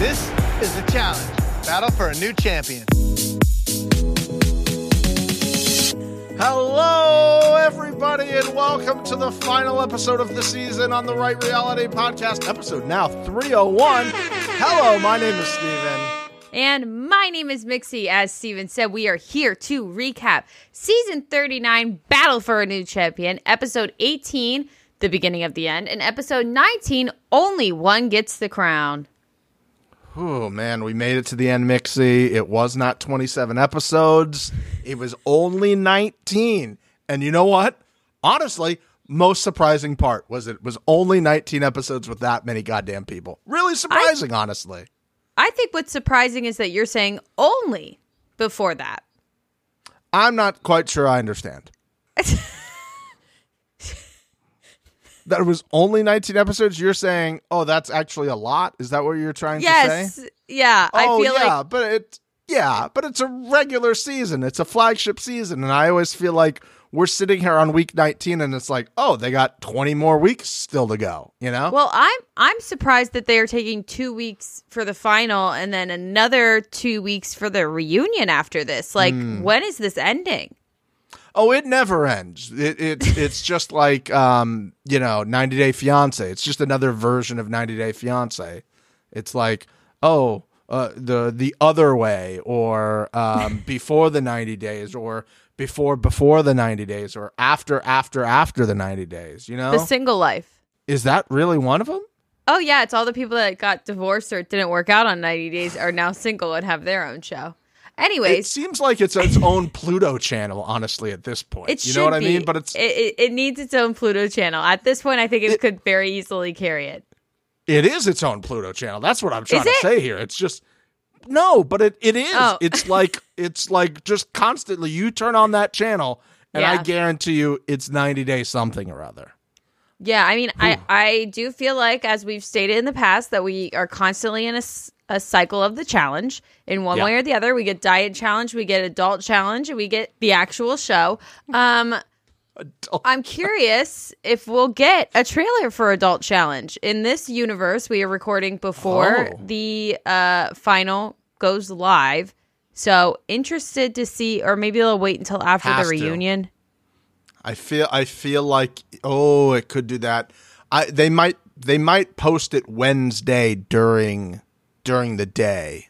This is the challenge battle for a new champion. Hello, everybody, and welcome to the final episode of the season on the Right Reality Podcast, episode now 301. Hello, my name is Stephen. And my name is Mixie. As Stephen said, we are here to recap season 39, Battle for a New Champion, episode 18, The Beginning of the End, and episode 19, Only One Gets the Crown. Oh man, we made it to the end, Mixie. It was not 27 episodes. It was only 19. And you know what? Honestly, most surprising part was it was only 19 episodes with that many goddamn people. Really surprising, honestly. I think what's surprising is that you're saying only before that. I'm not quite sure I understand. that was only 19 episodes. You're saying, oh, that's actually a lot. Is that what you're trying to Yes. say? Yeah. I oh, feel yeah, like but it, yeah, but it's a regular season. It's a flagship season, and I always feel like we're sitting here on week 19, and it's like, oh, they got 20 more weeks still to go. You know? Well, I'm I'm surprised that they are taking two weeks for the final and then another two weeks for the reunion after this. Like, Hmm. when is this ending? Oh, it never ends. It, it's it's just like um, you know, 90 Day Fiance. It's just another version of 90 Day Fiance. It's like, oh, uh, the the other way, or um, before the 90 days, or before before the 90 days, or after after after the 90 days. You know, The single life. is that really one of them? Oh yeah, it's all the people that got divorced or didn't work out on 90 days are now single and have their own show. Anyways, it seems like it's its own Pluto channel, honestly. At this point, it you know what I be. mean. But it's it, it, it needs its own Pluto channel. At this point, I think it, could very easily carry it. It is its own Pluto channel. That's what I'm trying to it? say here. It's just no, but it, it is. Oh. It's like it's like just constantly you turn on that channel and I guarantee you it's 90 days something or other. Yeah, I mean, I I do feel like, as we've stated in the past, that we are constantly in a, a cycle of the challenge in one Yeah. way or the other. We get diet challenge, we get adult challenge, and we get the actual show. Um, I'm curious if we'll get a trailer for adult challenge in this universe. We are recording before Oh. the uh, final goes live. So interested to see, or maybe they'll wait until after Has the to. reunion. I feel I feel like oh, it could do that. I they might they might post it Wednesday during during the day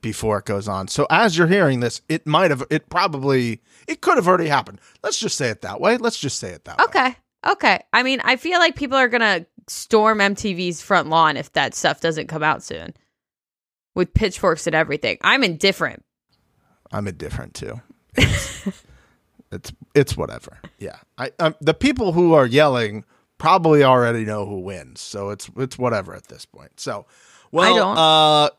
before it goes on. So as you're hearing this, it might have it probably it could have already happened. Let's just say it that way. Let's just say it that way. Okay. Okay. I mean, I feel like people are going to storm MTV's front lawn if that stuff doesn't come out soon with pitchforks and everything. I'm indifferent. I'm indifferent too. It's it's, it's whatever. Yeah, I um, the people who are yelling probably already know who wins, so it's it's whatever at this point. So, well, don't. uh,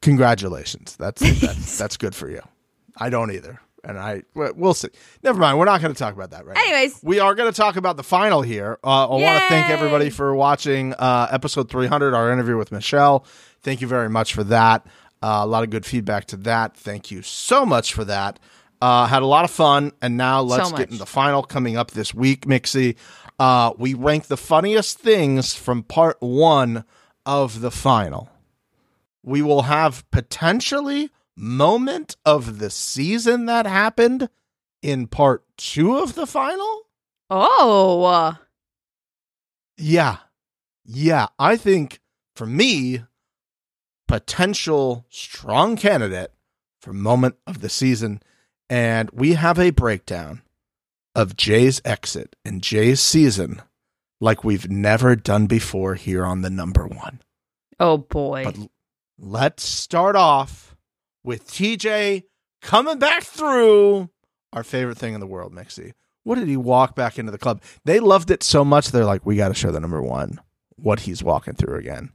congratulations. That's that's that's good for you. I don't either, and I we- we'll see. Never mind. We're not going to talk about that right. now. Anyways. we are going to talk about the final here. Uh, I want to thank everybody for watching uh, episode 300, our interview with Michelle. Thank you very much for that. Uh, a lot of good feedback to that. Thank you so much for that. Uh, had a lot of fun, and now let's much. get in the final coming up this week, Mixie. Uh, we rank the funniest things from part one of the final. We will have potentially moment of the season that happened in part two of the final. Oh. Yeah. Yeah. I think for me, potential strong candidate for moment of the season. And we have a breakdown of Jay's exit and Jay's season like we've never done before here on the number one. Oh, boy. But let's start off with TJ coming back through our favorite thing in the world, Mixie. What did he walk back into the club? They loved it so much, they're like, we got to show the number one what he's walking through again.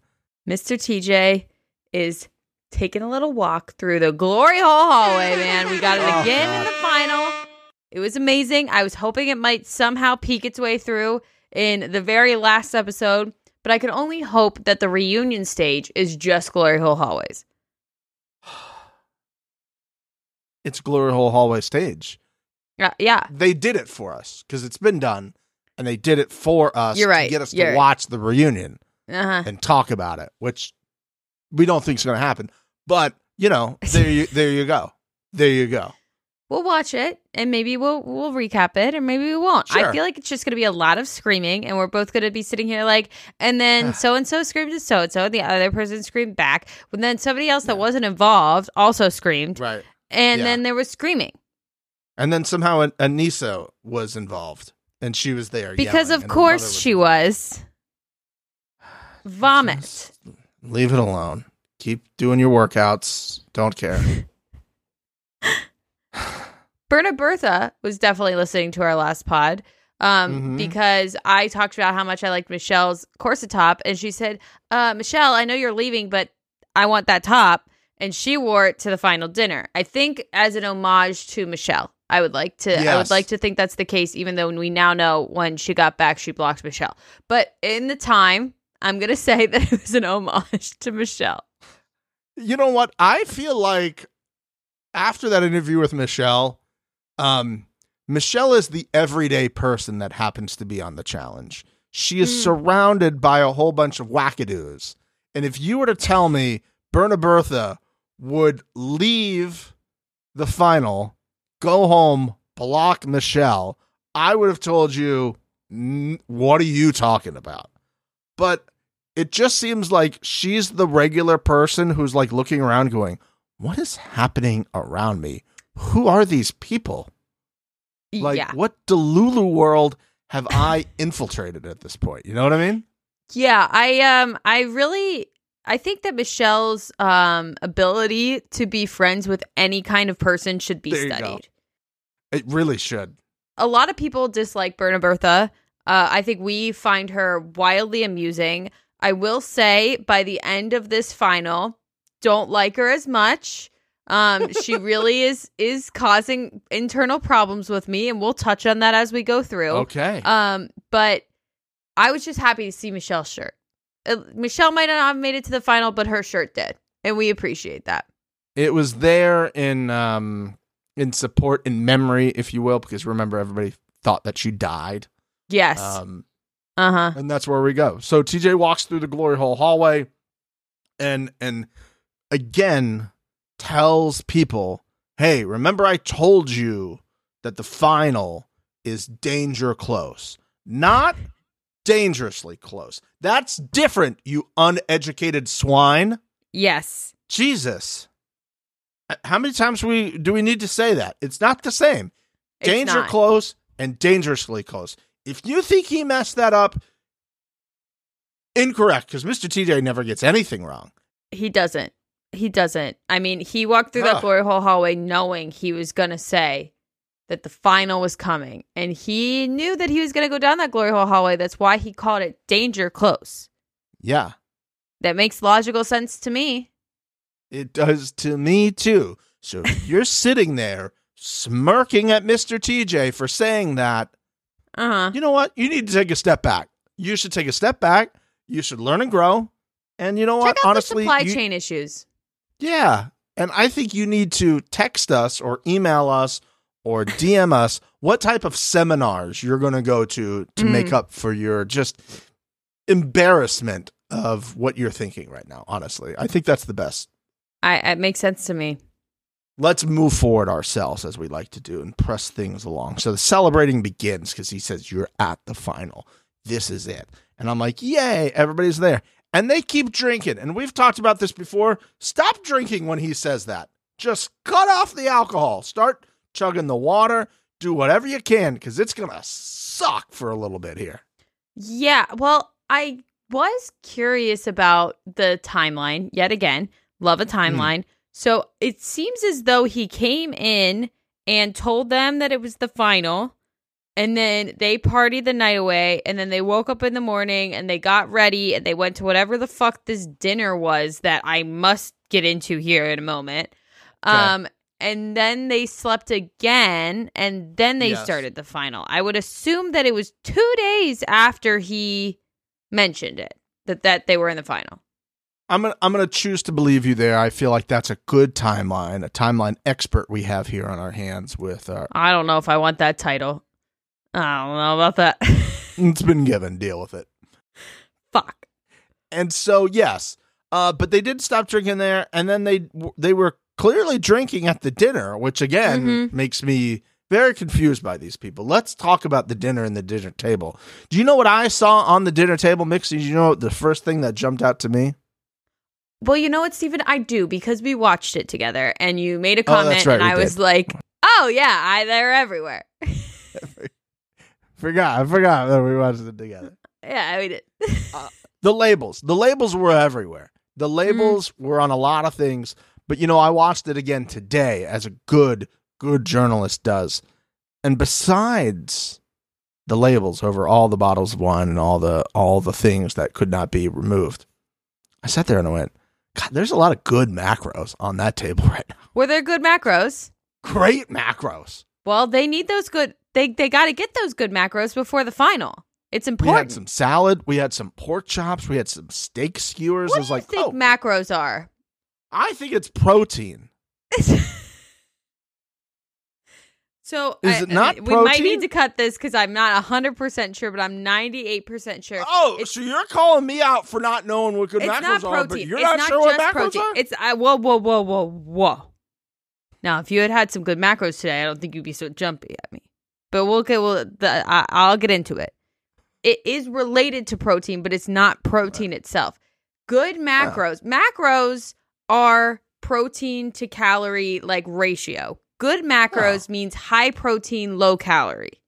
Mr. TJ is taking a little walk through the glory hole hallway, man. We got it Oh, again God. in the final. It was amazing. I was hoping it might somehow peek its way through in the very last episode, but I can only hope that the reunion stage is just glory hole hallways. It's Glory Hole Hallway stage. Yeah, yeah. They did it for us because it's been done, and they did it for us You're right. to get us You're to right. watch the reunion Uh-huh. and talk about it, which we don't think is going to happen. But you know, there you there you go, there you go. We'll watch it and maybe we'll we'll recap it or maybe we won't. Sure. I feel like it's just going to be a lot of screaming and we're both going to be sitting here like and then so and so screamed to so and so the other person screamed back. and then somebody else that wasn't involved also screamed Right. and Yeah. then there was screaming. And then somehow An- Aneesa was involved, and she was there Because of course she was. Vomit. Just leave it alone. Keep doing your workouts. Don't care. Berna Bertha was definitely listening to our last pod um, Mhm. because I talked about how much I liked Michelle's corset top, and she said, uh, "Michelle, I know you're leaving, but I want that top." And she wore it to the final dinner. I think as an homage to Michelle. I would like to. I would like to think that's the case, even though we now know when she got back, she blocked Michelle. But in the time, I'm gonna say that it was an homage to Michelle. you know what? I feel like after that interview with Michelle, um, Michelle is the everyday person that happens to be on the challenge. She is Mm. surrounded by a whole bunch of wackadoos. And if you were to tell me Berna Bertha would leave the final, go home, block Michelle, I would have told you, what are you talking about? But it just seems like she's the regular person who's like looking around going, what is happening around me? Who are these people? Like, yeah, what Delulu world have I infiltrated at this point? You know what I mean? Yeah, I um I really I think that Michelle's um ability to be friends with any kind of person should be There studied. It really should. A lot of people dislike Berna Bertha. Uh, I think we find her wildly amusing. I will say by the end of this final, don't like her as much. Um, she really is is causing internal problems with me, and we'll touch on that as we go through. Okay. Um, but I was just happy to see Michelle's shirt. Uh, Michelle might not have made it to the final, but her shirt did, and we appreciate that. it was there in um in support in memory, if you will, because remember everybody thought that she died. Yes. Um uh huh. and that's where we go. So TJ walks through the glory hole hallway and and again tells people, "Hey, remember I told you that the final is danger close. Not dangerously close. That's different, you uneducated swine." Yes. Jesus. Uh, How many times we do we need to say that? It's not the same. It's Danger not. close and dangerously close. If you think he messed that up, incorrect, because Mr. TJ never gets anything wrong. He doesn't. He doesn't. I mean, he walked through Huh. that glory hole hallway knowing he was gonna say that the final was coming, and he knew that he was gonna go down that glory hole hallway. That's why he called it danger close. Yeah, That makes logical sense to me. it does to me too. So if you're sitting there smirking at Mr. TJ for saying that, Uh huh. you know what? You need to take a step back. You should take a step back. You should learn and grow. And you know what? Check out Honestly, supply you- chain issues. Yeah. And I think you need to text us or email us or DM us what type of seminars you're going to go to to Mhm. make up for your just embarrassment of what you're thinking right now. Honestly, I think that's the best. I it makes sense to me. Let's move forward ourselves as we like to do and press things along. So the celebrating begins because he says, You're at the final. This is it. And I'm like, Yay, everybody's there. And they keep drinking. And we've talked about this before. Stop drinking when he says that. Just cut off the alcohol. Start chugging the water. Do whatever you can because it's going to suck for a little bit here. Yeah. Well, I was curious about the timeline yet again. Love a hmm. timeline. So it seems as though he came in and told them that it was the final. And then they partied the night away. And then they woke up in the morning and they got ready and they went to whatever the fuck this dinner was that I must get into here in a moment. Okay. Um, and then they slept again and then they Yes. started the final. I would assume that it was two days after he mentioned it that that they were in the final. I'm gonna I'm gonna choose to believe you there. I feel like that's a good timeline, a timeline expert we have here on our hands with our I don't know if I want that title. I don't know about that. it's been given, deal with it. Fuck. And so yes, Uh, but they did stop drinking there, and then they they were clearly drinking at the dinner, which again Mhm. makes me very confused by these people. Let's talk about the dinner and the dinner table. Do you know what I saw on the dinner table, Mixie? Do you know the first thing that jumped out to me? Well, you know what, Stephen? I do because we watched it together and you made a Oh, comment that's right, and I was like, oh, yeah, I, they're everywhere. Forgot, I forgot that we watched it together. yeah, I mean, uh, the labels. The labels were everywhere. The mm-hmm. labels were on a lot of things. But you know i watched it again today as a good good journalist does. And besides the labels over all the bottles of wine and all the all the things that could not be removed i sat there and i went god there's a lot of good macros on that table right now. Were there good macros? great macros. Well, they need those good. They they got to get those good macros before the final. It's important. we had some salad we had some pork chops we had some steak skewers what i was do you like think oh macros are? i think it's protein so Is I- it not we might need to cut this because I'm not hundred percent sure, but I'm 98 percent sure. Oh, It's- so you're calling me out for not knowing what good macros are, but you're not, not sure what macros protein. are? It's I, whoa, whoa, whoa, whoa, whoa. Now, if you had had some good macros today, I don't think you'd be so jumpy at me. But we'll get well. The, I, I'll get into it. It is related to protein, but it's not protein itself. Good macros. Macros are protein to calorie like ratio. Good macros means high protein, low calorie.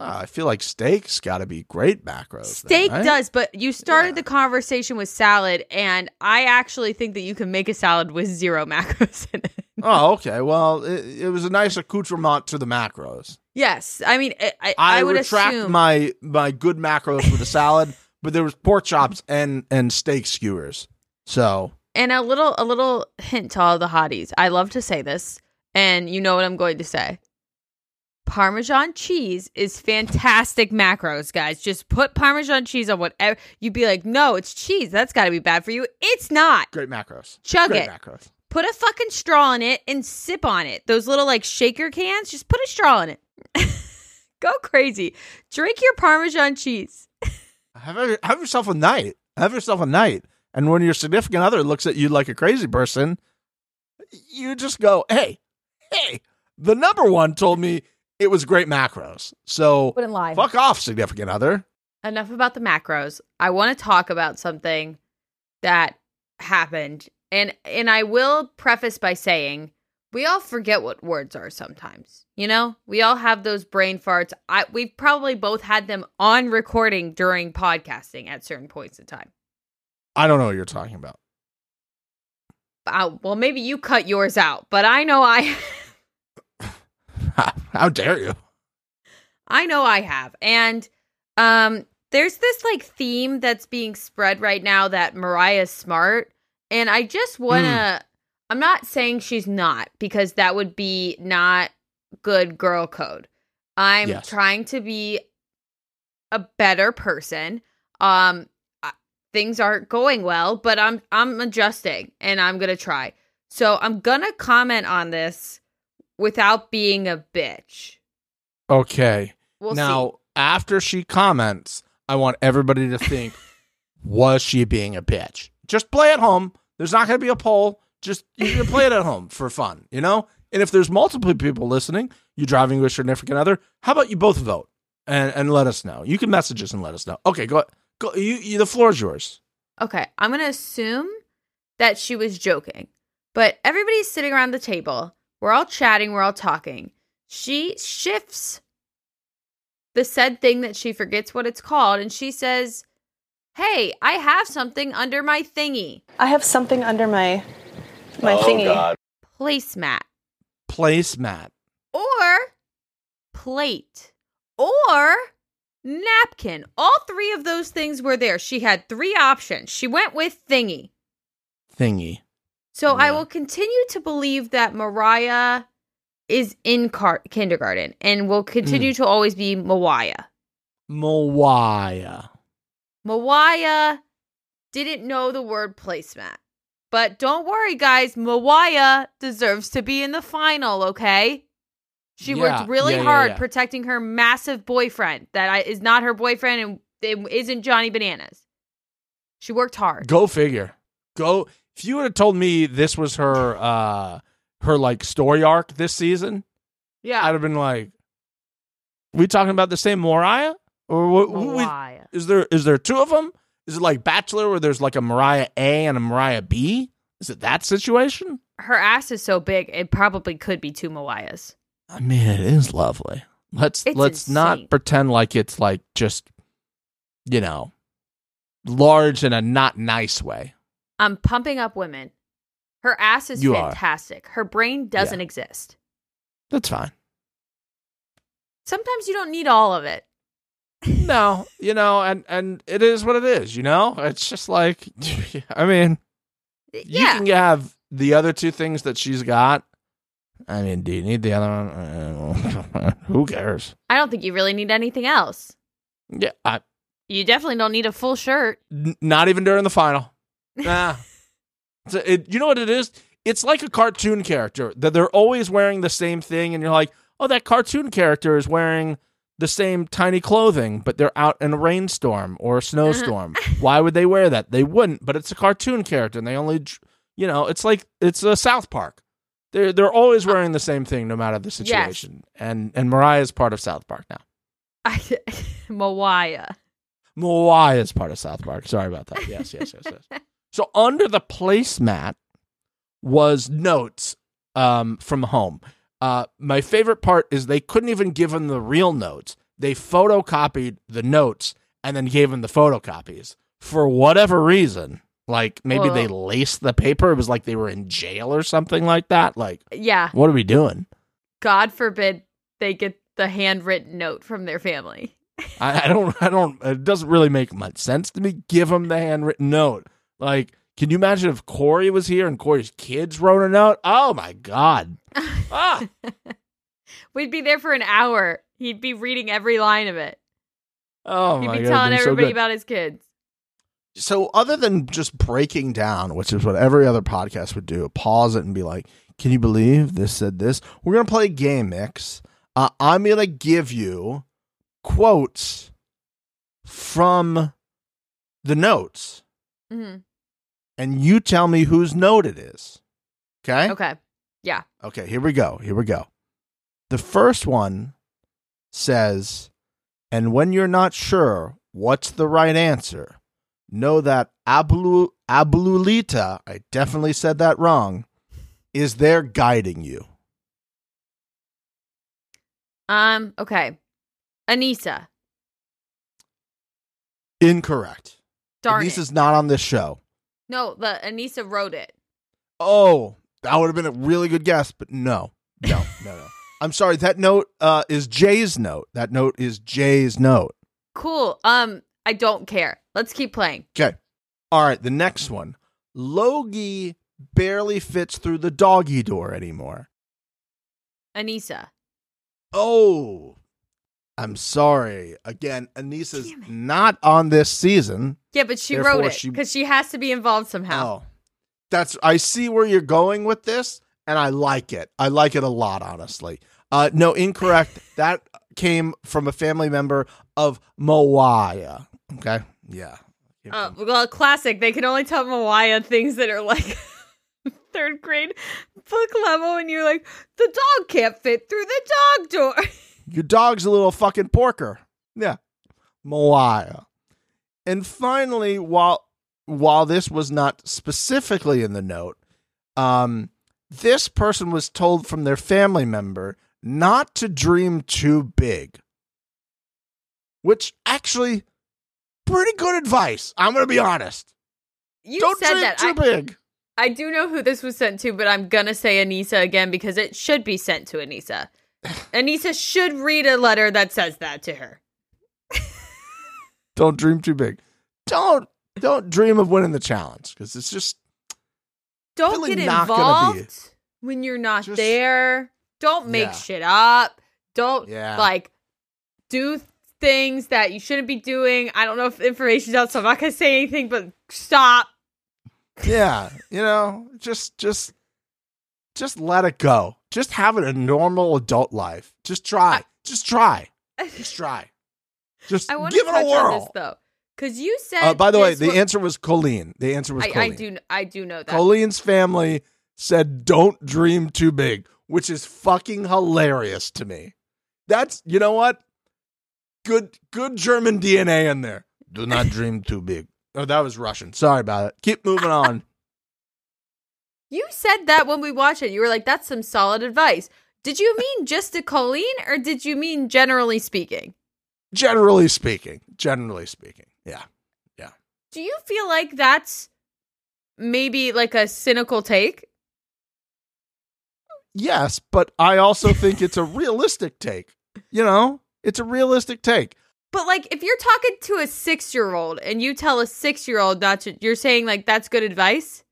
I feel like steak's got to be great macros. then, Steak right? does, but you started Yeah. the conversation with salad, and I actually think that you can make a salad with zero macros in it. Oh, okay. Well, it, it was a nice accoutrement to the macros. Yes, I mean, I, I, I, would retract assume. my my good macros for the salad, but there was pork chops and and steak skewers. So and a little, a little hint to all the hotties. I love to say this, and you know what I'm going to say. Parmesan cheese is fantastic macros, guys. Just put Parmesan cheese on whatever. You'd be like, no, it's cheese. That's got to be bad for you. It's not. great macros. Chug great it. macros. Put a fucking straw in it and sip on it. Those little like shaker cans, just put a straw in it. Go crazy. Drink your Parmesan cheese. Have a- have yourself a night. Have yourself a night. And when your significant other looks at you like a crazy person, you just go, "Hey, hey, the number one told me it was great macros. So Wouldn't lie. fuck off, significant other." enough about the macros. I want to talk about something that happened. And and I will preface by saying we all forget what words are sometimes. You know? We all have those brain farts. I we've probably both had them on recording during podcasting at certain points in time. I don't know what you're talking about. Uh, well, maybe you cut yours out, but I know I How dare you? I know I have. And um there's this like theme that's being spread right now that Mariah's smart and I just want to I'm not saying she's not because that would be not good girl code. I'm Yes. trying to be a better person. Um things aren't going well, but I'm I'm adjusting and I'm going to try. So I'm going to comment on this without being a bitch. Okay. We'll now, see. after she comments, I want everybody to think, was she being a bitch? Just play at home. There's not going to be a poll. Just you can play it at home for fun, you know? And if there's multiple people listening, you driving with your significant other, how about you both vote and, and let us know? You can message us and let us know. Okay, go. go you, you, the floor is yours. Okay, I'm going to assume that she was joking. But everybody's sitting around the table. We're all chatting, we're all talking. She shifts the said thing that she forgets what it's called and she says, "Hey, I have something under my thingy. I have something under my my oh, thingy. Placemat Placemat. or plate or napkin. All three of those things were there. She had three options. She went with thingy. Thingy. So I will continue to believe that Mariah is in car- kindergarten and will continue hmm. to always be Mariah. Mariah. Mariah didn't know the word placemat. But don't worry, guys. Mawaya deserves to be in the final, okay? She Yeah, worked really yeah, hard yeah. protecting her massive boyfriend that is not her boyfriend and it isn't Johnny Bananas. She worked hard. Go figure. go. If you would have told me this was her, uh, her like story arc this season, Yeah. I'd have been like, "We talking about the same Mariah, or what? we- is there is there two of them? Is it like Bachelor where there's like a Mariah A and a Mariah B? Is it that situation? Her ass is so big, it probably could be two Mariahs. I mean, it is lovely. Let's It's let's insane. not pretend like it's like just, you know, large in a not nice way. I'm pumping up women. Her ass is You are. fantastic. Her brain doesn't exist. That's fine. Sometimes you don't need all of it. No, you know, and and it is what it is. You know, it's just like, I mean, you can have the other two things that she's got. I mean, do you need the other one? Who cares? I don't think you really need anything else. Yeah, I, You definitely don't need a full shirt. N- not even during the final. Nah. So it, you know what it is? It's like a cartoon character that they're always wearing the same thing, and you're like, oh, that cartoon character is wearing the same tiny clothing, but they're out in a rainstorm or a snowstorm. Why would they wear that? They wouldn't, but it's a cartoon character, and they only, you know, it's like it's a South Park. They're they're always wearing the same thing, no matter the situation. And and Mariah is part of South Park now. I, Mawaya. Moai is part of South Park. Sorry about that. Yes, yes, yes, yes. So under the placemat was notes um, from home. Uh, my favorite part is they couldn't even give him the real notes. They photocopied the notes and then gave him the photocopies for whatever reason. Like maybe they laced the paper. It was like they were in jail or something like that. Like, Yeah. what are we doing? God forbid they get the handwritten note from their family. I, I don't, I don't, it doesn't really make much sense to me. Give him the handwritten note. Like, can you imagine if Cory was here and Cory's kids wrote a note? Oh my God. Ah, We'd be there for an hour. He'd be reading every line of it. oh He'd my be God. telling they're so everybody about his kids. So, other than just breaking down, which is what every other podcast would do, pause it and be like, can you believe this said this? We're going to play a game mix. Uh, I'm going to give you quotes from the notes, hmm and you tell me whose note it is. Okay? Okay. Yeah. Okay, here we go. Here we go. The first one says, and when you're not sure what's the right answer, know that Ablu Ablulita, I definitely said that wrong, is there guiding you. Um. Okay. Aneesa. Incorrect. Darn This it. is not on this show. No, the Aneesa wrote it. Oh, that would have been a really good guess, but no. No, no, no. I'm sorry. That note uh, is Jay's note. That note is Jay's note. Cool. Um. I don't care. Let's keep playing. Okay. All right. The next one. Logie barely fits through the doggy door anymore. Aneesa. Oh, I'm sorry. Again, Aneesa's not on this season. Yeah, but she wrote it because she has to be involved somehow. Oh, that's. I see where you're going with this, and I like it. I like it a lot, honestly. Uh, no, incorrect. that came from a family member of Moaya. Okay. Yeah. Uh, well, classic. They can only tell Mawaya things that are like third grade book level, and you're like, the dog can't fit through the dog door. Your dog's a little fucking porker. Yeah. Moaya. And finally, while while this was not specifically in the note, um, this person was told from their family member not to dream too big. Which actually pretty good advice. I'm gonna be honest. You Don't said dream that. too I, big. I do know who this was sent to, but I'm gonna say Aneesa again because it should be sent to Aneesa. Aneesa should read a letter that says that to her. Don't dream too big. Don't don't dream of winning the challenge because it's just Don't Really get not gonna be- involved when you're not Just- there. Don't make Yeah. shit up. Don't Yeah. like do things that you shouldn't be doing. I don't know if information's out, so I'm not gonna say anything, but stop. yeah you know just just just let it go just have a normal adult life just try just try just try just I want give to it a on whirl this though. Because you said. Uh, by the way, the wa- answer was Colleen. The answer was I, I do. I do know that. Colleen's family said, "Don't dream too big," which is fucking hilarious to me. That's you know what? Good, good German DNA in there. Do not dream too big. Oh, that was Russian. Sorry about it. Keep moving on. You said that when we watched it. You were like, "That's some solid advice." Did you mean just to Colleen, or did you mean generally speaking? generally speaking, generally speaking, yeah. Yeah. Do you feel like that's maybe like a cynical take? Yes, but I also think it's a realistic take. You know, it's a realistic take. But like, if you're talking to a six year old and you tell a six year old not to, you're saying like that's good advice.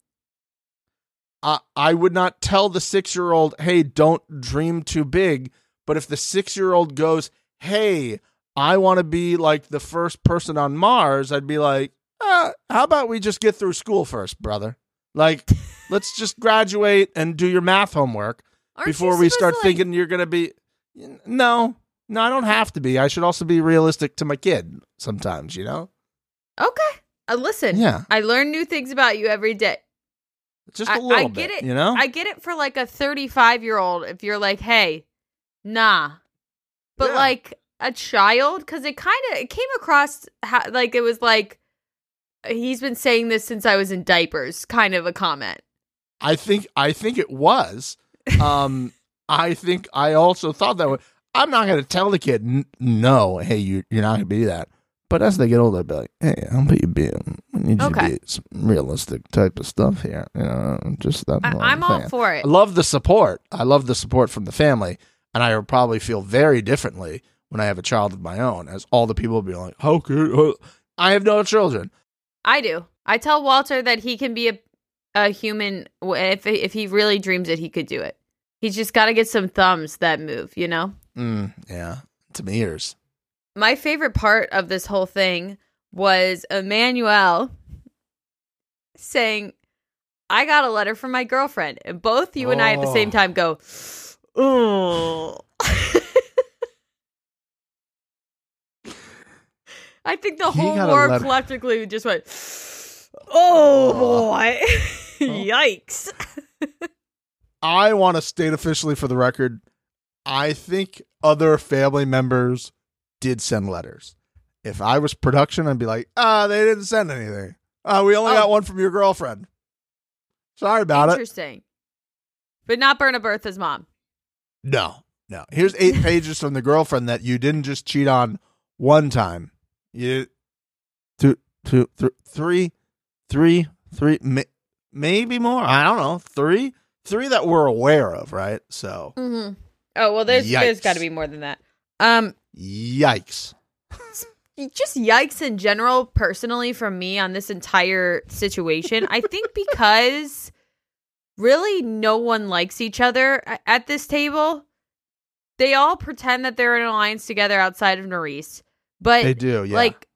I I would not tell the six year old, hey, don't dream too big. But if the six year old goes, hey, I want to be like the first person on Mars, I'd be like, uh, how about we just get through school first, brother? Like, let's just graduate and do your math homework Aren't before we start to, like- thinking you're going to be. No, no, I don't have to be. I should also be realistic to my kid sometimes, you know? Okay, uh, listen. Yeah. I learn new things about you every day. Just I- a little I bit, get it. you know? I get it for like a 35 year old if you're like, hey, nah. But Yeah. like a child, because it kind of it came across like it was like he's been saying this since I was in diapers, kind of a comment. I think I think it was. Um, I think I also thought that way. I'm not going to tell the kid, "N- no, hey, you you're not going to be that. But as they get older, I'll be like, hey, you be? I need you Okay. to be some realistic type of stuff here. You know, just that. I- I'm all for it. I love the support. I love the support from the family, and I will probably feel very differently when I have a child of my own, as all the people will be like, how could uh, I have no children? I do. I tell Walter that he can be a a human if if he really dreams it, he could do it. He's just got to get some thumbs that move, you know. Mm, yeah, some ears. My favorite part of this whole thing was Emmanuel saying, "I got a letter from my girlfriend," and both you and I at the same Oh. time go, "Oh." I think the He whole got a war letter. collectively just went, "Oh, oh. boy, oh. yikes!" I want to state officially for the record, I think other family members did send letters. If I was production, I'd be like, ah, they didn't send anything. Uh, we only Oh. got one from your girlfriend. Sorry about it. Interesting, but not Berna Bertha's mom. No, no. Here's eight pages from the girlfriend that you didn't just cheat on one time. You two, two, th- three, three, three, ma- maybe more. I don't know. Three, three that we're aware of, right? So, Mm-hmm. Oh well, there's there's got to be more than that. Um, yikes. Just yikes in general personally from me on this entire situation i think because really no one likes each other at this table they all pretend that they're in an alliance together outside of Nurys, but They do, yeah. like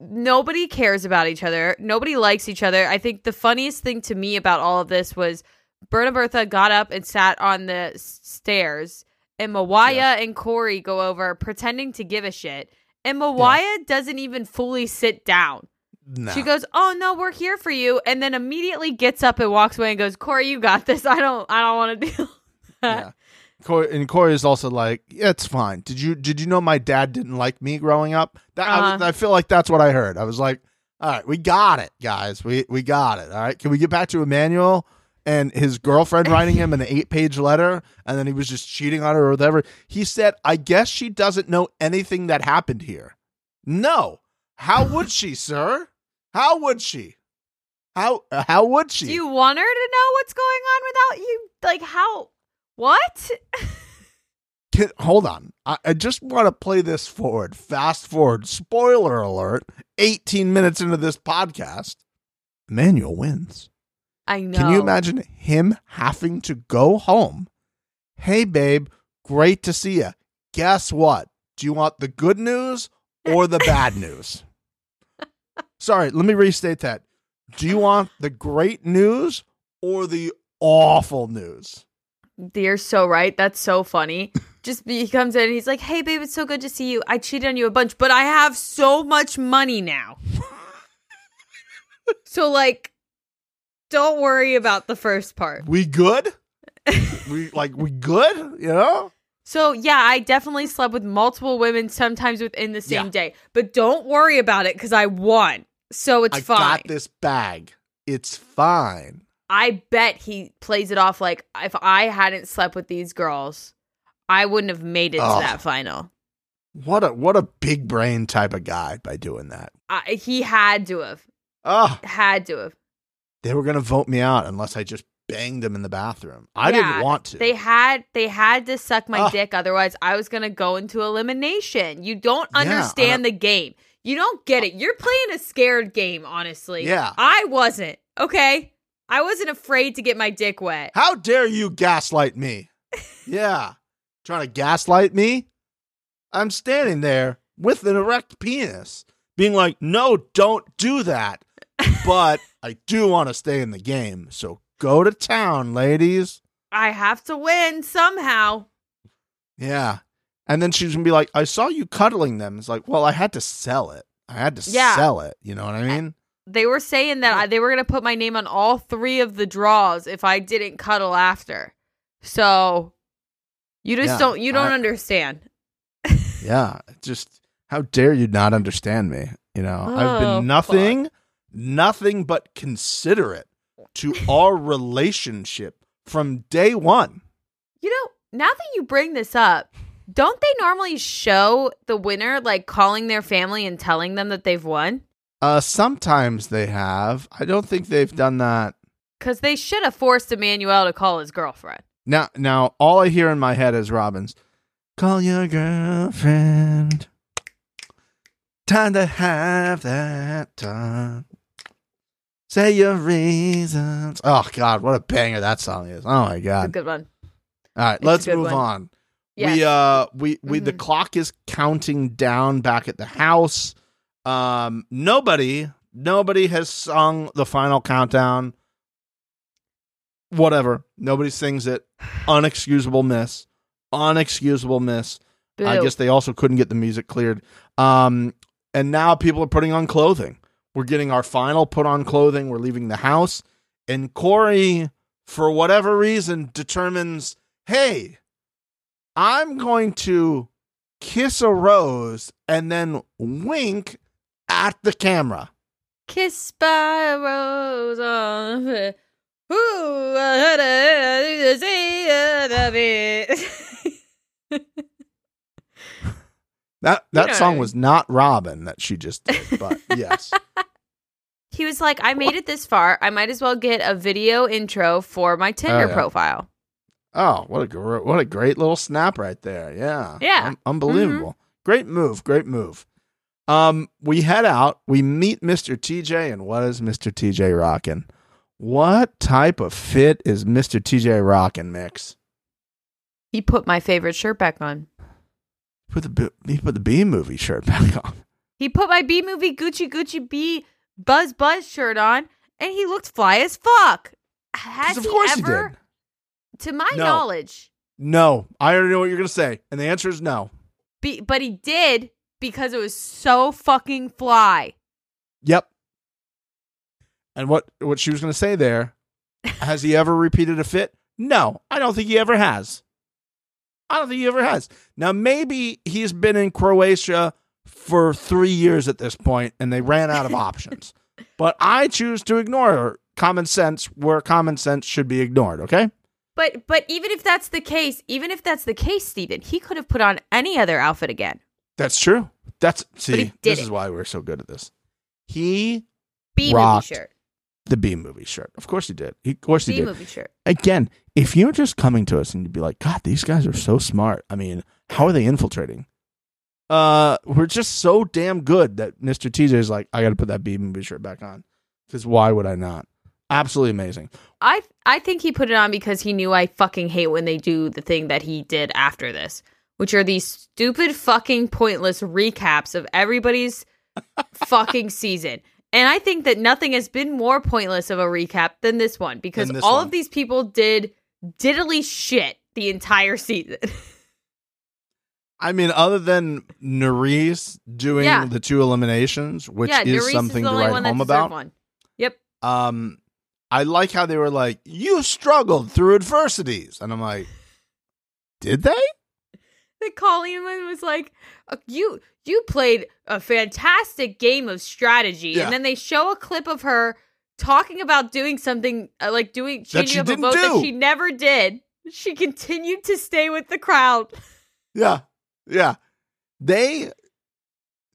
nobody cares about each other nobody likes each other i think the funniest thing to me about all of this was berta bertha got up and sat on the stairs and mawaya Yes. and cory go over pretending to give a shit and mawaya doesn't even fully sit down No. she goes oh no we're here for you and then immediately gets up and walks away and goes cory you got this i don't i don't want to deal yeah. Cory, and Cory is also like, yeah, it's fine. Did you did you know my dad didn't like me growing up? That I, Uh-huh. I feel like that's what I heard. I was like, all right, we got it, guys. We we got it. All right, can we get back to Emmanuel and his girlfriend writing him an eight page letter, and then he was just cheating on her or whatever? He said, I guess she doesn't know anything that happened here. No, how would she, sir? How would she? How how would she? do you want her to know what's going on without you like how what Can, hold on. I, I just want to play this forward. Fast forward. Spoiler alert. 18 minutes into this podcast, Emmanuel wins. I know Can you imagine him having to go home? Hey, babe, great to see you. Guess what? Do you want the good news or the bad news? Sorry, let me restate that. Do you want the great news or the awful news? You're so right. That's so funny. Just he comes in and he's like, "Hey, babe, it's so good to see you. I cheated on you a bunch, but I have so much money now." So like don't worry about the first part. We good? we like we good? You know? So yeah, I definitely slept with multiple women sometimes within the same Yeah. day. But don't worry about it cuz I won. So it's I fine. got this bag. It's fine. I bet he plays it off like if I hadn't slept with these girls, I wouldn't have made it to that final. What a what a big brain type of guy by doing that. I, he had to have. Oh, Had to have. They were gonna vote me out unless I just banged them in the bathroom. I Yeah, didn't want to. They had they had to suck my Ugh. dick otherwise I was going to go into elimination. You don't Yeah, understand the game. You don't get it. You're playing a scared game, honestly. Yeah. I wasn't. Okay? I wasn't afraid to get my dick wet. How dare you gaslight me? yeah. Trying to gaslight me? I'm standing there with an erect penis, being like, no, don't do that. But I do want to stay in the game. So go to town, ladies. I have to win somehow. Yeah. And then she's going to be like, I saw you cuddling them. It's like, well, I had to sell it. I had to Yeah. sell it. You know what I mean? They were saying that I, they were going to put my name on all three of the draws if I didn't cuddle after. So you just Yeah, don't you don't I- understand. Yeah. Just how dare you not understand me? You know, I've Oh, been nothing, nothing but considerate to our relationship from day one. You know, now that you bring this up, don't they normally show the winner like calling their family and telling them that they've won? Uh, sometimes they have. I don't think they've done that. Because they should have forced Emmanuel to call his girlfriend. Now, now, all I hear in my head is Robbins. Call your girlfriend. Time to have that talk. Say your reasons. Oh God, what a banger that song is! Oh my God! good one. All right, it's let's move one. on. Yes. We uh we we the Mhm. clock is counting down back at the house. Um nobody nobody has sung the final countdown. Whatever. Nobody sings it. Unexcusable miss. Unexcusable miss. I guess they also couldn't get the music cleared. Um and now people are putting on clothing. We're getting our final put on clothing. We're leaving the house. And Cory, for whatever reason, determines, hey, I'm going to kiss a rose and then wink at the camera. Kiss by a rose on the Ooh, I a- say I love it. That that know song was not Robyn that she just did, but yes. he was like, I made it this far. I might as well get a video intro for my Tinder yeah. profile. Oh, what a gr- what a great little snap right there. Yeah. Yeah. Mm-hmm. Unbelievable. Great move, great move. Um we head out, we meet Mr. TJ and what is Mr. TJ rocking? What type of fit is Mr. TJ rocking, Mix? He put my favorite shirt back on. Put the he put the B movie shirt back on. He put my B movie Gucci Gucci B Buzz Buzz shirt on, and he looked fly as fuck. Has of he ever, he to my No. knowledge, No, I already know what you're gonna say, and the answer is no. be, but he did because it was so fucking fly. Yep. And what what she was going to say there, has he ever repeated a fit? No, I don't think he ever has. I don't think he ever has. Now maybe he's been in Croatia for 3 years at this point and they ran out of options. But I choose to ignore common sense where common sense should be ignored, okay? But but even if that's the case, even if that's the case, Stephen, he could have put on any other outfit again. That's true. That's see, this is why we're so good at this. He B Rocked. shirt. The B movie shirt. Of course he did. He, of course he B did. movie shirt. again, if you're just coming to us and you'd be like, God, these guys are so smart. I mean, how are they infiltrating? Uh, we're just so damn good that Mr. TJ is like, I got to put that B movie shirt back on. Because why would I not? Absolutely amazing. I I think he put it on because he knew I fucking hate when they do the thing that he did after this, which are these stupid fucking pointless recaps of everybody's fucking season. And I think that nothing has been more pointless of a recap than this one because this all one. of these people did diddly shit the entire season. I mean, other than Nurys doing Yeah. the two eliminations, which yeah, is Nurys something is to write home about. one. Yep. Um, I like how they were like, "You struggled through adversities," and I'm like, "Did they?" The Colleen was like, uh, "You you played a fantastic game of strategy," Yeah. and then they show a clip of her talking about doing something uh, like doing changing up a vote that she never did. She continued to stay with the crowd. Yeah, yeah. They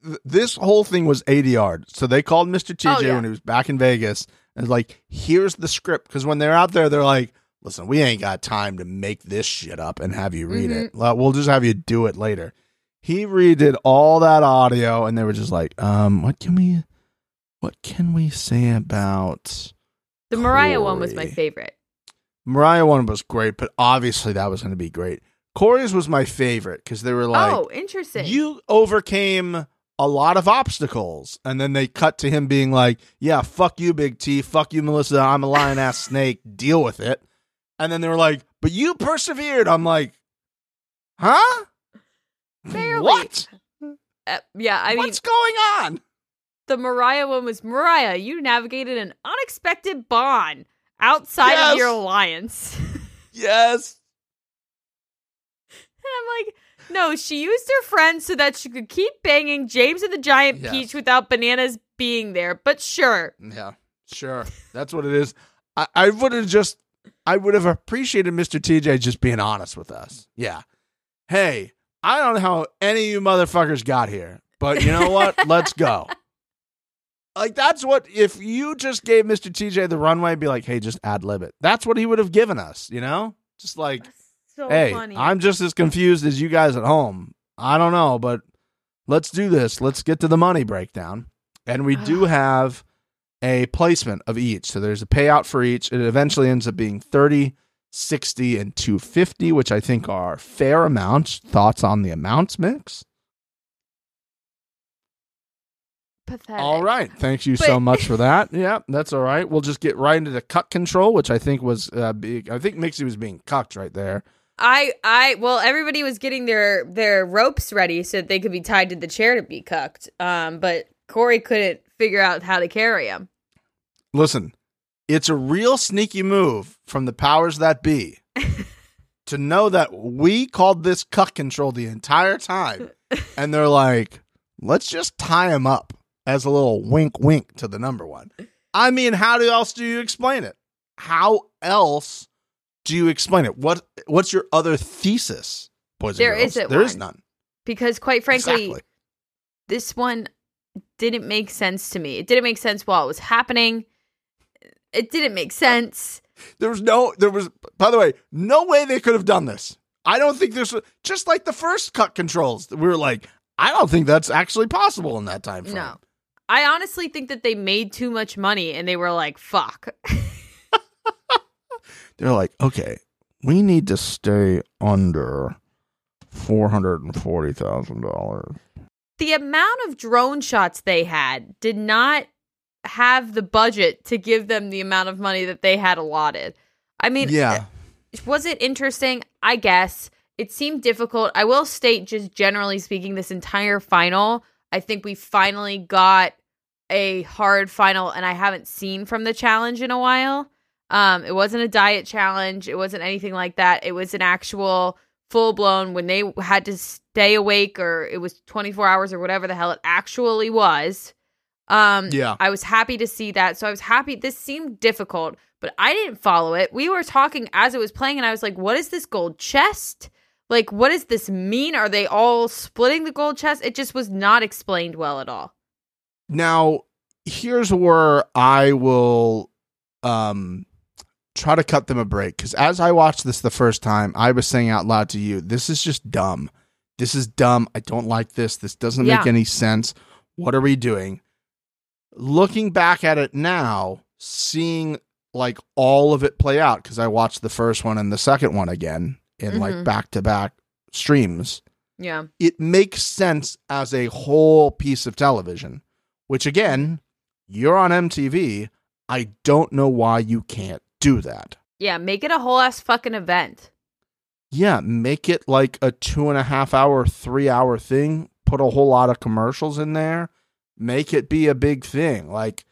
th- this whole thing was ADR. So they called Mr. TJ Oh, yeah. when he was back in Vegas and was like, "Here's the script." Because when they're out there, they're like, "Listen, we ain't got time to make this shit up and have you read it. Well, just have you do it later." He redid all that audio, and they were just like, "Um, what can we, what can we say about?" The Mariah one was my favorite. Mariah one was great, but obviously that was going to be great. Cory's was my favorite because they were like, oh, interesting. you overcame a lot of obstacles. And then they cut to him being like, yeah, fuck you, Big T. Fuck you, Melissa. I'm a lion ass snake. Deal with it. And then they were like, but you persevered. I'm like, huh? Barely. What? Uh, yeah, I mean, What's going on? the Mariah one was Mariah. You navigated an unexpected bond outside Yes. of your alliance. Yes. And I'm like, no, she used her friends so that she could keep banging James and the Giant Yes. Peach without bananas being there. But sure, Yeah, sure. That's what it is. I, I would have just, I would have appreciated Mr. TJ just being honest with us. Yeah. Hey, I don't know how any of you motherfuckers got here, but you know what? Let's go. Like, that's what, if you just gave Mr. TJ the runway, be like, hey, just ad lib it. That's what he would have given us, you know? Just like, so hey, funny. I'm just as confused as you guys at home. I don't know, but let's do this. Let's get to the money breakdown. And we do have a placement of each. So there's a payout for each. It eventually ends up being 30, 60, and 250, which I think are fair amounts. Thoughts on the amounts mix? pathetic. All right. Thank you so much for that. Yeah, that's all right. We'll just get right into the cut control, which I think was uh, big. I think Mixie was being cucked right there. I, I, well, everybody was getting their their ropes ready so that they could be tied to the chair to be cucked. Um, but Cory couldn't figure out how to carry him. Listen, it's a real sneaky move from the powers that be to know that we called this cut control the entire time. And they're like, let's just tie him up as a little wink wink to the number one. I mean, how else do you explain it? How else do you explain it? What What's your other thesis, boys There and girls? isn't There is one. none. Because quite frankly, Exactly. this one didn't make sense to me. It didn't make sense while it was happening. It didn't make uh, sense. There was no, there was, by the way, no way they could have done this. I don't think there's, just like the first cut controls, we were like, I don't think that's actually possible in that time frame. No. I honestly think that they made too much money and they were like, fuck. They're like, okay, we need to stay under $440,000. the amount of drone shots they had did not have the budget to give them the amount of money that they had allotted. I mean, Yeah. was it interesting? I guess. It seemed difficult. I will state, just generally speaking, this entire final, I think we finally got a hard final, and I haven't seen from the challenge in a while. Um, it wasn't a diet challenge. It wasn't anything like that. It was an actual full blown when they had to stay awake, or it was 24 hours or whatever the hell it actually was. Um, Yeah. I was happy to see that. So I was happy. This seemed difficult, but I didn't follow it. We were talking as it was playing, and I was like, what is this gold chest? Like, what does this mean? Are they all splitting the gold chest? It just was not explained well at all. Now, here's where I will um try to cut them a break because as I watched this the first time, I was saying out loud to you, "This is just dumb. This is dumb. I don't like this. This doesn't make any sense. What are we doing?" Looking back at it now, seeing like all of it play out because I watched the first one and the second one again in like Mhm. back to back streams Yeah. it makes sense as a whole piece of television, which again, you're on MTV. I don't know why you can't do that. Yeah. Make it a whole ass fucking event. Yeah, make it like a two and a half hour, three hour thing. Put a whole lot of commercials in there. Make it be a big thing. Like,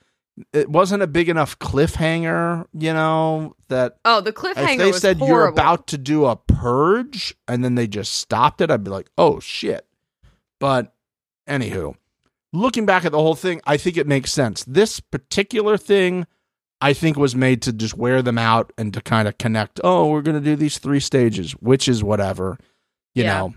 it wasn't a big enough cliffhanger, you know, that Oh, the cliffhanger if they said horrible. you're about to do a purge and then they just stopped it, I'd be like, oh shit. But anywho, looking back at the whole thing, I think it makes sense. This particular thing, I think, was made to just wear them out and to kind of connect. Oh, we're going to do these three stages, which is whatever. You Yeah. know,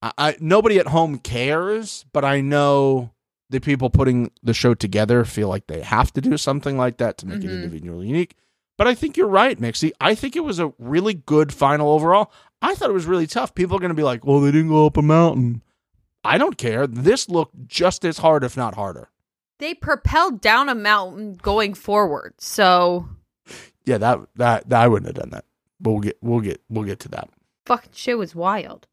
I, I nobody at home cares, but I know the people putting the show together feel like they have to do something like that to make it Mhm. individually unique. But I think you're right, Mixie. I think it was a really good final overall. I thought it was really tough. People are going to be like, well, they didn't go up a mountain. I don't care. This looked just as hard, if not harder. they propelled down a mountain going forward. So Yeah, that that, that I wouldn't have done that. But we'll get we'll get we'll get to that. fucking shit was wild.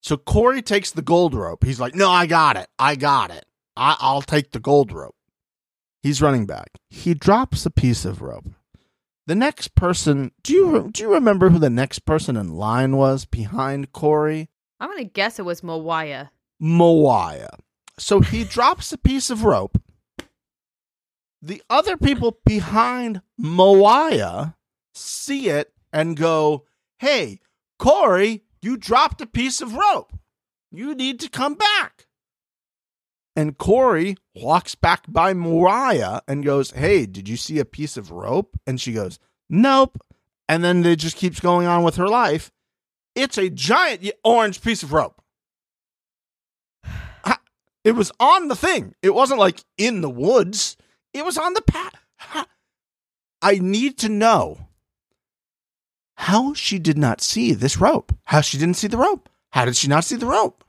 So Cory takes the gold rope. He's like, "No, I got it. I got it. I, I'll take the gold rope." He's running back. He drops a piece of rope. The next person, do you do you remember who the next person in line was behind Cory? I'm gonna guess it was Mawaya. Moaya. So he drops a piece of rope. The other people behind Moaya see it and go, Hey, Cory, you dropped a piece of rope. You need to come back. And Cory walks back by Mariah and goes, Hey, did you see a piece of rope? And she goes, Nope. And then it just keeps going on with her life. It's a giant orange piece of rope. It was on the thing. It wasn't like in the woods. It was on the path. I need to know how she did not see this rope. How she didn't see the rope. How did she not see the rope?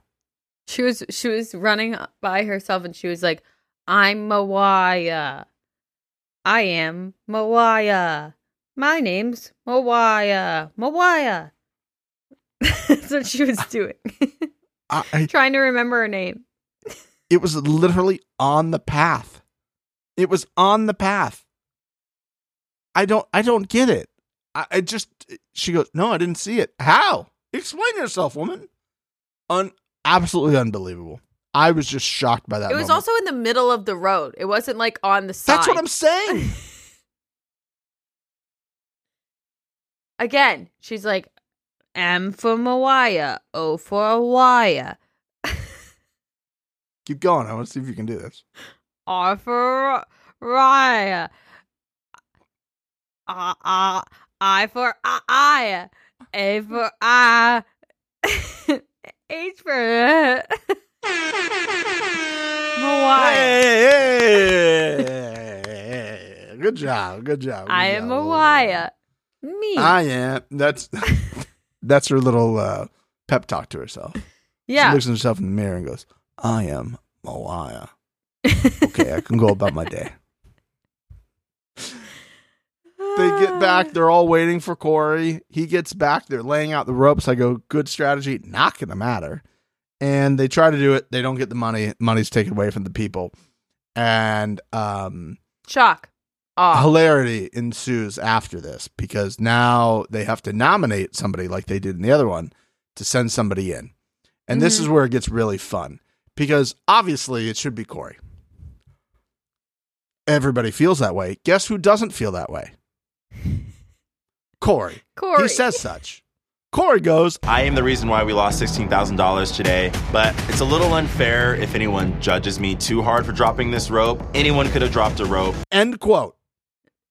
She was she was running by herself and she was like, "I'm Mawaya. I am Mawaya. My name's Mawaya. Mawaya." That's what she was doing. I, I- Trying to remember her name. it was literally on the path. It was on the path. I don't I don't get it. I, I just she goes, No, I didn't see it. How? Explain yourself, woman. Un absolutely unbelievable. I was just shocked by that. it was moment. also in the middle of the road. It wasn't like on the side. That's what I'm saying. Again, she's like, M for Mawaya, O for Awaya, Keep going. I want to see if you can do this. R for Raya, uh, uh, I for I, A for I, H for Mawaya. Hey, good job. Good job. I good am job. Me. I am. That's that's her little uh, pep talk to herself. She yeah. looks at herself in the mirror and goes, I am Moaya. Okay, I can go about my day. They get back. They're all waiting for Cory. He gets back. They're laying out the ropes. I go, good strategy. Not going to matter. And they try to do it. They don't get the money. Money's taken away from the people. And um, Shock. Aw. hilarity ensues after this because now they have to nominate somebody like they did in the other one to send somebody in. And this is where it gets really fun because obviously it should be Cory. Everybody feels that way. Guess who doesn't feel that way? Cory. Cory. He says such. Cory goes, I am the reason why we lost $16,000 today, but it's a little unfair if anyone judges me too hard for dropping this rope. Anyone could have dropped a rope. end quote.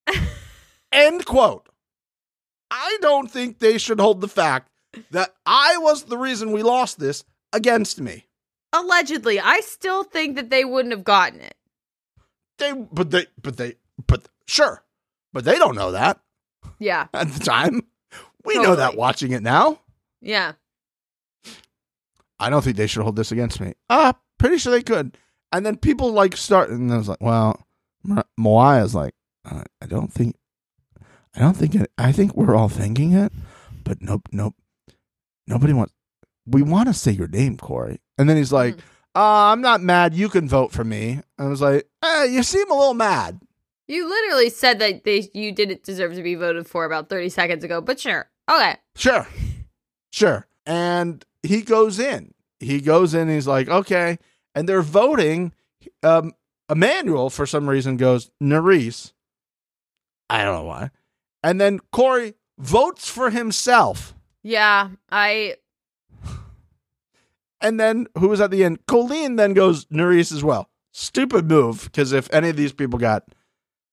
end quote. I don't think they should hold the fact that I was the reason we lost this against me. Allegedly, I still think that they wouldn't have gotten it. They, but they, but they, but sure, but they don't know that Yeah. at the time. We know that watching it now. Yeah. I don't think they should hold this against me. Ah, pretty sure they could. And then people like start, and I was like, well, Mo- Moaya's like, uh, I don't think, I don't think it. I think we're all thinking it, but nope, nope. Nobody wants. We want to say your name, Cory. And then he's like, uh, I'm not mad. You can vote for me. And I was like, eh, you seem a little mad. You literally said that they you didn't deserve to be voted for about 30 seconds ago, but sure. Okay. Sure. Sure. And he goes in. He goes in. he's like, okay. And they're voting. Um, Emmanuel, for some reason, goes, Nurys. I don't know why. And then Cory votes for himself. Yeah, I And then who was at the end? Colleen then goes Nurys as well. Stupid move, because if any of these people got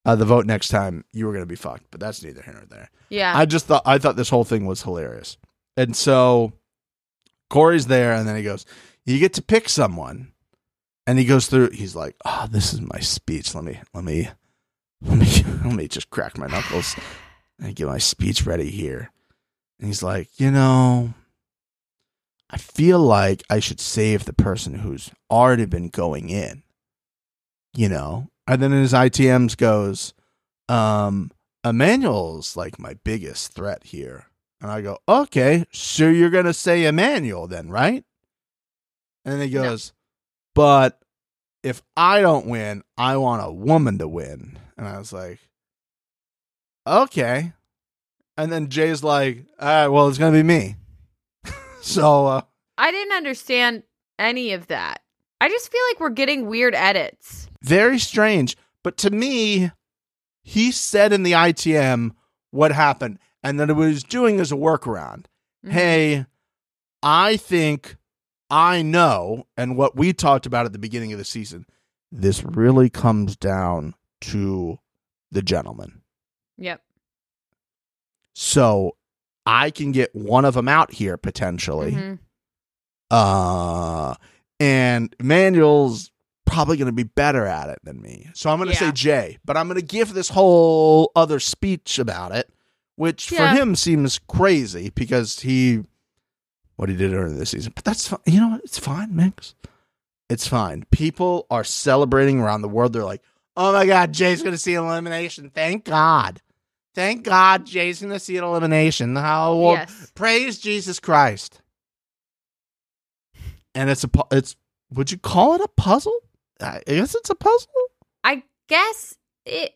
uh, the vote next time, you were going to be fucked. But that's neither here nor there. yeah. I just thought I thought this whole thing was hilarious. And so Cory's there, and then he goes, "You get to pick someone." And he goes through. He's like, "Oh, this is my speech. Let me, let me, let me, let me just crack my knuckles and get my speech ready here." And he's like, "You know, I feel like I should save the person who's already been going in." You know, and then in his ITMs goes, um, Emmanuel's like my biggest threat here. And I go, okay, so you're going to say Emmanuel then, right? And then he No. goes, but if I don't win, I want a woman to win. And I was like, okay. And then Jay's like, all right, well, it's going to be me. so, uh, I didn't understand any of that. I just feel like we're getting weird edits. very strange. But to me, he said in the ITM what happened and that it was doing as a workaround. Mhm. Hey, I think I know, and what we talked about at the beginning of the season, this really comes down to the gentleman. Yep. So I can get one of them out here potentially. Mhm. Uh, and Emmanuel's probably going to be better at it than me. So I'm going to Yeah. say Jay, but I'm going to give this whole other speech about it, which Yeah. for him seems crazy because he, what he did earlier this season. But that's fine. You know what? It's fine, Mix. It's fine. People are celebrating around the world. They're like, oh my God, Jay's going to see an elimination. Thank God. Thank God Jay's going to see an elimination. How Yes. praise Jesus Christ. And it's a it's would you call it a puzzle? I guess it's a puzzle. I guess it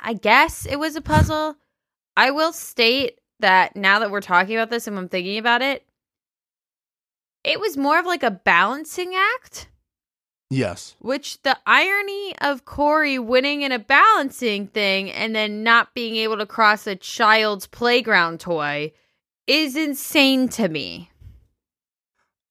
I guess it was a puzzle. I will state that now that we're talking about this and I'm thinking about it, it was more of like a balancing act, Yes. which the irony of Cory winning in a balancing thing and then not being able to cross a child's playground toy is insane to me.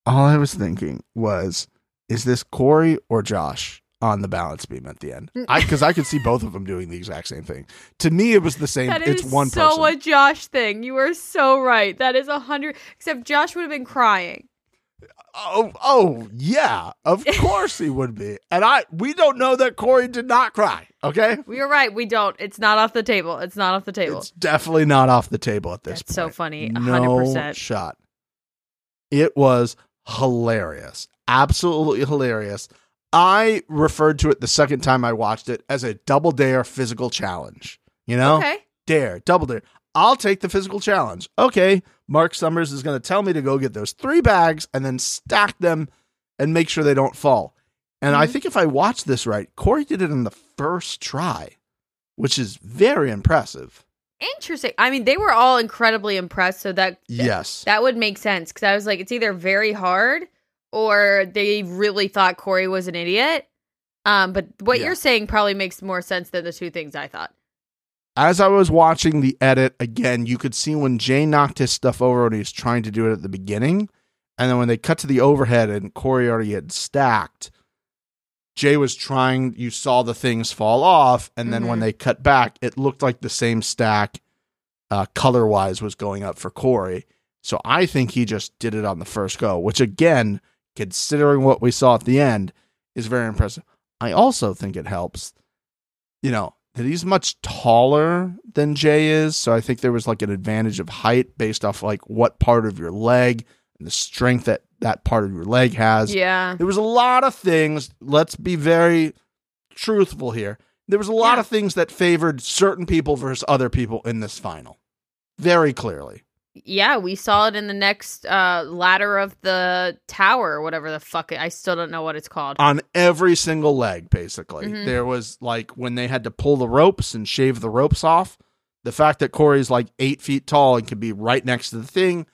All I was thinking was, is this Cory or Josh on the balance beam at the end? Mm. Because I could see both of them doing the exact same thing. To me, it was the same. That it's is one so person. a Josh thing. You are so right. That is a hundred. Except Josh would have been crying. Oh, oh, yeah. Of course he would be. And I, we don't know that Cory did not cry. Okay, We are right. We don't. It's not off the table. It's not off the table. it's definitely not off the table at this. That's so funny. No hundred percent. shot. It was hilarious, absolutely hilarious. I referred to it the second time I watched it as a double dare physical challenge. You know, Okay. dare, double dare. I'll take the physical challenge. Okay, Mark Summers is going to tell me to go get those three bags and then stack them and make sure they don't fall. And I Mhm. think if I watch this right, Cory did it in the first try, which is very impressive. Interesting. I mean, they were all incredibly impressed. So that Yes. that would make sense because I was like, it's either very hard or they really thought Cory was an idiot. Um, but what Yeah. you're saying probably makes more sense than the two things I thought. As I was watching the edit again, you could see when Jay knocked his stuff over when he was trying to do it at the beginning. And then when they cut to the overhead and Cory already had stacked, Jay was trying, you saw the things fall off. And then when Mhm. they cut back, it looked like the same stack, uh, color wise, was going up for Cory. So I think he just did it on the first go, which again, considering what we saw at the end, is very impressive. I also think it helps, you know, that he's much taller than Jay is. So I think there was like an advantage of height based off like what part of your leg and the strength that that part of your leg has. Yeah. There was a lot of things. Let's be very truthful here. There was a lot Yeah. of things that favored certain people versus other people in this final. Very clearly. Yeah, we saw it in the next uh ladder of the tower or whatever the fuck it, I still don't know what it's called. On every single leg, basically. Mhm. There was like when they had to pull the ropes and shave the ropes off. The fact that Cory's like eight feet tall and can be right next to the thing,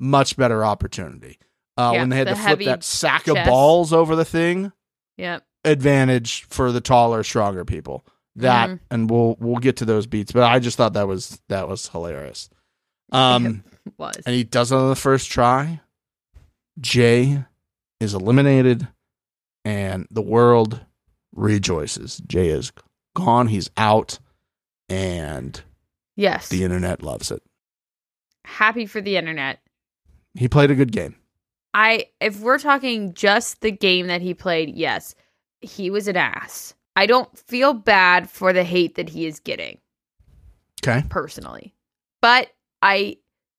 much better opportunity. Uh, Yeah, when they had the to flip that sack of balls over the thing, Yep. advantage for the taller, stronger people. That Mhm. and we'll we'll get to those beats, but I just thought that was that was hilarious. Um was. and he does it on the first try. Jay is eliminated and the world rejoices. Jay is gone, he's out and Yes. the internet loves it. Happy for the internet. He played a good game. I if we're talking just the game that he played, yes, he was an ass. I don't feel bad for the hate that he is getting Okay. personally. But I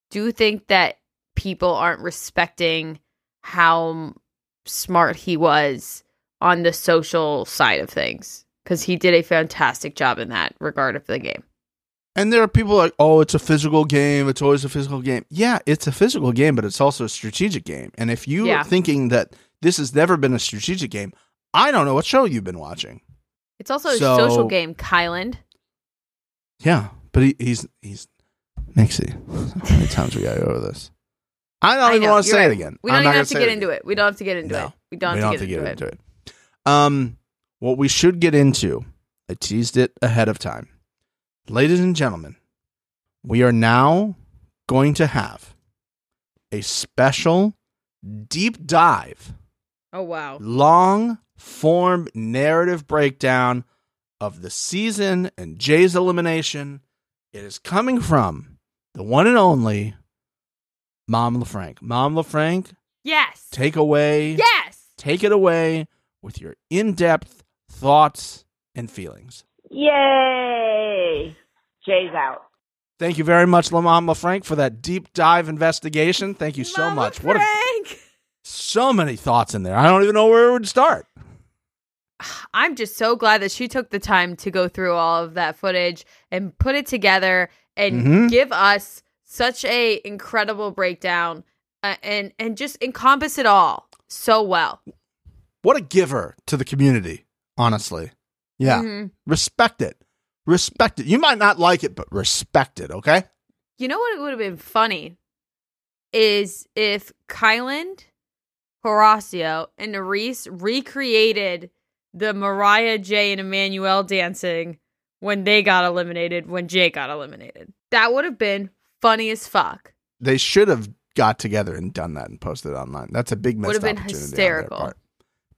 do think that people aren't respecting how smart he was on the social side of things cuz he did a fantastic job in that regard of the game. And there are people like, oh, it's a physical game. It's always a physical game. Yeah, it's a physical game, but it's also a strategic game. And if you Yeah. are thinking that this has never been a strategic game, I don't know what show you've been watching. It's also a social game, Kyland. Yeah, but he, he's he's Mixie. How many times we got to go over this? I don't I even know, want to say right. it again. We don't I'm even have to get it into it. We don't have to get into No. it. We don't we have don't to get, into, it. it. Um, what we should get into, I teased it ahead of time. Ladies and gentlemen, we are now going to have a special deep dive, Oh wow. long form narrative breakdown of the season and Jay's elimination. It is coming from the one and only Mom LaFrank. Mom LaFrank. Yes. take away yes. take it away with your in-depth thoughts and feelings. Yay! Jay's out. Thank you very much, Lamont LaFranc, for that deep dive investigation. Thank you so Mama much. What a, Frank. so many thoughts in there. I don't even know where it would start. I'm just so glad that she took the time to go through all of that footage and put it together and Mhm. give us such a incredible breakdown uh, and and just encompass it all so well. What a giver to the community, honestly. Yeah. Mhm. Respect it. Respect it. You might not like it, but respect it, okay? You know what it would have been funny is if Kyland, Horacio, and Reese recreated the Mariah, Jay, and Emmanuel dancing when they got eliminated, when Jay got eliminated. That would have been funny as fuck. They should have got together and done that and posted it online. That's a big missed Would have been hysterical.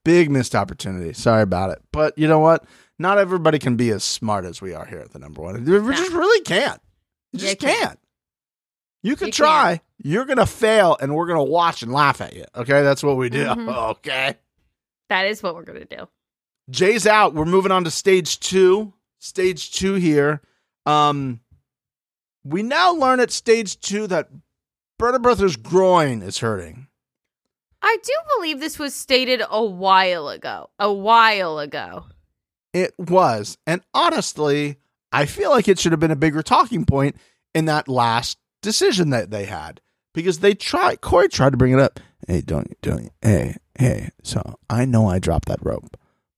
Big missed opportunity. Sorry about it. But you know what? Not everybody can be as smart as we are here at the number one. We just really can't. You just can't. can't. You can You try. You're gonna fail, and we're gonna watch and laugh at you. Okay, that's what we do. Mhm. Okay. That is what we're going to do. Jay's out. We're moving on to stage two. Stage two here. Um, we now learn at stage two that Berta Bertha's groin is hurting. I do believe this was stated a while ago. A while ago. It was. And honestly, I feel like it should have been a bigger talking point in that last decision that they had. Because they tried Corey tried to bring it up. Hey, don't don't hey, hey, so I know I dropped that rope.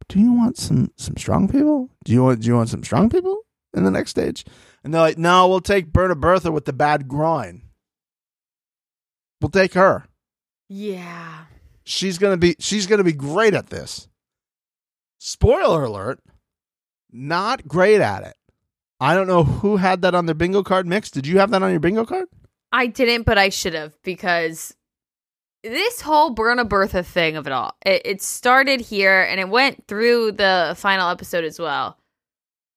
Do you want some some strong people? Do you want do you want some strong people in the next stage? And they're like, No, we'll take Berta Bertha with the bad groin. We'll take her. Yeah. She's gonna be she's gonna be great at this. Spoiler alert, not great at it. I don't know who had that on their bingo card mix. Did you have that on your bingo card? I didn't, but I should have because this whole Burna Bertha thing of it all, it, it started here and it went through the final episode as well.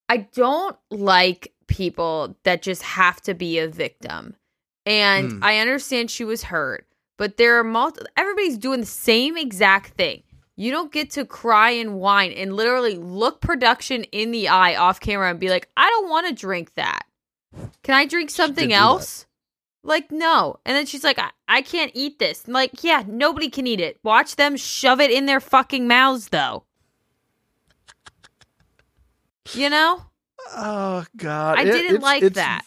I don't like people that just have to be a victim. And Hmm. I understand she was hurt, but there are multi- everybody's doing the same exact thing. You don't get to cry and whine and literally look production in the eye off camera and be like, I don't want to drink that. Can I drink something else? Like, no. And then she's like, I-, I can't eat this. I'm like, yeah, nobody can eat it. Watch them shove it in their fucking mouths, though. You know? Oh God, I It- didn't it's- like it's- that.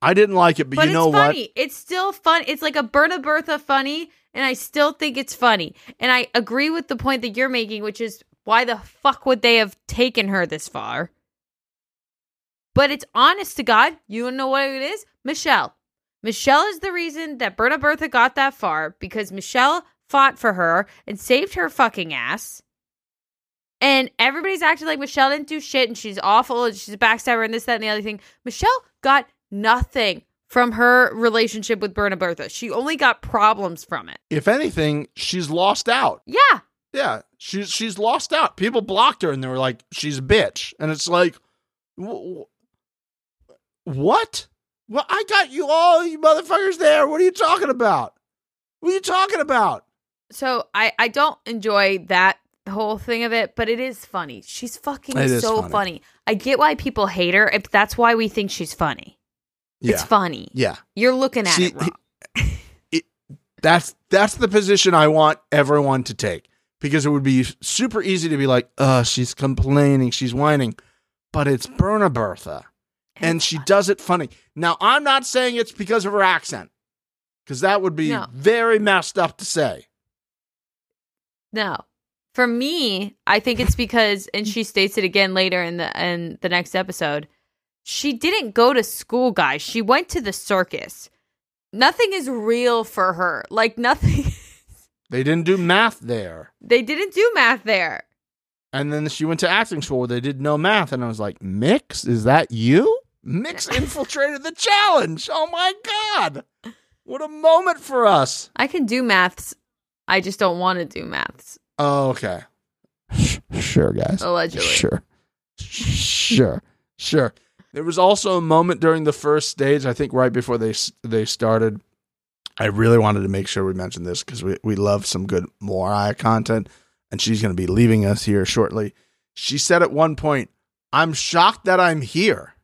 I didn't like it, but, But you know it's what? funny. It's still fun. It's like a Berna Bertha funny, and I still think it's funny. And I agree with the point that you're making, which is why the fuck would they have taken her this far? But it's honest to God. You know what it is? Michelle. Michelle is the reason that Berna Bertha got that far because Michelle fought for her and saved her fucking ass. And everybody's acting like Michelle didn't do shit and she's awful and she's a backstabber and this, that, and the other thing. Michelle got nothing from her relationship with Berna Bertha. She only got problems from it. If anything, she's lost out. Yeah. Yeah, she's she's lost out. People blocked her and they were like, "She's a bitch," and it's like, wh- wh- what? Well, I got you all, you motherfuckers there. What are you talking about? What are you talking about? So I I don't enjoy that whole thing of it, but it is funny. She's fucking is so funny. funny. I get why people hate her. If that's why we think she's funny. Yeah, It's funny. yeah. You're looking at See, it wrong. it, that's that's the position I want everyone to take because it would be super easy to be like, "Uh, she's complaining, she's whining," but it's Berna Bertha, and she does it funny. Now, I'm not saying it's because of her accent, because that would be No. very messed up to say. No. For me, I think it's because and she states it again later in the in the next episode. She didn't go to school, guys. She went to the circus. Nothing is real for her. Like nothing They didn't do math there, They didn't do math there. and then she went to acting school where they did no math, and I was like, "Mix, is that you?" Mix infiltrated the challenge. Oh my god! What a moment for us. I can do maths. I just don't want to do maths. Oh, okay. Sure, guys. Allegedly. Sure. Sure. Sure. There was also a moment during the first stage, I think right before they they started. I really wanted to make sure we mentioned this because we, we love some good Mariah content, and she's going to be leaving us here shortly. She said at one point, I'm shocked that I'm here.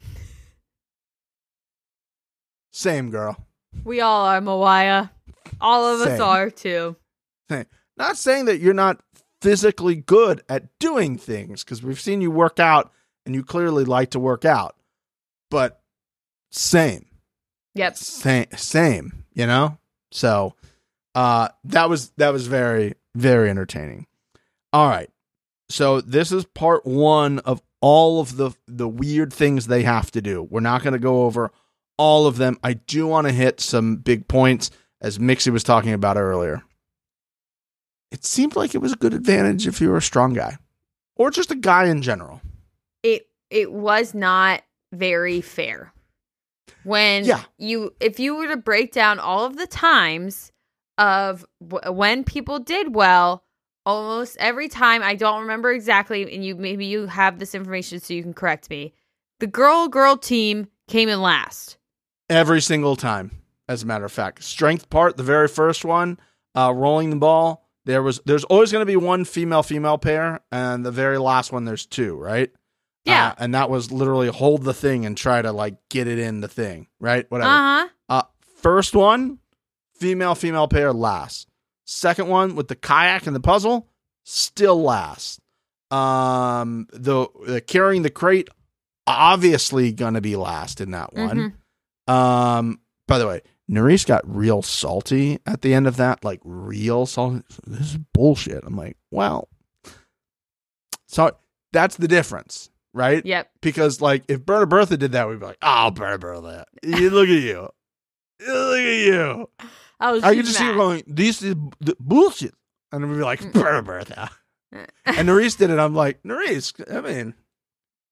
Same girl. We all are Mawaya. All of us are too. thing. Not saying that you're not physically good at doing things because we've seen you work out and you clearly like to work out, but same, Yep. same, same. You know, so uh, that was that was very very entertaining. All right, so this is part one of all of the the weird things they have to do. We're not going to go over all of them. I do want to hit some big points as Mixie was talking about earlier it seemed like it was a good advantage if you were a strong guy or just a guy in general. It it was not very fair. When Yeah. you if you were to break down all of the times of w- when people did well, almost every time I don't remember exactly and you maybe you have this information so you can correct me. The girl girl team came in last. Every single time, as a matter of fact. Strength part, the very first one, uh, rolling the ball. There was there's always going to be one female female pair, and the very last one there's two, right? Yeah. Uh, and that was literally hold the thing and try to like get it in the thing, right? Whatever. Uh-huh. Uh, first one, female female pair last. Second one with the kayak and the puzzle, still last. Um, the, the carrying the crate, obviously gonna be last in that one. Um, by the way, Nurys got real salty at the end of that, like real salty. This is bullshit. I'm like, well, so that's the difference, right? Yep. Because like if Berta Bertha did that, we'd be like, oh, Berta Bertha, you look at you, look at you. I was I could just see her going, this is b- bullshit, and we'd be like, Mm. Berta Bertha. And Nurys did it. I'm like, Nurys, I mean,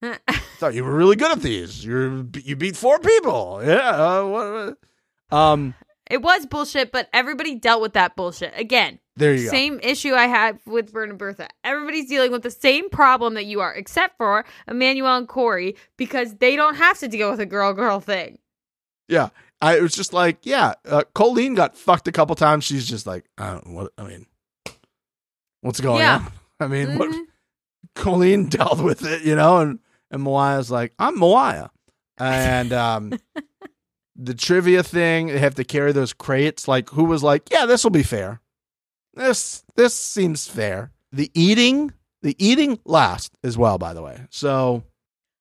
thought you were really good at these. You you beat four people. Yeah. Uh, what, what- Um. It was bullshit, but everybody dealt with that bullshit. Again, There you go. same issue I had with Bert and Bertha. Everybody's dealing with the same problem that you are, except for Emmanuel and Cory, because they don't have to deal with a girl girl thing. Yeah. I it was just like, yeah. Uh, Colleen got fucked a couple times. She's just like, I don't what. I mean, what's going Yeah. on? I mean, what? Mhm. Colleen dealt with it, you know, and and Mawaia's like, I'm Mawaiah, and um, the trivia thing, they have to carry those crates. Like, who was like, yeah, this will be fair. This this seems fair. The eating, the eating last as well, by the way. So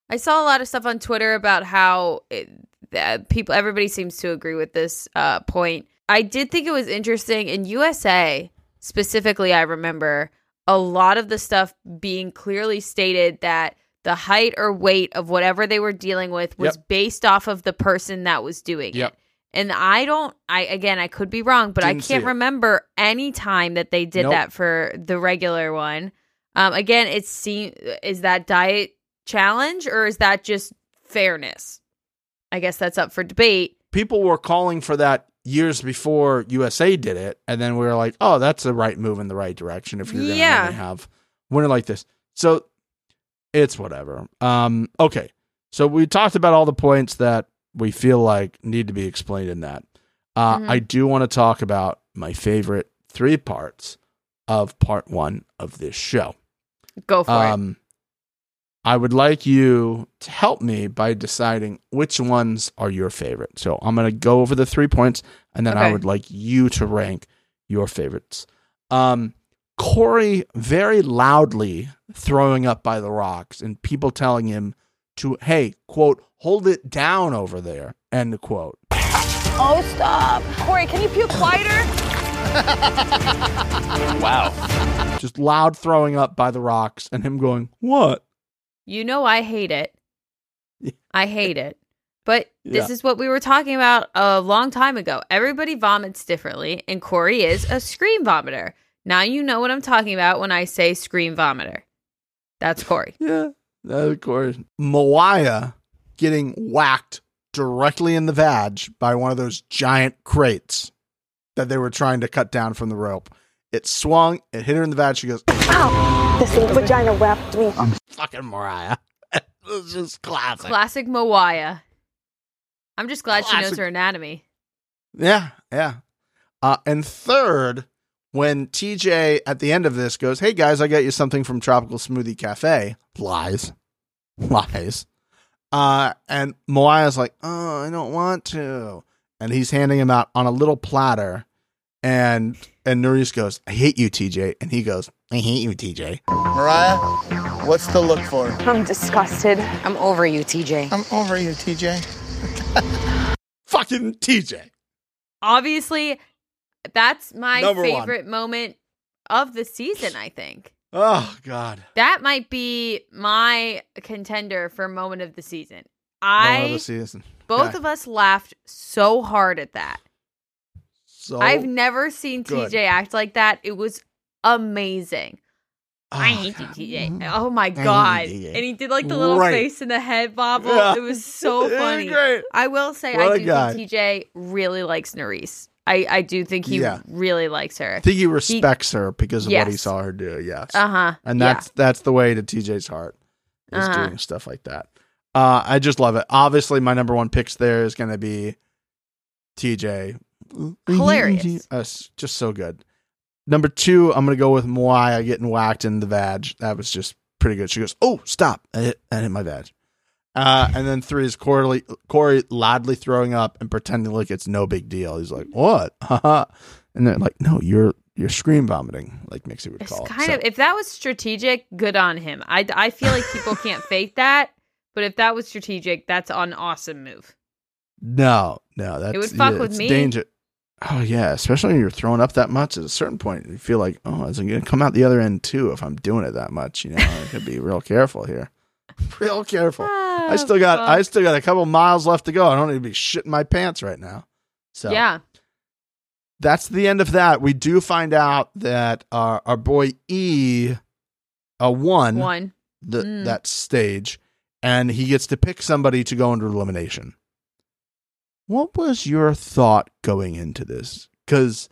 I saw a lot of stuff on Twitter about how it, that people, everybody seems to agree with this uh, point. I did think it was interesting in USA specifically. I remember a lot of the stuff being clearly stated that the height or weight of whatever they were dealing with was Yep. based off of the person that was doing Yep. it. And I don't, I again, I could be wrong, but I Didn't see can't remember any time that they did Nope. that for the regular one. Um, again, it's seen is that diet challenge or is that just fairness? I guess that's up for debate. People were calling for that years before USA did it, and then we were like, "Oh, that's the right move in the right direction." If you're going to Yeah. really have winner like this, so it's whatever. Um, okay, so we talked about all the points that we feel like need to be explained in that. Uh, Mhm. I do want to talk about my favorite three parts of part one of this show. Go for it. Um, I would like you to help me by deciding which ones are your favorite. So I'm going to go over the three points, and then I would like you to rank your favorites. Um, Cory very loudly throwing up by the rocks, and people telling him to, hey, quote, hold it down over there, end quote. Oh, stop. Cory, can you puke quieter? Wow. Just loud throwing up by the rocks, and him going, what? You know I hate it. I hate it. But this Yeah. is what we were talking about a long time ago. Everybody vomits differently, and Cory is a scream vomiter. Now you know what I'm talking about when I say scream vomiter. That's Cory. Yeah, of course. Mawaya getting whacked directly in the vag by one of those giant crates that they were trying to cut down from the rope. It swung, it hit her in the vag. She goes, Ow! This little vagina whacked me. I'm fucking Mariah. this is classic. Classic Mawaya. I'm just glad she knows her anatomy. yeah, yeah. Uh, and third, when TJ at the end of this goes, Hey guys, I got you something from Tropical Smoothie Cafe. Lies. Lies. Uh, and Moaya's like, Oh, I don't want to. And he's handing him out on a little platter. And and Nurys goes, I hate you, TJ. And he goes, I hate you, TJ. Mariah, what's the look for? I'm disgusted. I'm over you, TJ. I'm over you, TJ. Fucking TJ. Obviously, that's my Number one. favorite moment of the season, I think. Oh God. That might be my contender for moment of the season. Moment of I the season. both Okay. of us laughed so hard at that. So I've never seen good. TJ act like that. It was amazing. I Oh, hate you, TJ. Mm-hmm. Oh my god! And he did like the little Right. face and the head bobble. Yeah. It was so funny. great. I will say, What I do guy. think TJ really likes Nurys. I I do think he Yeah. really likes her. I think he respects her because of what he saw her do. Yes, Uh huh. and that's that's the way to TJ's heart is Uh-huh. doing stuff like that. Uh, I just love it. Obviously, my number one picks there is going to be TJ. Hilarious. Uh, just so good. Number two, I'm going to go with Moaya getting whacked in the vag. That was just pretty good. She goes, "Oh, stop! I hit, I hit my vag." Uh, and then three is Cory, Cory loudly throwing up and pretending like it's no big deal. He's like, "What?" Haha. and they're like, "No, you're you're scream vomiting," like Mixie would It's call kind it. of if that was strategic, good on him. I I feel like people can't fake that, but if that was strategic, that's an awesome move. No, no, that's would fuck yeah, with me. Danger. Oh yeah, especially when you're throwing up that much. At a certain point, you feel like, oh, is it going to come out the other end too? If I'm doing it that much, you know, I could be real careful here. Real careful. I Ah, still got, fuck. I still got a couple miles left to go. I don't need to be shitting my pants right now. So yeah. that's the end of that. We do find out that our our boy E, a uh, won One. the Mm. that stage, and he gets to pick somebody to go into elimination. What was your thought going into this? Because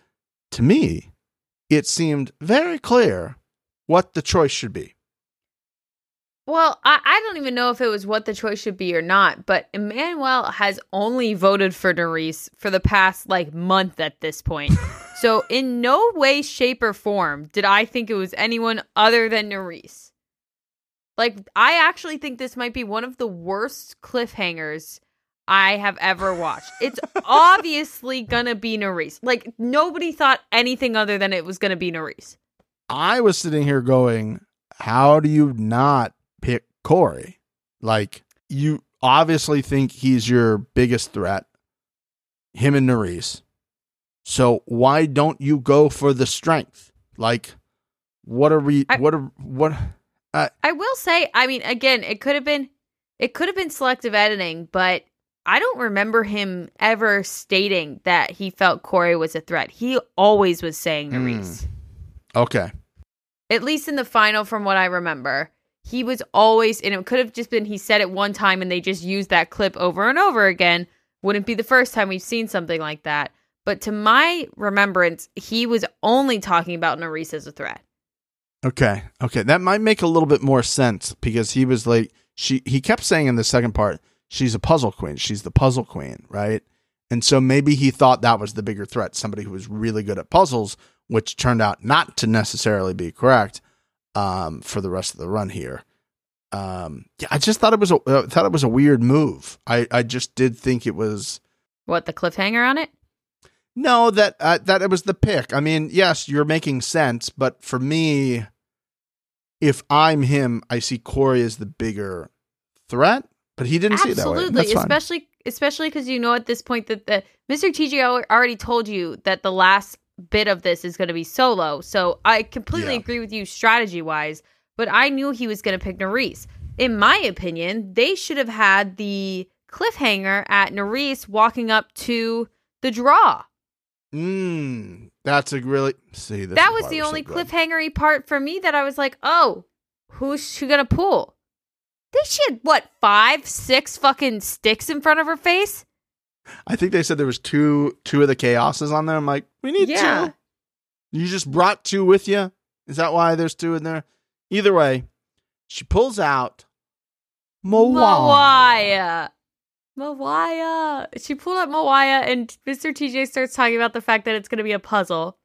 to me, it seemed very clear what the choice should be. Well, I, I don't even know if it was what the choice should be or not, but Emmanuel has only voted for Nurys for the past like month at this point. so in no way, shape, or form did I think it was anyone other than Nurys. Like I actually think this might be one of the worst cliffhangers I have ever watched. It's obviously gonna be Nurys. Like nobody thought anything other than it was gonna be Nurys. I was sitting here going, how do you not Cory? Like, you obviously think he's your biggest threat, him and Nurys. So why don't you go for the strength? Like, what are we, I- what are, what, I will say, I mean, again, it could have been it could have been selective editing, but I don't remember him ever stating that he felt Cory was a threat. He always was saying Hmm. Nurys. okay. At least in the final, from what I remember, he was always, and it could have just been he said it one time and they just used that clip over and over again. Wouldn't be the first time we've seen something like that. But to my remembrance, he was only talking about Nurys as a threat. Okay. Okay. That might make a little bit more sense because he was like she he kept saying in the second part, she's a puzzle queen. She's the puzzle queen, right? And so maybe he thought that was the bigger threat, somebody who was really good at puzzles, which turned out not to necessarily be correct um, for the rest of the run here. Um, yeah, I just thought it was a uh, thought it was a weird move. I I just did think it was What, the cliffhanger on it? no that uh, that it was the pick. I mean, yes, you're making sense, but for me, if I'm him, I see Cory as the bigger threat. But he didn't see it that way. Absolutely, fine. especially especially because you know at this point that the Mr. TJ al- already told you that the last bit of this is going to be solo. So I completely Yeah. agree with you strategy wise, but I knew he was going to pick Nurys. In my opinion, they should have had the cliffhanger at Nurys walking up to the draw. Mm, that's a really see. This that was the we're so only cliffhangery part for me that I was like, oh, who's she gonna pull? They she had what five, six fucking sticks in front of her face. I think they said there was two two of the chaoses on there. I'm like, we need Yeah. two. You just brought two with you. Is that why there's two in there? Either way, she pulls out. Mawaya. Mawaya. She pulled up Mawaya, and Mr. TJ starts talking about the fact that it's going to be a puzzle.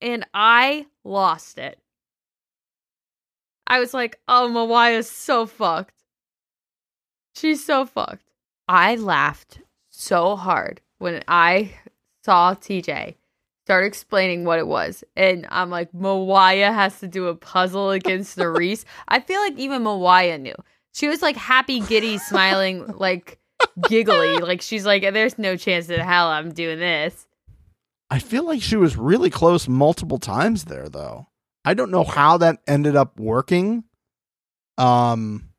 And I lost it. I was like, oh, Mawaya's so fucked. She's so fucked. I laughed so hard when I saw TJ start explaining what it was. And I'm like, Mawaya has to do a puzzle against Nurys. I feel like even Mawaya knew. She was like happy, giddy, smiling, like giggly. Like she's like, there's no chance in hell I'm doing this. I feel like she was really close multiple times there, though. I don't know how that ended up working. Um,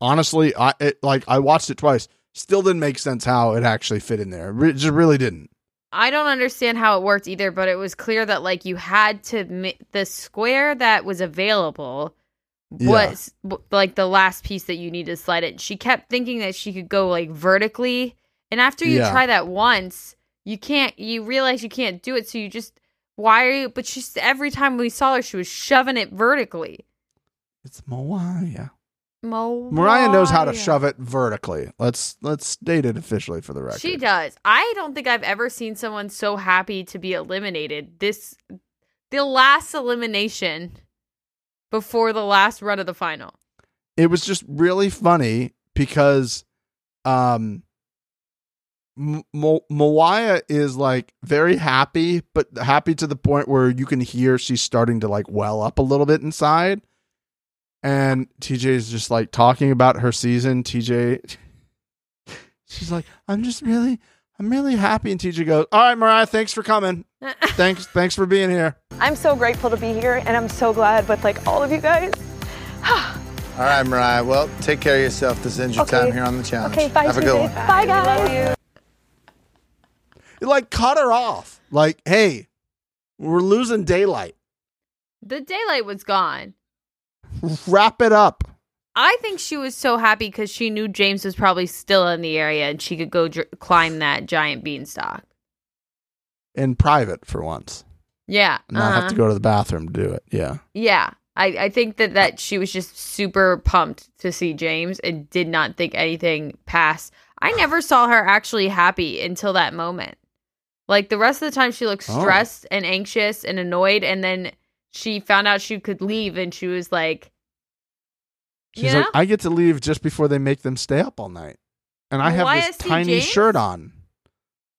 honestly, I it, like I watched it twice. Still didn't make sense how it actually fit in there. It just really didn't. I don't understand how it worked either, but it was clear that like you had to mi- the square that was available was w- like the last piece that you need to slide it. She kept thinking that she could go like vertically, and after you Yeah. try that once, you can't. You realize you can't do it, so you just why are you? But she's every time we saw her, she was shoving it vertically. It's Mariah. Mo- Mariah knows how to shove it vertically. Let's let's state it officially for the record. She does. I don't think I've ever seen someone so happy to be eliminated. This the last elimination before the last run of the final. It was just really funny because um M- Mo- Moaya is like very happy, but happy to the point where you can hear she's starting to like well up a little bit inside. And TJ is just like talking about her season. TJ, she's like, I'm just really, I'm really happy. And TJ goes, All right, Mariah, thanks for coming. Thanks, thanks for being here. I'm so grateful to be here, and I'm so glad with like all of you guys. All right, Mariah. Well, take care of yourself. This ends your Okay. time here on the challenge. Okay, bye, Have a good TJ. one. Bye, guys. It like cut her off. Like, hey, we're losing daylight. The daylight was gone. Wrap it up. I think she was so happy because she knew James was probably still in the area and she could go dr- climb that giant beanstalk. in private for once. Yeah, Not have to uh-huh. go to the bathroom to do it. Yeah. Yeah, I, I think that that she was just super pumped to see James and did not think anything past. I never saw her actually happy until that moment. Like the rest of the time, she looked Oh. stressed and anxious and annoyed, and then she found out she could leave, and she was like, She's You know? like, I get to leave just before they make them stay up all night. And I have Mariah this tiny James? shirt on.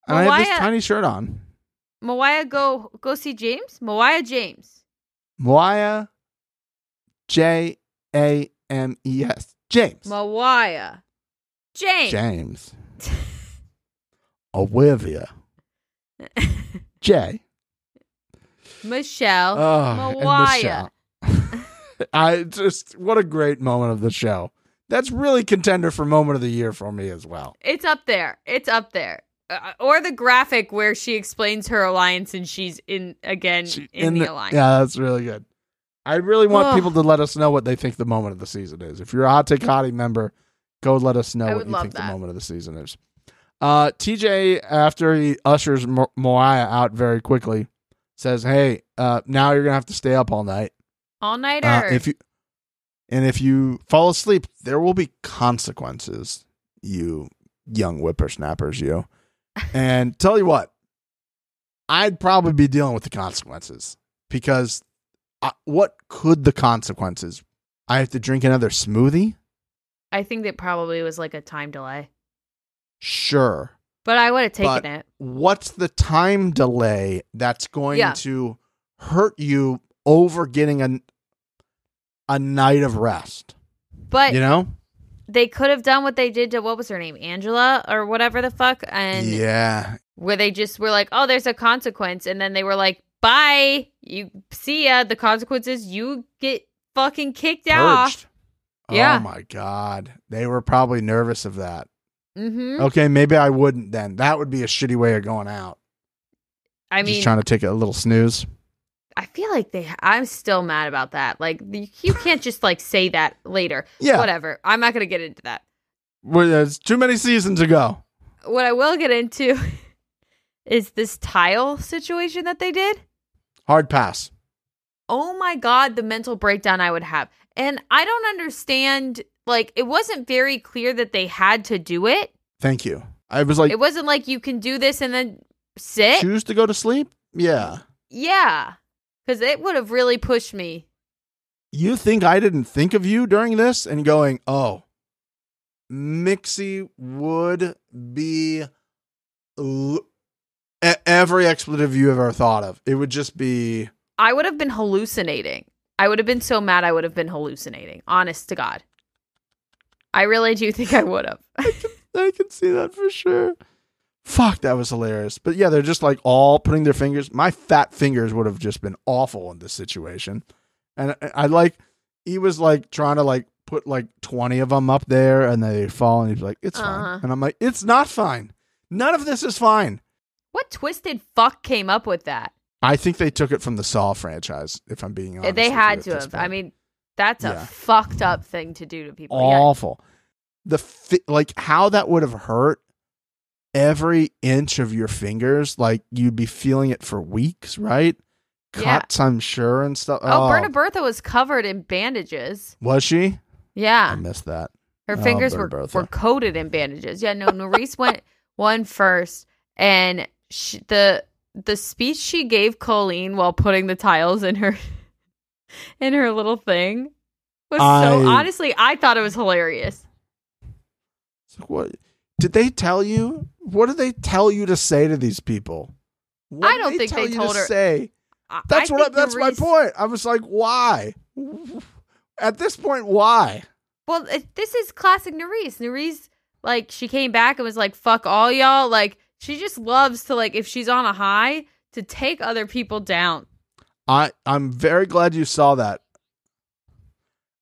And I have this Mariah- tiny shirt on. "Mawaya, go go see James. Mawaya James. Moaya J A M E S. James. Mawaya James. James. Olivia. J. Michelle. Oh, and. Michelle. I just what a great moment of the show. That's really contender for moment of the year for me as well. It's up there. It's up there. Uh, or the graphic where she explains her alliance and she's in again She- in, the, the- alliance. Yeah, that's really good. I really want Ugh. people to let us know what they think the moment of the season is. If you're a Hot Take Hottie member, go let us know what you think the moment of the season is. Uh, TJ, after he ushers Mo- Moaya out very quickly, says, "Hey, uh, now you're gonna have to stay up all night. All nighter. Uh, if you and if you fall asleep, there will be consequences. You young whippersnappers, you. and tell you what, I'd probably be dealing with the consequences because I, what could the consequences? I have to drink another smoothie. I think that probably was like a time delay. Sure. But I would have taken But- it. What's the time delay that's going Yeah. to hurt you over getting a a night of rest? But you know? they could have done what they did to what was her name? Angela or whatever the fuck and yeah. where they just were like, "Oh, there's a consequence." And then they were like, "Bye. You see ya. The consequences, you get fucking kicked out." Purged. Yeah. Oh my god. They were probably nervous of that. Mhm. Okay, maybe I wouldn't then. That would be a shitty way of going out. I mean, Just trying to take a little snooze. I feel like they. I'm still mad about that. Like you, you can't just like say that later. Yeah. Whatever. I'm not gonna get into that. Well, There's too many seasons ago. What I will get into is this tile situation that they did. Hard pass. Oh my god, the mental breakdown I would have. And I don't understand. Like it wasn't very clear that they had to do it. Thank you. I was like, it wasn't like you can do this and then sit. choose to go to sleep? Yeah. Yeah. Because it would have really pushed me. You think I didn't think of you during this and going, oh, Mixie would be l- every expletive you ever thought of. It would just be I would have been hallucinating. I would have been so mad I would have been hallucinating. Honest to God. I really do think I would have. I can see that for sure. Fuck, that was hilarious. But yeah, they're just like all putting their fingers. My fat fingers would have just been awful in this situation. And I, I like, he was like trying to like put like 20 of them up there and they fall and he's like, it's Uh-huh. fine. And I'm like, it's not fine. None of this is fine. what twisted fuck came up with that? I think they took it from the Saw franchise, if I'm being honest. they had to have. I mean, that's a Yeah. fucked up thing to do to people. Yeah. awful. The fi- like how that would have hurt every inch of your fingers. Like you'd be feeling it for weeks, right? Yeah. Cuts, I'm sure, and stuff. Oh, oh. Berta Bertha was covered in bandages. was she? Yeah. I missed that. Her Oh, fingers Berta were, Bertha. were coated in bandages. Yeah, no, Nurys went one first, and she, the the speech she gave Colleen while putting the tiles in her in her little thing was so honestly, I thought it was hilarious. It's like, what did they tell you? What did they tell you to say to these people? What I don't think tell they you told to her- Say that's I what. I, think that's my point. I was like, why? At this point, why? Well, it, this is classic Nurys. Nurys, like, she came back and was like, fuck all y'all. Like, she just loves to, like, if she's on a high, to take other people down. I I'm very glad you saw that.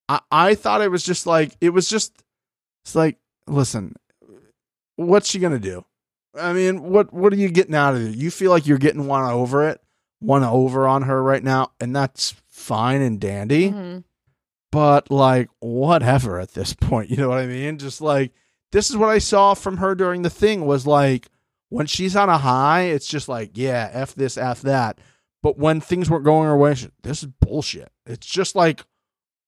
I I thought it was just like it was just it's like listen, what's she gonna do? I mean, what what are you getting out of it? You feel like you're getting one over it, one over on her right now, and that's fine and dandy. Mhm. But like whatever at this point, you know what I mean? Just like this is what I saw from her during the thing was like when she's on a high, it's just like, yeah, F this, F that. But when things weren't going her way, she, this is bullshit. It's just like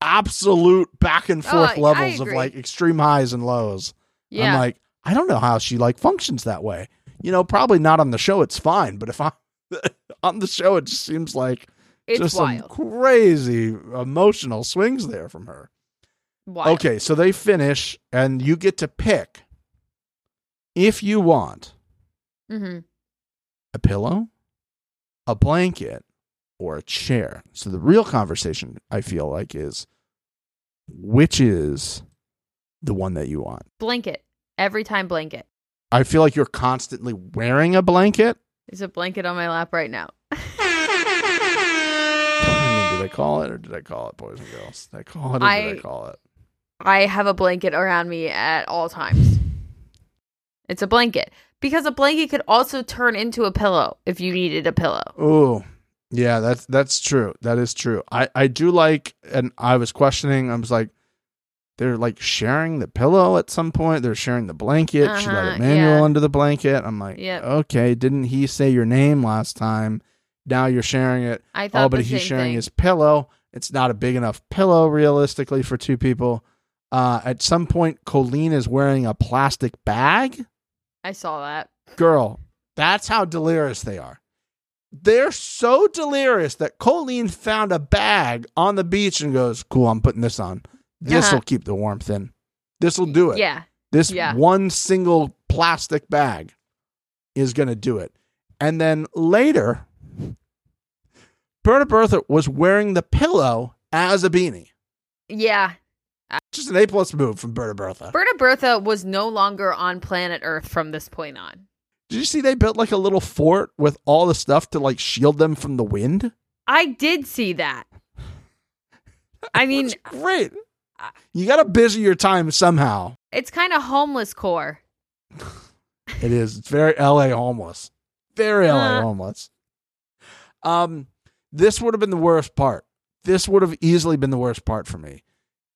absolute back and Oh, forth I levels of like extreme highs and lows. Yeah. I'm like, I don't know how she like functions that way. You know, probably not on the show. It's fine, but if I'm on the show, it just seems like it's just wild. some crazy emotional swings there from her. wild. Okay, so they finish, and you get to pick if you want mm-hmm. a pillow, a blanket, or a chair. So the real conversation I feel like is which is the one that you want. Blanket. Every time blanket. I feel like you're constantly wearing a blanket. There's a blanket on my lap right now. I mean, did I call it or did I call it, boys and girls? Did I call it or did I I- call it? I have a blanket around me at all times. It's a blanket. Because a blanket could also turn into a pillow if you needed a pillow. Oh, Yeah, that's that's true. That is true. I I do like, and I was questioning. I was like, they're like sharing the pillow at some point. They're sharing the blanket. she Uh-huh, a manual yeah. under the blanket. I'm like, Yep. okay. Didn't he say your name last time? Now you're sharing it. I thought Oh, but he's sharing thing. his pillow. It's not a big enough pillow, realistically, for two people. Uh, at some point, Colleen is wearing a plastic bag. I saw that. Girl, that's how delirious they are. They're so delirious that Colleen found a bag on the beach and goes, Cool, I'm putting this on. This will Uh-huh. keep the warmth in. This will do it. Yeah. This Yeah. one single plastic bag is going to do it. And then later, Berta Bertha was wearing the pillow as a beanie. Yeah. Just an A plus move from Berta Bertha. Berta Bertha was no longer on planet Earth from this point on. Did you see they built like a little fort with all the stuff to like shield them from the wind? I did see that. I mean, great. You got to busy your time somehow. it's kind of homeless core. It is. It's very LA homeless. Very LA Uh. homeless. Um, this would have been the worst part. This would have easily been the worst part for me.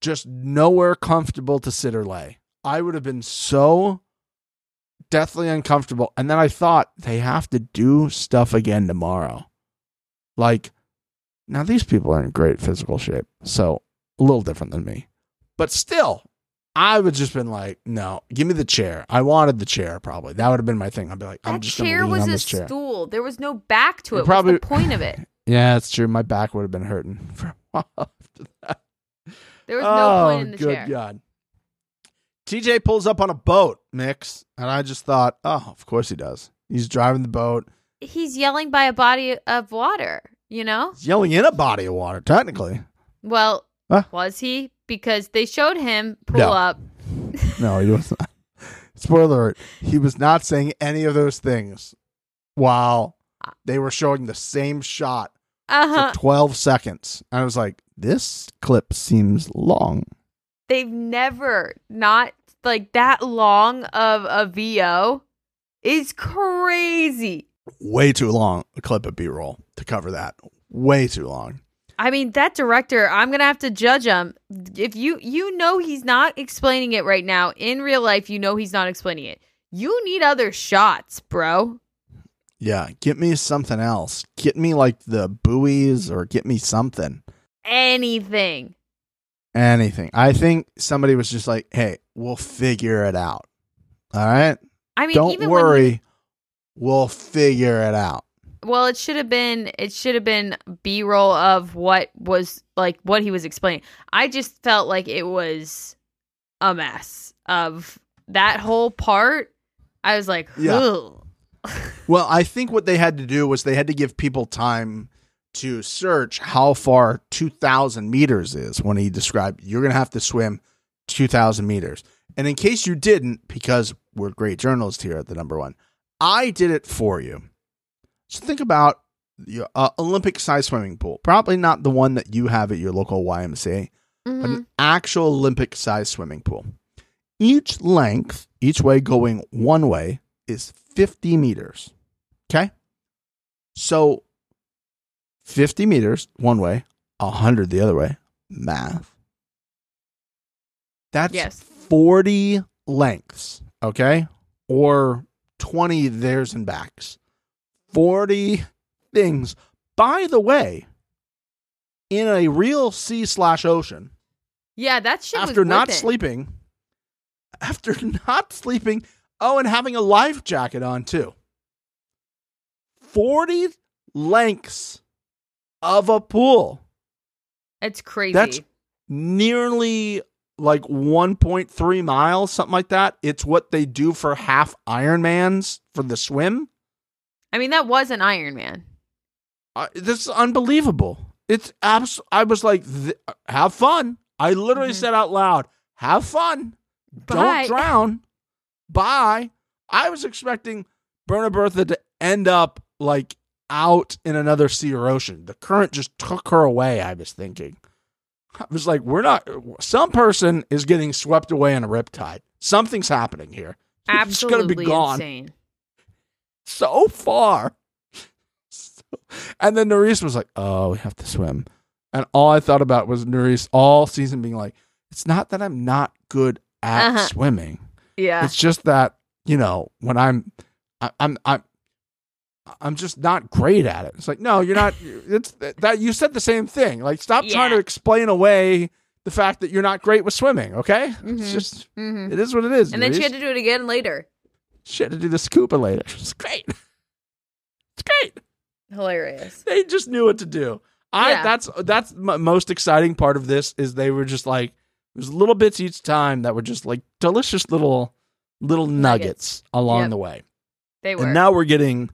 Just nowhere comfortable to sit or lay. I would have been so deathly uncomfortable. And then I thought they have to do stuff again tomorrow. Like, now these people are in great physical shape. So a little different than me. But still, I would just been like, no, give me the chair. I wanted the chair probably. That would have been my thing. I'd be like, I'm That just chair was on a chair. stool. There was no back to It it. probably- the point of it? Yeah, it's true. My back would have been hurting for a while after that. There was oh, no point in the good chair. God. TJ pulls up on a boat, Mix, and I just thought, oh, of course he does. He's driving the boat. He's yelling by a body of water, you know? He's yelling in a body of water, technically. Well, Huh? was he? Because they showed him pull No. up. No, he was not. Spoiler alert, he was not saying any of those things while they were showing the same shot Uh-huh. for 12 seconds. I was like, this clip seems long. They've never not like that long of a VO is crazy. Way too long a clip of B roll to cover that. Way too long. I mean, that director, I'm gonna have to judge him. If you you know he's not explaining it right now in real life, you know he's not explaining it. You need other shots, bro. Yeah, get me something else. Get me like the buoys or get me something. Anything. Anything. I think somebody was just like, hey, we'll figure it out. All right? I mean, Don't worry. he- we'll figure it out. Well, it should have been it should have been B roll of what was like what he was explaining. I just felt like it was a mess of that whole part. I was like, Yeah. Well, I think what they had to do was they had to give people time to search how far 2,000 meters is when he described you're going to have to swim 2,000 meters. And in case you didn't, because we're great journalists here at the number one, I did it for you. So think about your uh, Olympic size swimming pool. Probably not the one that you have at your local YMCA, but Mhm. an actual Olympic size swimming pool. Each length, each way going one way, is 50 meters. Okay? So 50 meters one way, 100 the other way. Math. That's Yes. 40 lengths, okay? Or 20 theirs and backs. 40 things. By the way, in a real sea slash ocean, Yeah, that shit was after not sleeping, after not sleeping, oh, and having a life jacket on too. 40 lengths of a pool. It's crazy. That's nearly like 1.3 miles, something like that. It's what they do for half Ironmans for the swim. I mean, that was an Iron Man. Uh, this is unbelievable. It's abs. I was like, th- have fun. I literally Mhm. said out loud, have fun. Bye. Don't drown. Bye. I was expecting Berna Bertha to end up like out in another sea or ocean. The current just took her away, I was thinking. I was like, we're not, some person is getting swept away in a riptide. Something's happening here. It's Absolutely going to be gone insane. So far. So and then Nurys was like, "Oh, we have to swim," and all I thought about was Nurys all season being like, "It's not that I'm not good at Uh-huh. swimming. Yeah. It's just that you know when I'm, I, I'm, I'm." I'm just not great at it. It's like, no, you're not. It's that you said the same thing. Like, stop trying to explain away the fact that you're not great with swimming. Okay, it's Mhm. just, Mhm. it is what it is. And then she had to do it again later. She had to do the scuba later. It's great. It's great. Hilarious. They just knew what to do. I Yeah. that's that's m- most exciting part of this is they were just like there's little bits each time that were just like delicious little little nuggets, Nuggets. along Yep. the way. They were. And now we're getting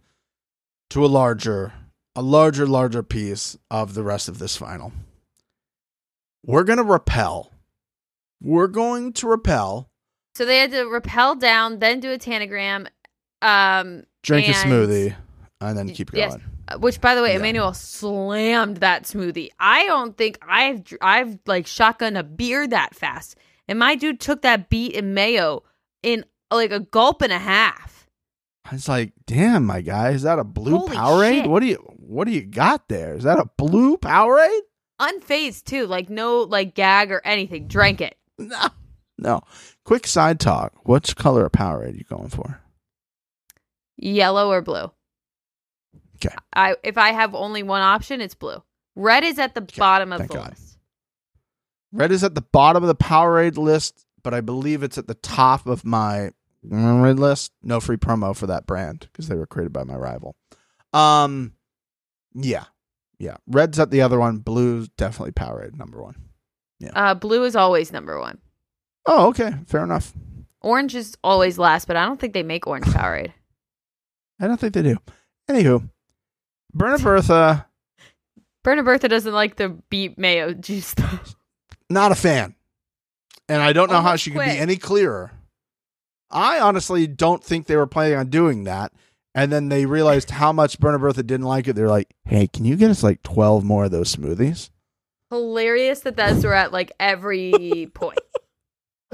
to a larger a larger larger piece of the rest of this final. We're going to repel. We're going to repel, so they had to rappel down, then do a tanagram. Um, drink a smoothie, and then keep going. Yes. uh, which, by the way, Yeah. Emmanuel slammed that smoothie. I don't think I've I've like shotgun a beer that fast, and my dude took that beet and mayo in like a gulp and a half. I was like, "Damn, my guy, is that a blue Holy Powerade? shit. What do you what do you got there? Is that a blue Powerade?" Unfazed too, like no like gag or anything. Drank it. No, no. Quick side talk. Which color of Powerade are you going for? Yellow or blue. Okay. I if I have only one option, it's blue. Red is at the bottom of thank the God. list. Red is at the bottom of the Powerade list, but I believe it's at the top of my red list. No free promo for that brand because they were created by my rival. Um, yeah, yeah. Red's at the other one. Blue's definitely Powerade number one. Yeah. Uh, blue is always number one. Oh, okay, fair enough. Orange is always last, but I don't think they make orange Powerade. I don't think they do. Anywho, Berna Bertha, Berna Bertha doesn't like the beet mayo juice though. not a fan. And I don't know oh, how Almost she could be any clearer. I honestly don't think they were planning on doing that. And then they realized how much Berna Bertha didn't like it. They're like, hey, can you get us like 12 more of those smoothies? Hilarious that those were at like every point.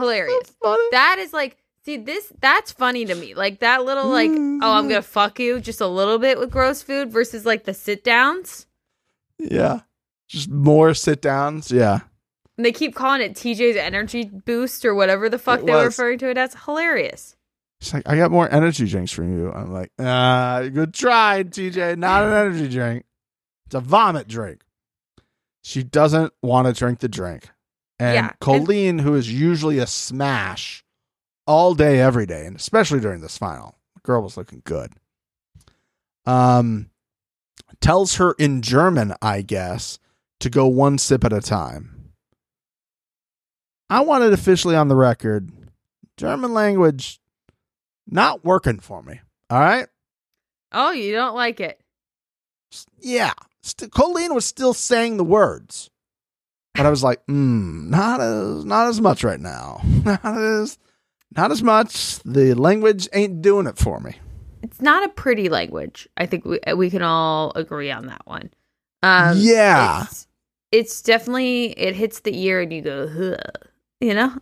Hilarious. That is like, see this. That's funny to me. Like that little like, oh, I'm gonna fuck you just a little bit with gross food versus like the sit downs. Yeah. Just more sit downs. Yeah. And they keep calling it TJ's energy boost or whatever the fuck It they were was. referring to it as. Hilarious. She's like, I got more energy drinks from you. I'm like, ah, good try, TJ. Not an energy drink. It's a vomit drink. She doesn't want to drink the drink. And Yeah, and- Colleen, who is usually a smash all day, every day, and especially during this final, the girl was looking good. Um, tells her in German, I guess, to go one sip at a time. I want it officially on the record. German language not working for me. All right. Oh, you don't like it? Yeah. St- Colleen was still saying the words. But I was like, mm, not as not as much right now. Not as not as much. The language ain't doing it for me. It's not a pretty language. I think we we can all agree on that one. Um, Yeah. it's, it's definitely it hits the ear and you go, Ugh, you know.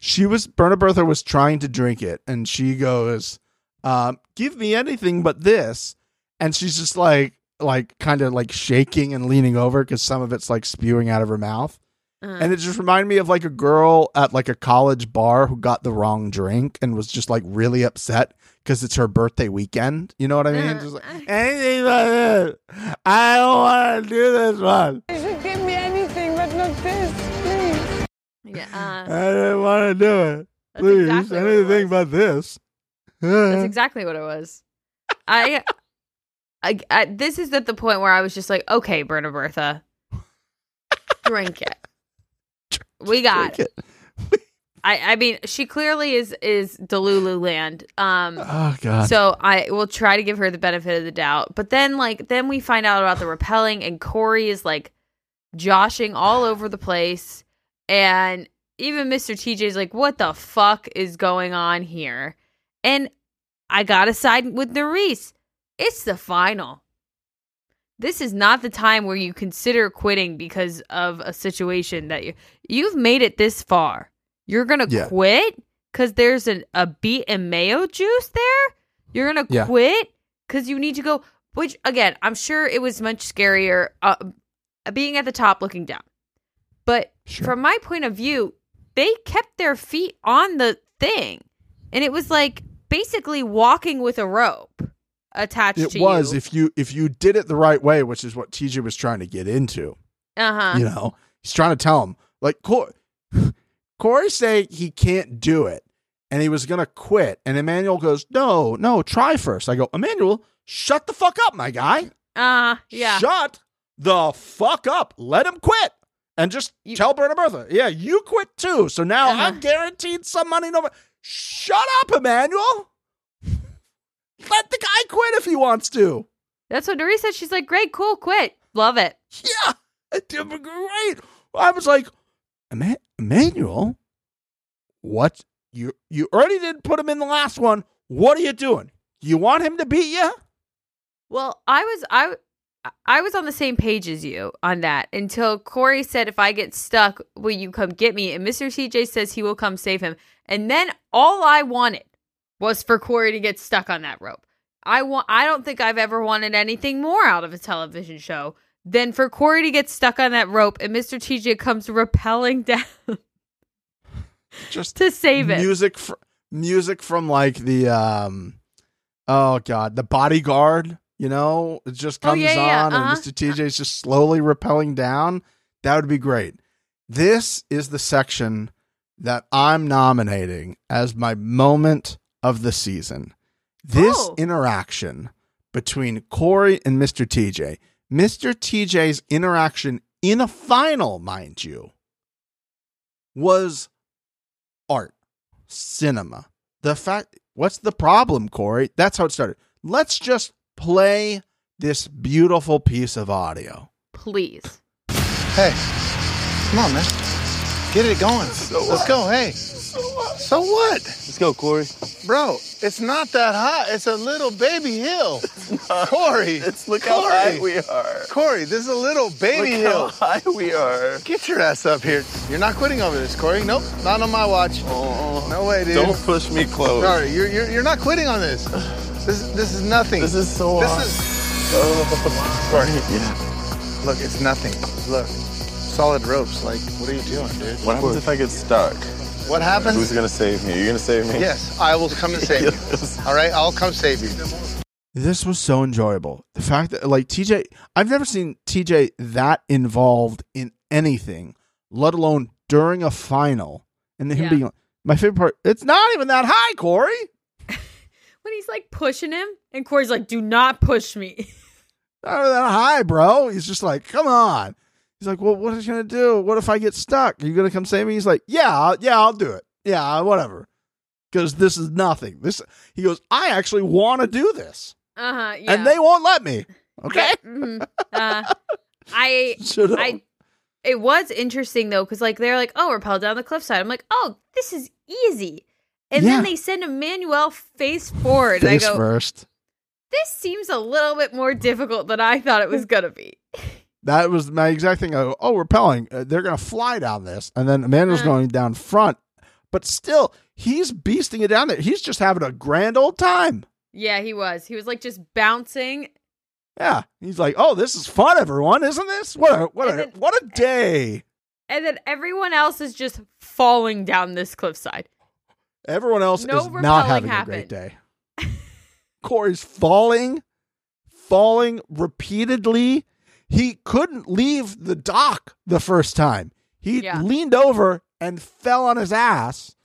She was Berna Bertha was trying to drink it, and she goes, um, "Give me anything but this." And she's just like, like, kind of like shaking and leaning over because some of it's like spewing out of her mouth. Uh, And it just reminded me of like a girl at like a college bar who got the wrong drink and was just like really upset because it's her birthday weekend. You know what I mean? Uh, Just like, anything but this. I don't want to do this one. You should give me anything but not this, please. yeah, uh, I don't want to do it. That's Please, exactly what it anything was. but this. that's exactly what it was. I, I, I, this is at the point where I was just like, okay, Berna Bertha, drink it. We got it. it. I, I mean, she clearly is is Delulu land. Um, Oh god. So I will try to give her the benefit of the doubt. But then like then we find out about the repelling and Cory is like joshing all over the place and even Mr. TJ is like, what the fuck is going on here? And I gotta side with Nurys. It's the final. This is not the time where you consider quitting because of a situation that you you've made it this far. You're gonna Yeah. quit because there's an, a beet and mayo juice there. You're gonna Yeah. quit because you need to go which again, I'm sure it was much scarier uh, being at the top looking down. But Sure. from my point of view, they kept their feet on the thing. And it was like basically walking with a rope attached It to was you. if you if you did it the right way, which is what TJ was trying to get into. uh-huh. You know, he's trying to tell him like Cor- Cory say he can't do it, and he was gonna quit. And Emmanuel goes, "No, no, try first. I go, Emmanuel, shut the fuck up, my guy. Uh yeah. Shut the fuck up. Let him quit. And just You- tell Berta Bertha, yeah, you quit too. So now Uh-huh. I'm guaranteed some money. No, shut up, Emmanuel. Let the guy quit if he wants to. That's what Dory said. She's like, "Great, cool, quit. Love it." Yeah, it did great. I was like, Emmanuel, what? You you already didn't put him in the last one. What are you doing? You want him to beat you? Well, I was I I was on the same page as you on that until Cory said, "If I get stuck, will you come get me?" And Mr. TJ says he will come save him. And then all I wanted was for Cory to get stuck on that rope. I want. I don't think I've ever wanted anything more out of a television show than for Cory to get stuck on that rope and Mr. TJ comes rappelling down Just to save it. music fr- music from like the um oh god the bodyguard you know it just Oh, comes yeah, yeah, on uh-huh. and mr tj's just slowly rappelling down that would be great this is the section that i'm nominating as my moment of the season this Oh. interaction between cory and mr tj mr tj's interaction in a final mind you was art, cinema. The fact, what's the problem, Cory? That's how it started. Let's just play this beautiful piece of audio. Please. Hey, come on, man. Get it going. Let's go. Hey. So what? Let's go, Cory. Bro, it's not that hot. It's a little baby hill. Cory. Let's look Cory. how high we are. Cory, this is a little baby hill. Look hill. how high we are. Get your ass up here. You're not quitting over this, Cory. Nope, not on my watch. Oh, oh. No way, dude. Don't push me close. Sorry, you're, you're, you're not quitting on this. This is, this is nothing. This is so This hot. is, Oh, Cory, yeah. look, it's nothing. Look, solid ropes. Like, what are you doing, dude? What happens if I get stuck? What happens? Who's gonna save me? You're gonna save me? Yes, I will come and save Yes. you. All right, I'll come save you. This was so enjoyable. The fact that, like, TJ, I've never seen TJ that involved in anything, let alone during a final. And then him Yeah. being my favorite part, it's not even that high, Cory. When he's like pushing him, and Cory's like, "Do not push me." Not that high, bro. He's just like, come on. He's like, well, what is he gonna do? What if I get stuck? Are you gonna come save me? He's like, yeah, I'll- yeah, I'll do it. Yeah, whatever. Because this is nothing. This he goes, I actually want to do this, Uh huh. Yeah. and they won't let me. Okay, Mhm. Uh, I. I it was interesting though because like they're like oh we're rappel down the cliffside i'm like oh this is easy and Yeah. then they send emmanuel face forward and i face go first. this seems a little bit more difficult than i thought it was gonna be That was my exact thing. Go, oh, repelling. Uh, they're gonna fly down this, and then Amanda's Uh. going down front, but still, he's beasting it down there. He's just having a grand old time. yeah he was he was like just bouncing Yeah, he's like, "Oh, this is fun, everyone, isn't this? What a what a then- what a day!" and then everyone else is just falling down this cliffside Everyone else No is not having a great day. Cory's falling, falling repeatedly. He couldn't leave the dock the first time. He Yeah. leaned over and fell on his ass,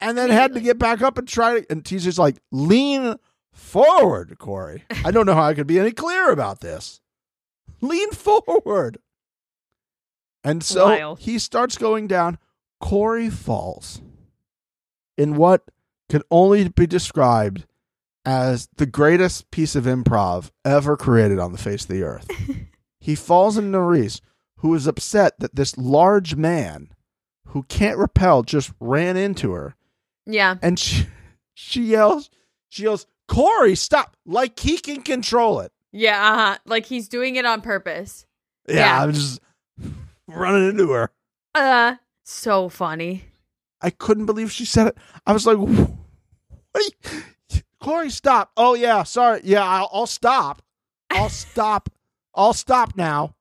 and then had to get back up and try. To, and TJ's like, "Lean forward, Cory." I don't know how I could be any clearer about this. Lean forward. And so Wild. he starts going down. Cory falls in what could only be described as the greatest piece of improv ever created on the face of the earth. he falls into Reese, who is upset that this large man who can't repel just ran into her. yeah And she, she yells, she yells, Cory, stop! Like he can control it. yeah uh-huh like he's doing it on purpose Yeah, Yeah. I'm just running into her. uh so funny I couldn't believe she said it. I was like, what are you? Cory, stop. Oh, yeah, sorry. Yeah, I'll, I'll stop. I'll stop. I'll stop now.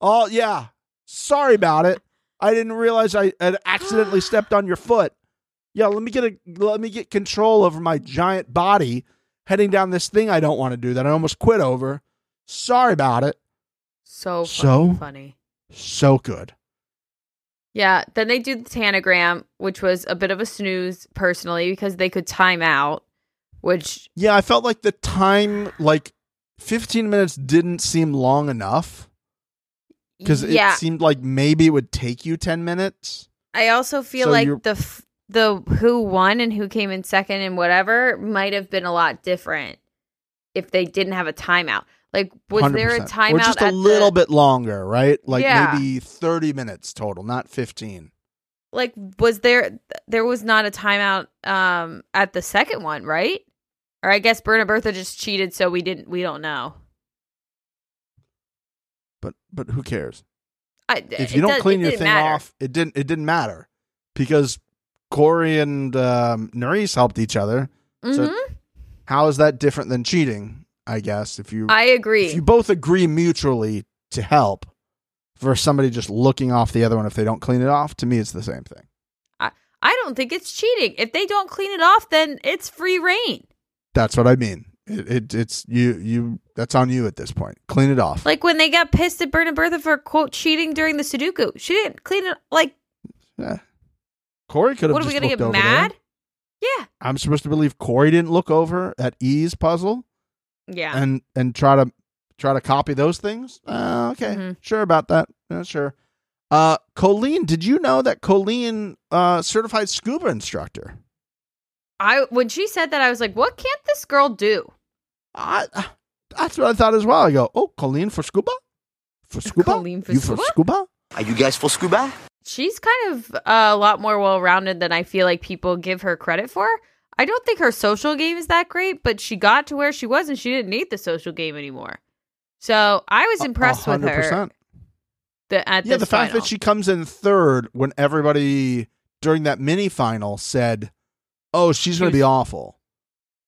Oh yeah. Sorry about it. I didn't realize I had accidentally stepped on your foot. Yeah, let me get a let me get control over my giant body heading down this thing I don't want to do that I almost quit over. Sorry about it. So So? funny. So good. Yeah. Then they do the tanagram, which was a bit of a snooze personally because they could time out, which Yeah, I felt like the time like 15 minutes didn't seem long enough because yeah. it seemed like maybe it would take you 10 minutes. I also feel So like you're- the f- the who won and who came in second and whatever might have been a lot different if they didn't have a timeout. Like, was there a timeout? Or just a little the, bit longer, right? Like Yeah. maybe 30 minutes total, not 15. Like, was there? There was not a timeout um at the second one, right? Or I guess Berna Bertha just cheated, so we didn't. We don't know. But but who cares? I, If you don't does- clean your thing matter. off, it didn't it didn't matter because Cory and um, Nurys helped each other. So Mhm. how is that different than cheating? I guess if you I agree. if you both agree mutually to help versus somebody just looking off the other one if they don't clean it off, to me it's the same thing. I I don't think it's cheating. If they don't clean it off, then it's free reign. That's what I mean. It, it it's you you that's on you at this point. Clean it off. Like when they got pissed at Berna Bertha for quote cheating during the Sudoku, she didn't clean it. Like, Yeah. Cory could have. what are we gonna get over there. mad? Yeah, I'm supposed to believe Cory didn't look over at E's puzzle yeah. and and try to try to copy those things. Uh, okay, Mhm. sure about that. Yeah, sure. Uh, Colleen, did you know that Colleen, uh, certified scuba instructor? I when she said that, I was like, what can't this girl do? I, that's what I thought as well. I go, oh, Colleen for scuba, for scuba, Colleen for you scuba? for scuba. Are you guys for scuba? She's kind of uh, a lot more well rounded than I feel like people give her credit for. I don't think her social game is that great, but she got to where she was and she didn't need the social game anymore. So I was A- impressed a with her. The, at Yeah, this the fact final. that she comes in third when everybody during that mini final said, "Oh, she's going to be awful.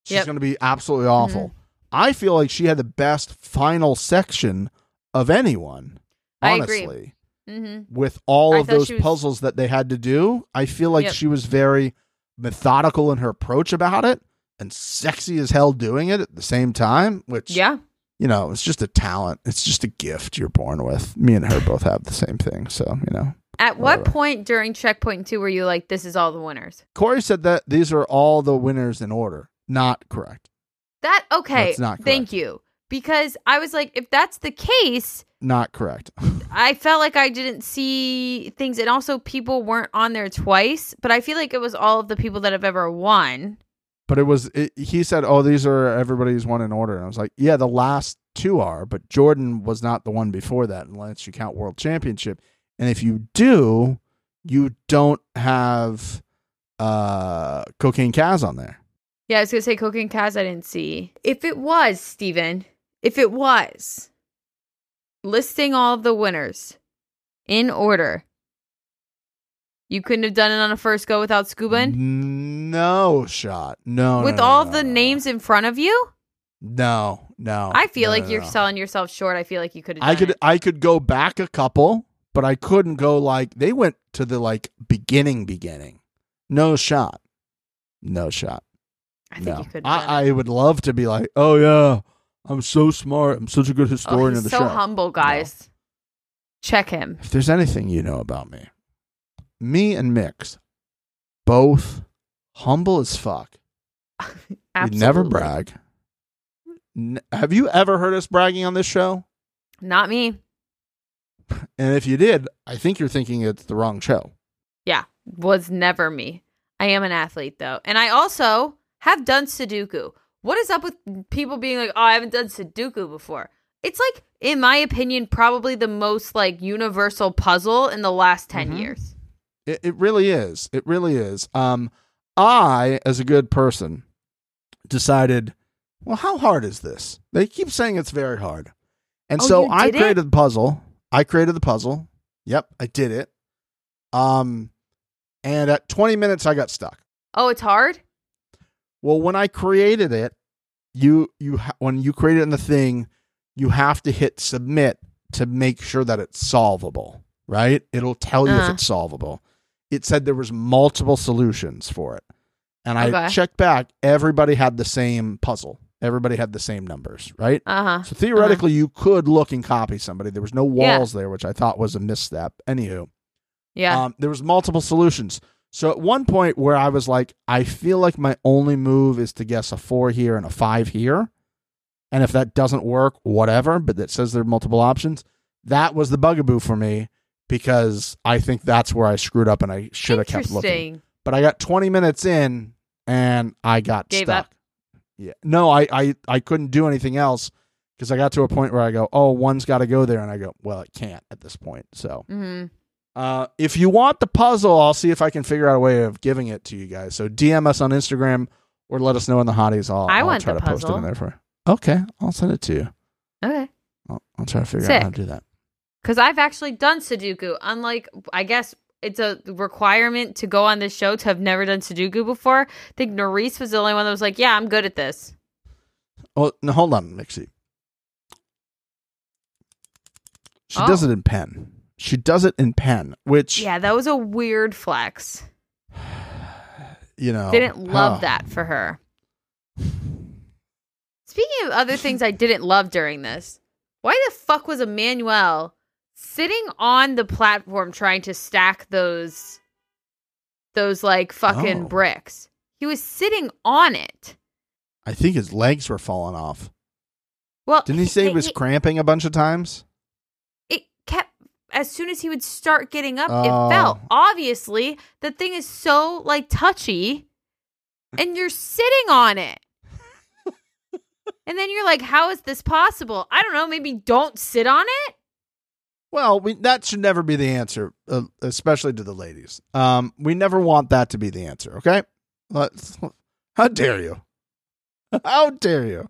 She's Yep. Mm-hmm. going to be absolutely awful." I feel like she had the best final section of anyone. Honestly, Mhm. with all I of those was- puzzles that they had to do, I feel like Yep. she was very methodical in her approach about it and sexy as hell doing it at the same time. Which, Yeah. you know, it's just a talent. It's just a gift you're born with. Me and her both have the same thing, so you know. At what Whatever. point during checkpoint two were you like, this is all the winners? Cory said that these are all the winners in order. Not correct. That okay. That's not Thank you. Because I was like, if that's the case, Not correct. I felt like I didn't see things, and also people weren't on there twice. But I feel like it was all of the people that have ever won. but it was. It, he said, "Oh, these are everybody's one in order." And I was like, "Yeah, the last two are, but Jordan was not the one before that, unless you count World Championship. And if you do, you don't have uh Cocaine Kaz on there. Yeah, I was gonna say Cocaine Kaz. I didn't see. If it was Stephen, if it was listing all of the winners in order, you couldn't have done it on a first go without scuba. No shot. No. With no, no, all no, the names in front of you, No, no. I feel like you're selling yourself short. I feel like you could have. I could it. I could go back a couple, but I couldn't go like they went to the like beginning beginning. No shot. No shot. I think no. you could. have done it. I, I would love to be like, oh yeah, I'm so smart. I'm such a good Oh, historian he's of the so show. So humble, guys. Check him. If there's anything you know about me, me and Mix, both humble as fuck. We never brag. N- have you ever heard us bragging on this show? Not me. And if you did, I think you're thinking it's the wrong show. Yeah, was never me. I am an athlete though, and I also have done Sudoku. What is up with people being like, "Oh, I haven't done Sudoku before"? It's like, in my opinion, probably the most like universal puzzle in the last 10 Mhm. years. It, it really is. It really is. Um, I, as a good person, decided, well, how hard is this? They keep saying it's very hard, and Oh, so I did it? created the puzzle. I created the puzzle. Yep, I did it. Um, and at 20 minutes, I got stuck. Oh, it's hard. Well, when I created it, you you ha- when you create it in the thing, you have to hit submit to make sure that it's solvable, right? It'll tell you Uh-huh. if it's solvable. It said there was multiple solutions for it. And I Okay. checked back, everybody had the same puzzle. Everybody had the same numbers, right? Uh huh. So theoretically, you could look and copy somebody. There was no Yeah. walls there, which I thought was a misstep. Anywho, Yeah. um, there was multiple solutions. So at one point where I was like, I feel like my only move is to guess a four here and a five here, and if that doesn't work, whatever. But that says there are multiple options. That was the bugaboo for me because I think that's where I screwed up and I should have kept looking. But I got 20 minutes in and I got Gave stuck. up? Yeah. No, I, I, I couldn't do anything else because I got to a point where I go, oh, one's got to go there. And I go, well, it can't at this point. So hmm uh, if you want the puzzle, I'll see if I can figure out a way of giving it to you guys. So DM us on Instagram or let us know in the hotties. I'll, I I'll want try the to post it puzzle. in there for you. Okay. I'll send it to you. Okay. I'll, I'll try to figure Sick. out how to do that. Because I've actually done Sudoku. Unlike, I guess it's a requirement to go on this show to have never done Sudoku before. I think Nurys was the only one that was like, "Yeah, I'm good at this." Oh, no, hold on, Mixie. She Oh. does it in pen. She does it in pen, which Yeah, that was a weird flex. you know Didn't love oh. that for her. Speaking of other things I didn't love during this, why the fuck was Emmanuel sitting on the platform trying to stack those those like fucking Oh. bricks? He was sitting on it. I think his legs were falling off. Well, Didn't he say he was cramping a bunch of times? it kept as soon as he would start getting up, Oh. it fell. Obviously, the thing is so like touchy, and you're sitting on it. and then you're like, how is this possible? I don't know. Maybe don't sit on it. Well, we, that should never be the answer, uh, especially to the ladies. Um, we never want that to be the answer. Okay? Let's, how dare you? How dare you?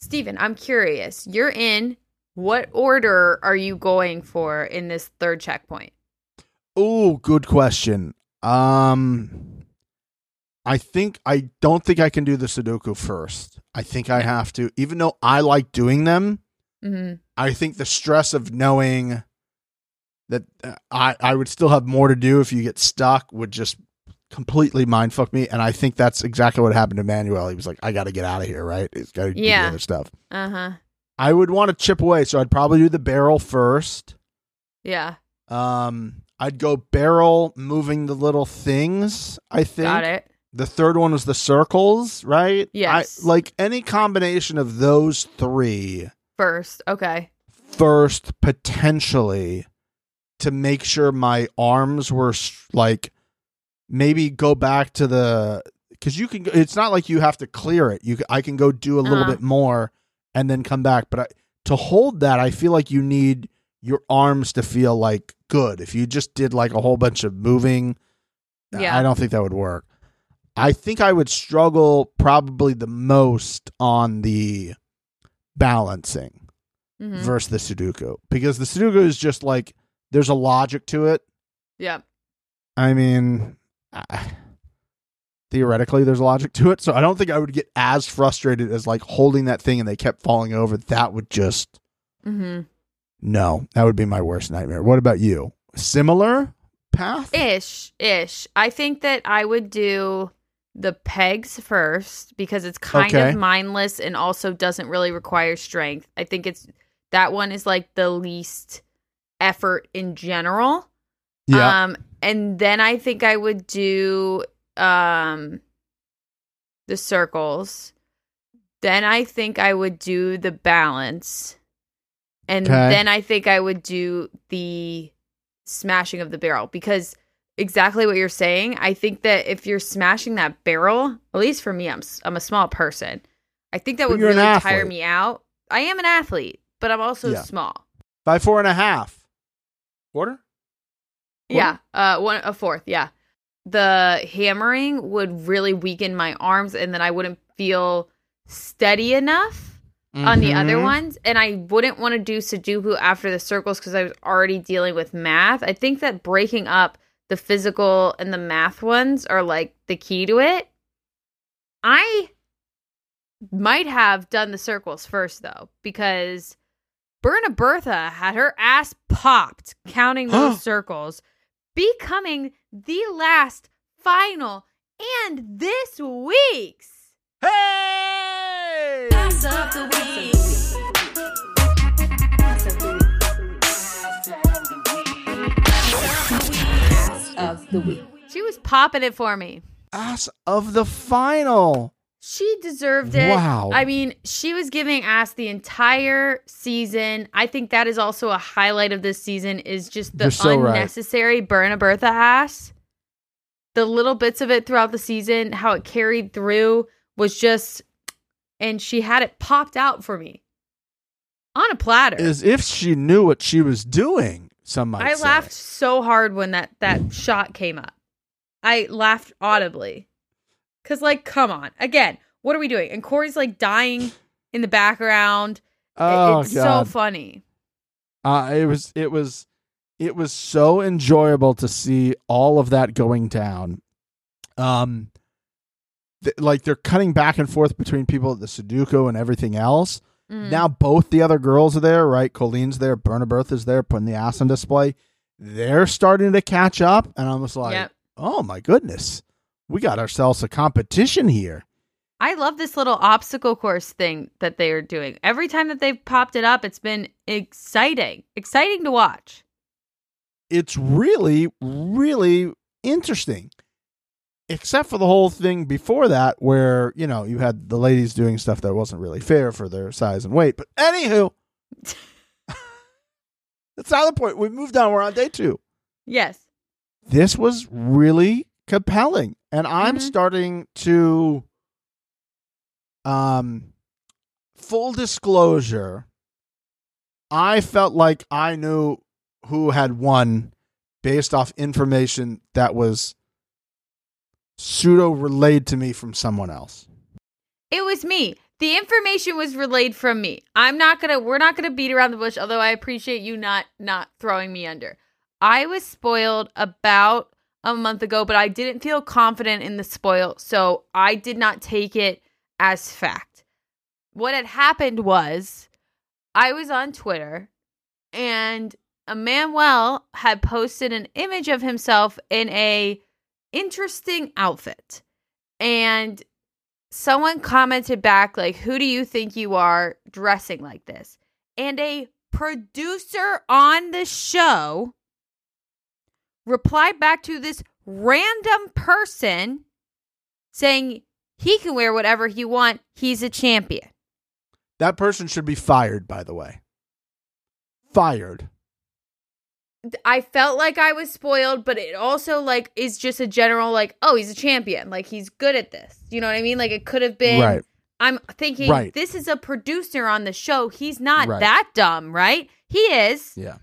Stephen, I'm curious. You're in. What order are you going for in this third checkpoint? Oh, good question. Um, I think I don't think I can do the Sudoku first. I think I have to, even though I like doing them. Mm-hmm. I think the stress of knowing that uh, I I would still have more to do if you get stuck would just completely mind fuck me. And I think that's exactly what happened to Manuel. He was like, I got to get out of here, right? He's got to do the Yeah. other stuff. Uh huh. I would want to chip away, so I'd probably do the barrel first. Yeah. Um, I'd go barrel moving the little things. I think Got it. the third one was the circles, right? Yes. I, like any combination of those three First. Okay. first potentially to make sure my arms were like maybe go back to the because you can it's not like you have to clear it you I can go do a little Uh-huh. bit more and then come back but I, to hold that i feel like you need your arms to feel like good if you just did like a whole bunch of moving Yeah. i don't think that would work i think i would struggle probably the most on the balancing hmm versus the Sudoku because the Sudoku is just like there's a logic to it. Yeah. I mean, I- theoretically, there's a logic to it. So I don't think I would get as frustrated as like holding that thing and they kept falling over. That would just Mm-hmm. no. That would be my worst nightmare. What about you? Similar path? Ish, ish. I think that I would do the pegs first because it's kind Okay. of mindless and also doesn't really require strength. I think it's that one is like the least effort in general. yeah. Um and then I think I would do um the circles. Then I think I would do the balance. And Okay. then I think I would do the smashing of the barrel because exactly what you're saying. I think that if you're smashing that barrel, at least for me, I'm s- I'm a small person. I think that would really tire me out. I am an athlete, but I'm also Yeah. small. By four and a half. Quarter? What? Yeah, uh, one a fourth. Yeah, the hammering would really weaken my arms, and then I wouldn't feel steady enough on the other Mhm. ones, and I wouldn't want to do Sudoku after the circles because I was already dealing with math. I think that breaking up the physical and the math ones are like the key to it. I might have done the circles first though, because Berna Bertha had her ass popped counting those circles, becoming the last final and this week's Hey! She was popping it for me. Ass of the final. She deserved it. Wow. I mean, she was giving ass the entire season. I think that is also a highlight of this season is just the You're so right. unnecessary Berna Bertha ass. The little bits of it throughout the season, how it carried through was just and she had it popped out for me. On a platter. As if she knew what she was doing, some might I say. laughed so hard when that that shot came up. I laughed audibly. Cause like, come on. Again, what are we doing? And Cory's like dying in the background. Oh, it's God. so funny. Uh, it was it was it was so enjoyable to see all of that going down. Um, th- like they're cutting back and forth between people at the Sudoku and everything else. Mm. Now both the other girls are there, right? Colleen's there, Berna Bertha's there, putting the ass on display. They're starting to catch up, and I'm just like, Yep. oh my goodness, we got ourselves a competition here. I love this little obstacle course thing that they are doing. Every time that they've popped it up, it's been exciting. Exciting to watch. it's really, really interesting. Except for the whole thing before that, where, you know, you had the ladies doing stuff that wasn't really fair for their size and weight. But anywho, that's not the point. We moved on. We're on day two. Yes. This was really compelling. And I'm Mhm. starting to um full disclosure, I felt like I knew who had won based off information that was pseudo relayed to me from someone else. It was me. The information was relayed from me. I'm not gonna. We're not gonna beat around the bush. Although I appreciate you not not throwing me under. I was spoiled about a month ago, but I didn't feel confident in the spoil, so I did not take it as fact. What had happened was, I was on Twitter, and Manuel had posted an image of himself in a interesting outfit, and someone commented back like who do you think you are dressing like this and a producer on the show replied back to this random person saying he can wear whatever he want he's a champion That person should be fired, by the way. Fired. I felt like I was spoiled, but it also like is just a general like, oh, he's a champion, like he's good at this. You know what I mean? Like it could have been. Right. I'm thinking Right. this is a producer on the show. He's not Right. that dumb, right? He is. Yeah.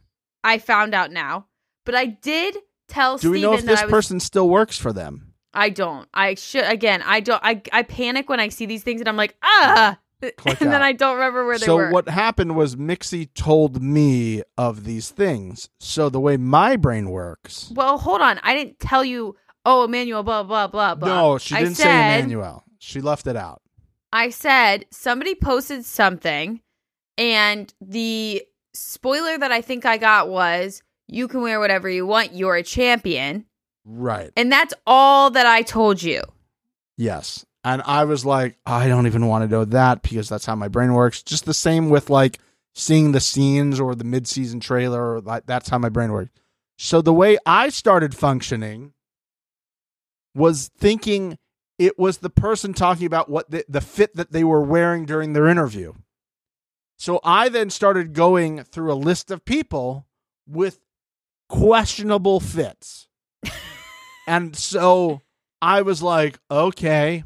I found out now, but I did tell Do we Stephen know if this was. person still works for them? I don't. I should again. I don't. I I panic when I see these things, and I'm like, ah, Click and then. I don't remember where they so were. So what happened was Mixie told me of these things. So the way my brain works. Well, hold on. I didn't tell you. Oh, Emmanuel, blah blah blah blah. No, she I didn't say said- Emmanuel. She left it out. I said somebody posted something, and the spoiler that I think I got was you can wear whatever you want. You're a champion. Right. And that's all that I told you. Yes. And I was like, I don't even want to know that because that's how my brain works. Just the same with like seeing the scenes or the mid-season trailer or like that's how my brain works. So the way I started functioning was thinking it was the person talking about what the, the fit that they were wearing during their interview. So I then started going through a list of people with questionable fits. and so I was like, okay.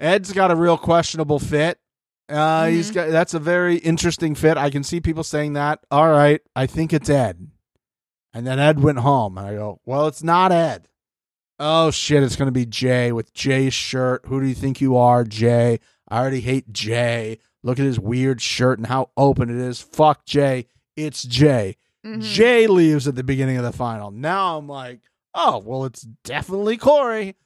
Ed's got a real questionable fit. Uh, He's got that's a very interesting fit. I can see people saying that. All right, I think it's Ed. And then Ed went home, and I go, well, it's not Ed. Oh shit, it's gonna be Jay with Jay's shirt. Who do you think you are, Jay? I already hate Jay. Look at his weird shirt and how open it is. Fuck Jay. It's Jay. Mhm. Jay leaves at the beginning of the final. Now I'm like, oh, well, it's definitely Cory.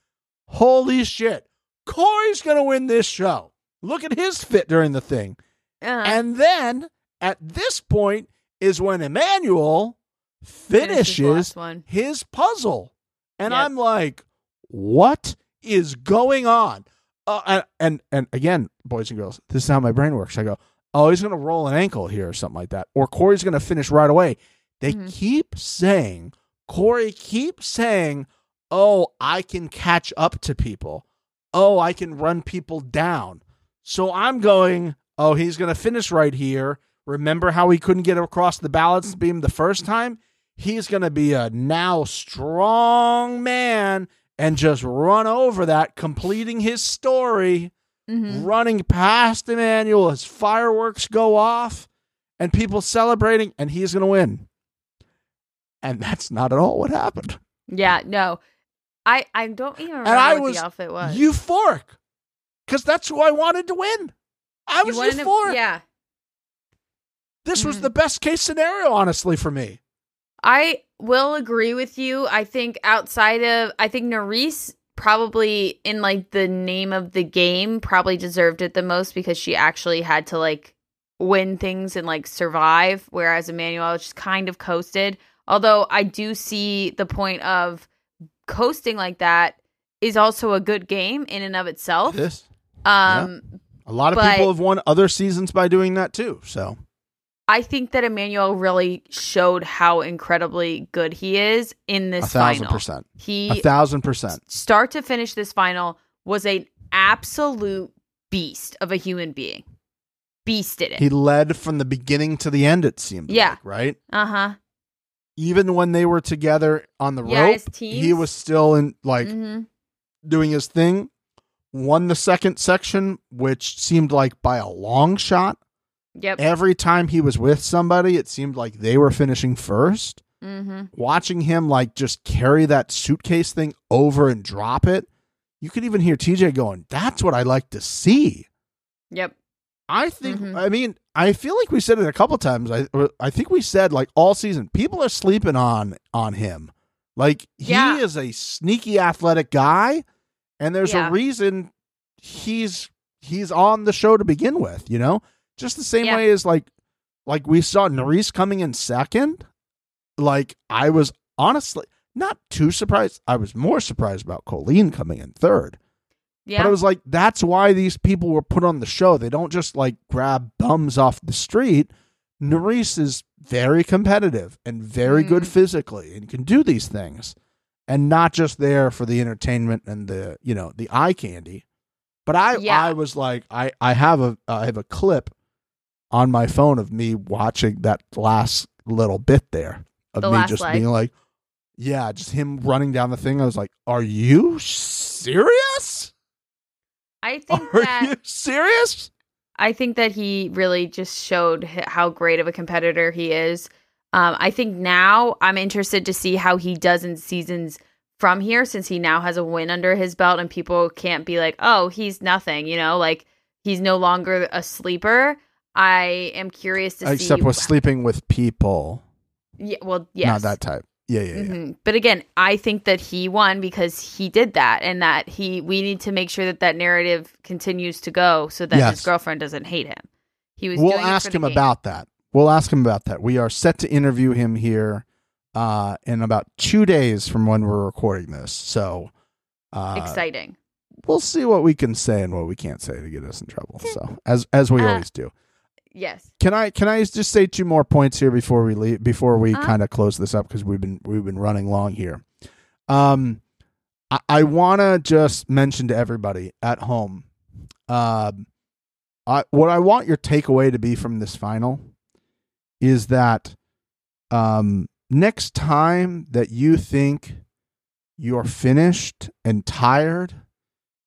Holy shit. Cory's going to win this show. Look at his fit during the thing. Uh, And then at this point is when Emmanuel Finishes his puzzle. And Yep. I'm like, what is going on? Uh, and, and and again, boys and girls, this is how my brain works. I go, oh, he's gonna roll an ankle here or something like that, or Cory's gonna finish right away. They Mhm. keep saying, Cory keeps saying, oh, I can catch up to people. Oh, I can run people down. So I'm going, oh, he's gonna finish right here. Remember how he couldn't get across the balance beam the first time? He's going to be a now strong man and just run over that, completing his story, Mhm. running past Emmanuel as fireworks go off and people celebrating, and he's going to win. And that's not at all what happened. Yeah, no. I I don't even remember and I what was the outfit was. euphoric because that's who I wanted to win. I You was euphoric. yeah. This was Mhm. the best case scenario, honestly, for me. I will agree with you. I think outside of I think Nurys probably in like the name of the game probably deserved it the most because she actually had to like win things and like survive whereas Emmanuel just kind of coasted. Although I do see the point of coasting like that is also a good game in and of itself. This. Um A lot of people have won other seasons by doing that too. So I think that Emmanuel really showed how incredibly good he is in this a thousand final. percent. He A thousand percent. start to finish this final was an absolute beast of a human being. Beasted it. He led from the beginning to the end. It seemed. Yeah. like, right. Uh huh. Even when they were together on the Yeah, rope, he was still in like hmm doing his thing. Won the second section, which seemed like by a long shot. Yep. Every time he was with somebody, it seemed like they were finishing first. hmm watching him like just carry that suitcase thing over and drop it, you could even hear TJ going, "That's what I like to see." Yep. I think. Mhm. I mean, I feel like we said it a couple times. I I think we said like all season, people are sleeping on on him. Like he Yeah. is a sneaky athletic guy, and there's Yeah. a reason he's he's on the show to begin with. You know, just the same Yeah. way as like like we saw Nurys coming in second. Like I was honestly not too surprised. I was more surprised about Colleen coming in third. Yeah. But I was like, that's why these people were put on the show. They don't just like grab bums off the street. Nurys is very competitive and very good Mm. physically and can do these things and not just there for the entertainment and the, you know, the eye candy. But I Yeah. I was like I I have a I have a clip on my phone of me watching that last little bit there of The me just leg. being like yeah, just him running down the thing. I was like, "Are you serious? I think Are that you serious?" I think that he really just showed how great of a competitor he is. Um, I think now I'm interested to see how he does in seasons from here, since he now has a win under his belt, and people can't be like, "Oh, he's nothing," you know, like he's no longer a sleeper. I am curious to see Except see. with sleeping with people, yeah, well, yes, not that type. Yeah, yeah, yeah. Mhm. But again, I think that he won because he did that, and that he we need to make sure that that narrative continues to go, so that Yes. his girlfriend doesn't hate him. He was. We'll ask him game. about that. We'll ask him about that. We are set to interview him here uh, in about two days from when we're recording this. So uh, exciting. we'll see what we can say and what we can't say to get us in trouble. So as as we Uh, always do. Yes. Can I can I just say two more points here before we leave before we Uh-huh. kind of close this up because we've been we've been running long here. Um, I, I want to just mention to everybody at home, um, I what I want your takeaway to be from this final is that, um, next time that you think you're finished and tired,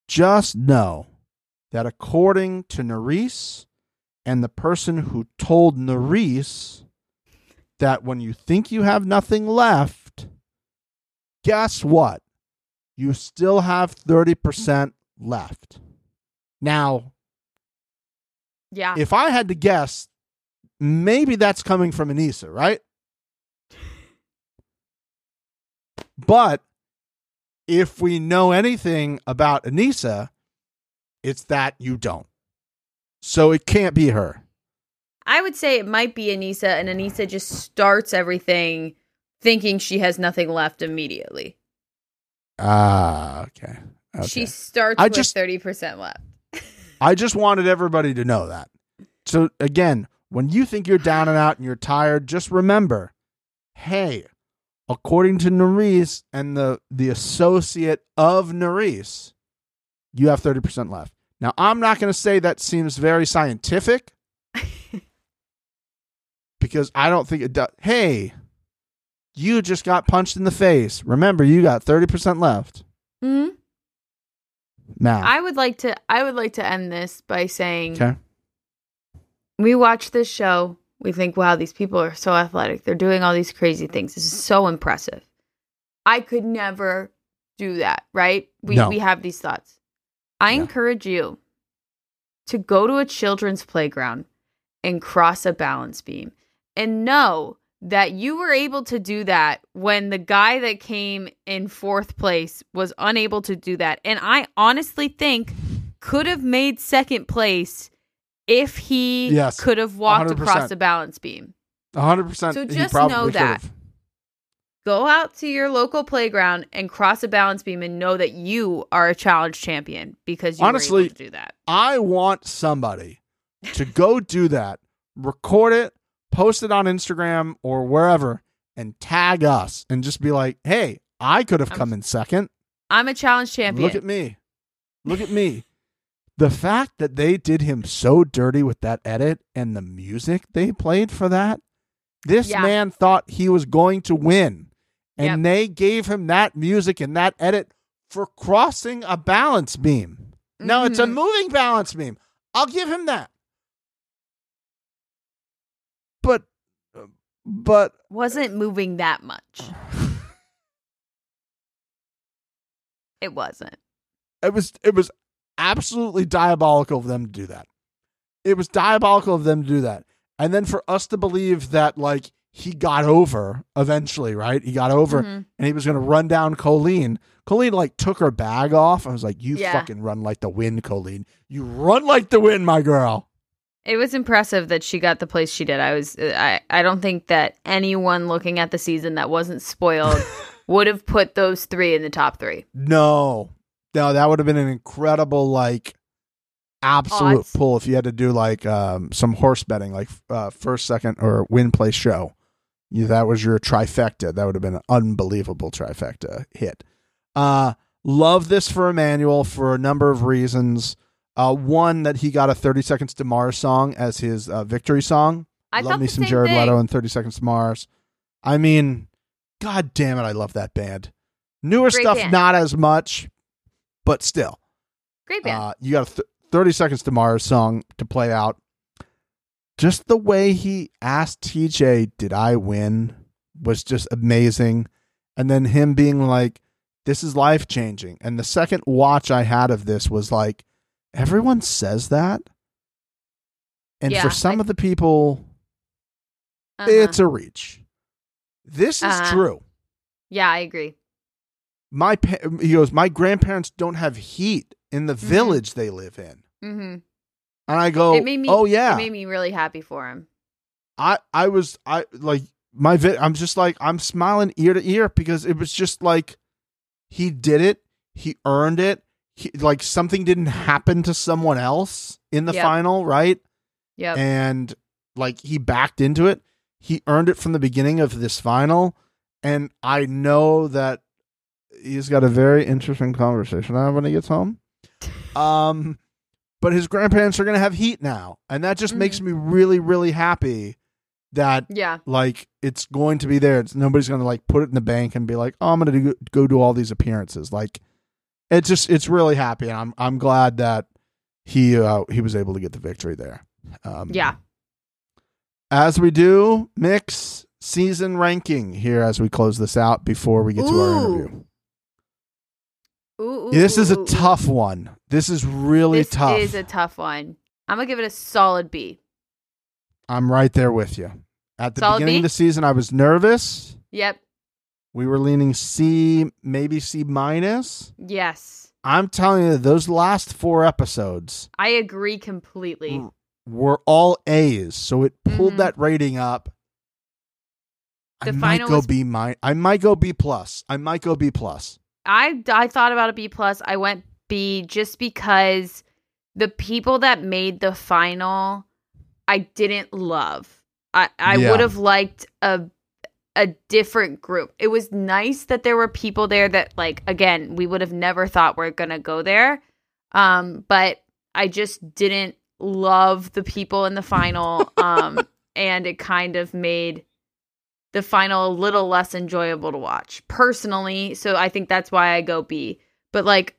just know that according to Nurys and the person who told Nurys that when you think you have nothing left, guess what? You still have 30% left. Now, Yeah. if I had to guess, maybe that's coming from Aneesa, right? But if we know anything about Aneesa, it's that you don't. So it can't be her. I would say it might be Aneesa, and Aneesa just starts everything thinking she has nothing left immediately. Ah, okay. okay. She starts I with just- thirty percent left. I just wanted everybody to know that. So again, when you think you're down and out and you're tired, just remember, hey, according to Nurys and the the associate of Nurys, you have 30% left. Now, I'm not going to say that seems very scientific because I don't think it does. Hey, you just got punched in the face. Remember, you got 30% left. hmm Now, I would like to. I would like to end this by saying okay. we watch this show. We think, wow, these people are so athletic. They're doing all these crazy things. This is so impressive. I could never do that, right? We No. we have these thoughts. I Yeah. encourage you to go to a children's playground and cross a balance beam and know that you were able to do that when the guy that came in fourth place was unable to do that. And I honestly think could have made second place if he Yes, could have walked 100%. across the balance beam. 100%. So just know that. have. Go out to your local playground and cross a balance beam and know that you are a challenge champion because you Honestly, were able to do that. I want somebody to go do that, record it, post it on Instagram or wherever, and tag us and just be like, hey, I could have I'm- come in second. I'm a challenge champion. Look at me. Look at me. The fact that they did him so dirty with that edit and the music they played for that, this Yeah. man thought he was going to win. And Yep. they gave him that music and that edit for crossing a balance beam. Now it's a Mhm. moving balance beam. I'll give him that. But, but wasn't moving that much. it wasn't. it was it was absolutely diabolical of them to do that. It was diabolical of them to do that. And then for us to believe that like he got over eventually, right? He got over Mhm. and he was gonna run down Colleen. Colleen like took her bag off. I was like, You Yeah. fucking run like the wind, Colleen. You run like the wind, my girl. It was impressive that she got the place she did. I was I I don't think that anyone looking at the season that wasn't spoiled would have put those 3 in the top 3. No. No, that would have been an incredible like absolute Odds. pull if you had to do like um some horse betting, like uh first, second, or win place show. You, that was your trifecta. That would have been an unbelievable trifecta hit. Uh love this for Emmanuel for a number of reasons. Uh one that he got a 30 seconds to Mars song as his uh, victory song. I love me some Jared thing. Leto and 30 Seconds to Mars. I mean, god damn it, I love that band. Newer Great stuff band. not as much, but still. Great band. Uh, you got a th- 30 Seconds to Mars song to play out. Just the way he asked TJ, Did I win? was just amazing. And then him being like, This is life changing. And the second watch I had of this was like, Everyone says that. And Yeah, for some I- of the people, Uh-huh. it's a reach. This is Uh-huh. true. yeah, I agree. My pa- he goes, My grandparents don't have heat in the Mhm. village they live in. Mhm. And I go, it made me oh yeah. It made me really happy for him. I I was I like my vid. I'm just like I'm smiling ear to ear because it was just like he did it. He earned it. He, like something didn't happen to someone else in the Yep. final, right? Yeah. And like he backed into it. He earned it from the beginning of this final, and I know that he's got a very interesting conversation to have when he gets home. Um, but his grandparents are gonna have heat now, and that just makes me really, really happy that yeah. like it's going to be there. It's nobody's going to like put it in the bank and be like, "Oh, I'm going to go do all these appearances." Like it's just it's really happy, and I'm I'm glad that he uh, he was able to get the victory there. Um, Yeah. As we do, mix season ranking here as we close this out before we get to our interview. Ooh, ooh, This is a ooh, tough one. This is really this tough. is a tough one. I'm gonna give it a solid B. I'm right there with you. At the Solid beginning B? of the season, I was nervous. Yep. We were leaning C, maybe C minus. Yes. I'm telling you, those last four episodes I agree completely. were all A's, so it pulled Mhm. that rating up. I The might final go was- B minus. I might go B plus. I might go B plus. I I thought about a B plus. I went B just because the people that made the final I didn't love. I I Yeah. would have liked a a different group. It was nice that there were people there that like again, we would have never thought we're going to go there. Um but I just didn't love the people in the final um and it kind of made the final a little less enjoyable to watch personally. So I think that's why I go B. But like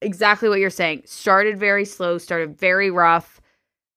exactly what you're saying. Started very slow, started very rough.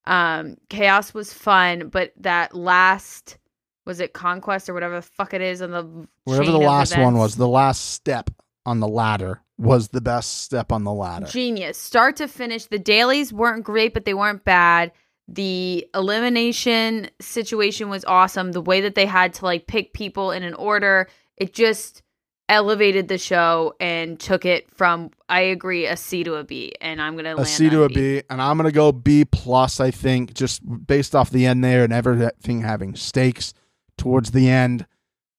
Um chaos was fun, but that last was it conquest or whatever the fuck it is on the Whatever the last one was, the last step on the ladder was the best step on the ladder. Genius. Start to finish. The dailies weren't great, but they weren't bad. The elimination situation was awesome. The way that they had to like pick people in an order, it just elevated the show and took it from I agree a C to a B, and I'm gonna a land C to a B, and I'm gonna go B plus. I think just based off the end there and everything having stakes towards the end.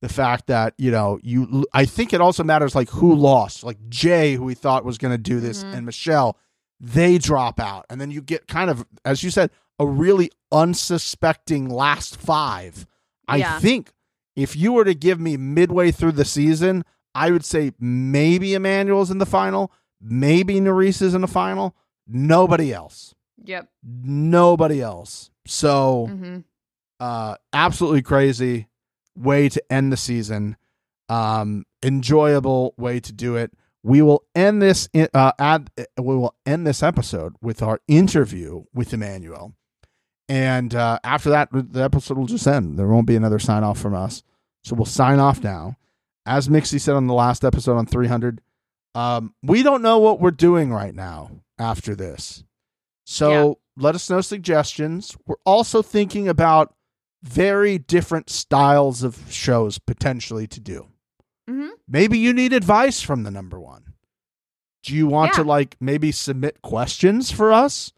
The fact that you know you, I think it also matters like who lost, like Jay, who we thought was gonna do this, Mhm. and Michelle, they drop out, and then you get kind of, as you said, a really unsuspecting last five. I think if you were to give me midway through the season, I would say maybe Emmanuel's in the final, maybe Nurys is in the final, nobody else. Yep. Nobody else. So, hmm uh, absolutely crazy way to end the season. Um, enjoyable way to do it. We will end this. Uh, add, we will end this episode with our interview with Emmanuel, and uh, after that, the episode will just end. There won't be another sign off from us. So we'll sign off now. As Mixie said on the last episode on 300, um, we don't know what we're doing right now after this. So let us know suggestions. We're also thinking about very different styles of shows potentially to do. hmm Maybe you need advice from the number one. Do you want to like maybe submit questions for us?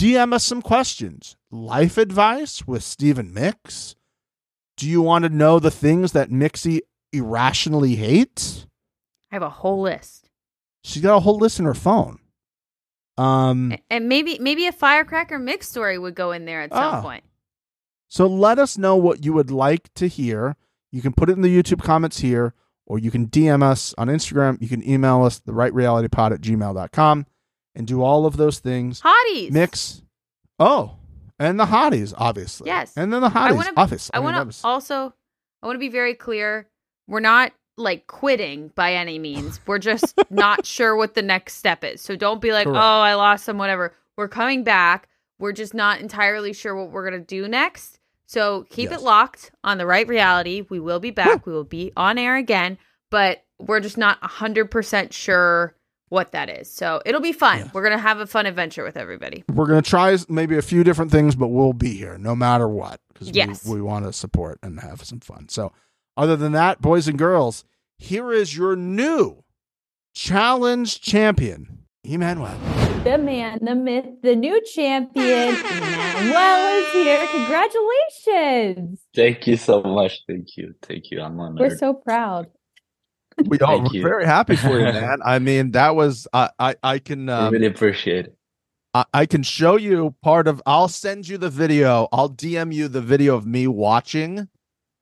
DM us some questions. Life advice with Stephen Mix. Do you want to know the things that Mixie irrationally hates? I have a whole list, She's got a whole list in her phone. Um, and maybe maybe a firecracker mix story would go in there at some Ah. point. So let us know what you would like to hear. You can put it in the YouTube comments here, or you can DM us on Instagram. You can email us, the right reality pod at gmail.com, and do all of those things. Hotties. Mix. Oh, and the hotties, obviously. Yes. And then the I hotties, wanna- obviously. I mean, want to also I want to be very clear. We're not like quitting by any means. We're just not sure what the next step is. So don't be like, Correct. "Oh, I lost some whatever." We're coming back. We're just not entirely sure what we're going to do next. So keep Yes. it locked on the right reality. We will be back. we will be on air again, but we're just not 100% sure what that is. So it'll be fun. Yeah. We're going to have a fun adventure with everybody. We're going to try maybe a few different things, but we'll be here no matter what because Yes. we, we want to support and have some fun. So, other than that, boys and girls, here is your new challenge champion, Emmanuel. The man, the myth, the new champion, Manuel is here. Congratulations. Thank you so much. Thank you. Thank you. I'm honored. We're so proud. We are very happy for you, man. I mean, that was I I, I can I um, really appreciate it. I, I can show you part of. I'll send you the video. I'll DM you the video of me watching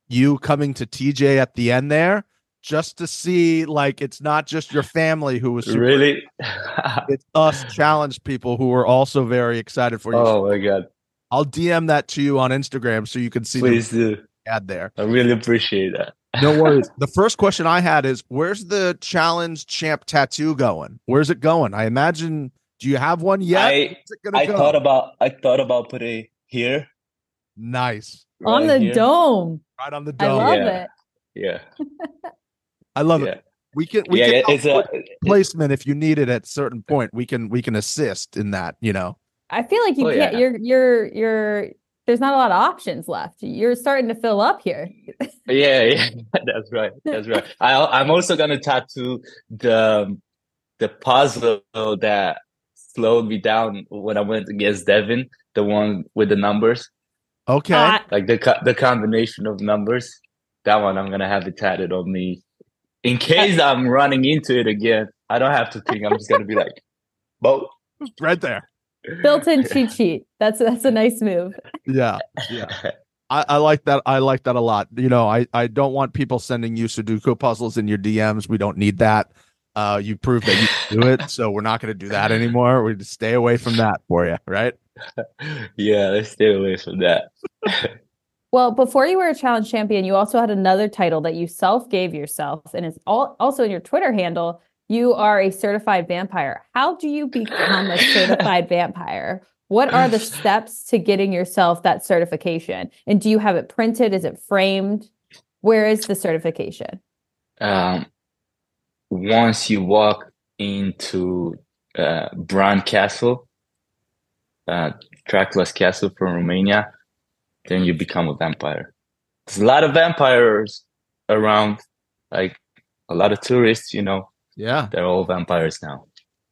you coming to TJ at the end there, just to see like it's not just your family who was super, Really? It's us challenge people who were also very excited for you. oh my God. I'll DM that to you on Instagram so you can see Please the do. ad there. I really appreciate that. No worries. the first question I had is where's the challenge champ tattoo going? Where's it going? I imagine do you have one yet? I Where's it gonna I go? thought about I thought about putting it here. nice. On the here. dome. Right on the dome. I dome. love Yeah. it. Yeah. I love yeah. it. We can we yeah, can it's a with placement if you need it at certain point. We can we can assist in that, you know. I feel like you Oh, can't yeah. you're you're you're there's not a lot of options left. You're starting to fill up here. yeah, yeah. That's right. That's right. I I'm also gonna tattoo the the puzzle that slowed me down when I went against Devin, the one with the numbers, Okay. Uh, like the the combination of numbers. That one I'm gonna have it tatted on me in case I'm running into it again. I don't have to think. I'm just gonna be like, "Boat." right there. Built-in cheat sheet. That's that's a nice move. Yeah. Yeah. I, I like that. I like that a lot. You know, I, I don't want people sending you Sudoku puzzles in your DMs. We don't need that. Uh, you proved that you can do it, so we're not going to do that anymore. We just stay away from that for you, right? yeah, let's stay away from that. Well, before you were a challenge champion, you also had another title that you self gave yourself, and it's all also in your Twitter handle. You are a certified vampire. How do you become a certified vampire? What are the steps to getting yourself that certification? And do you have it printed? Is it framed? Where is the certification? um, once you walk into uh, Bran Castle, uh, Dracula's castle from Romania, then you become a vampire. There's a lot of vampires around, like a lot of tourists, you know, Yeah. they're all vampires now.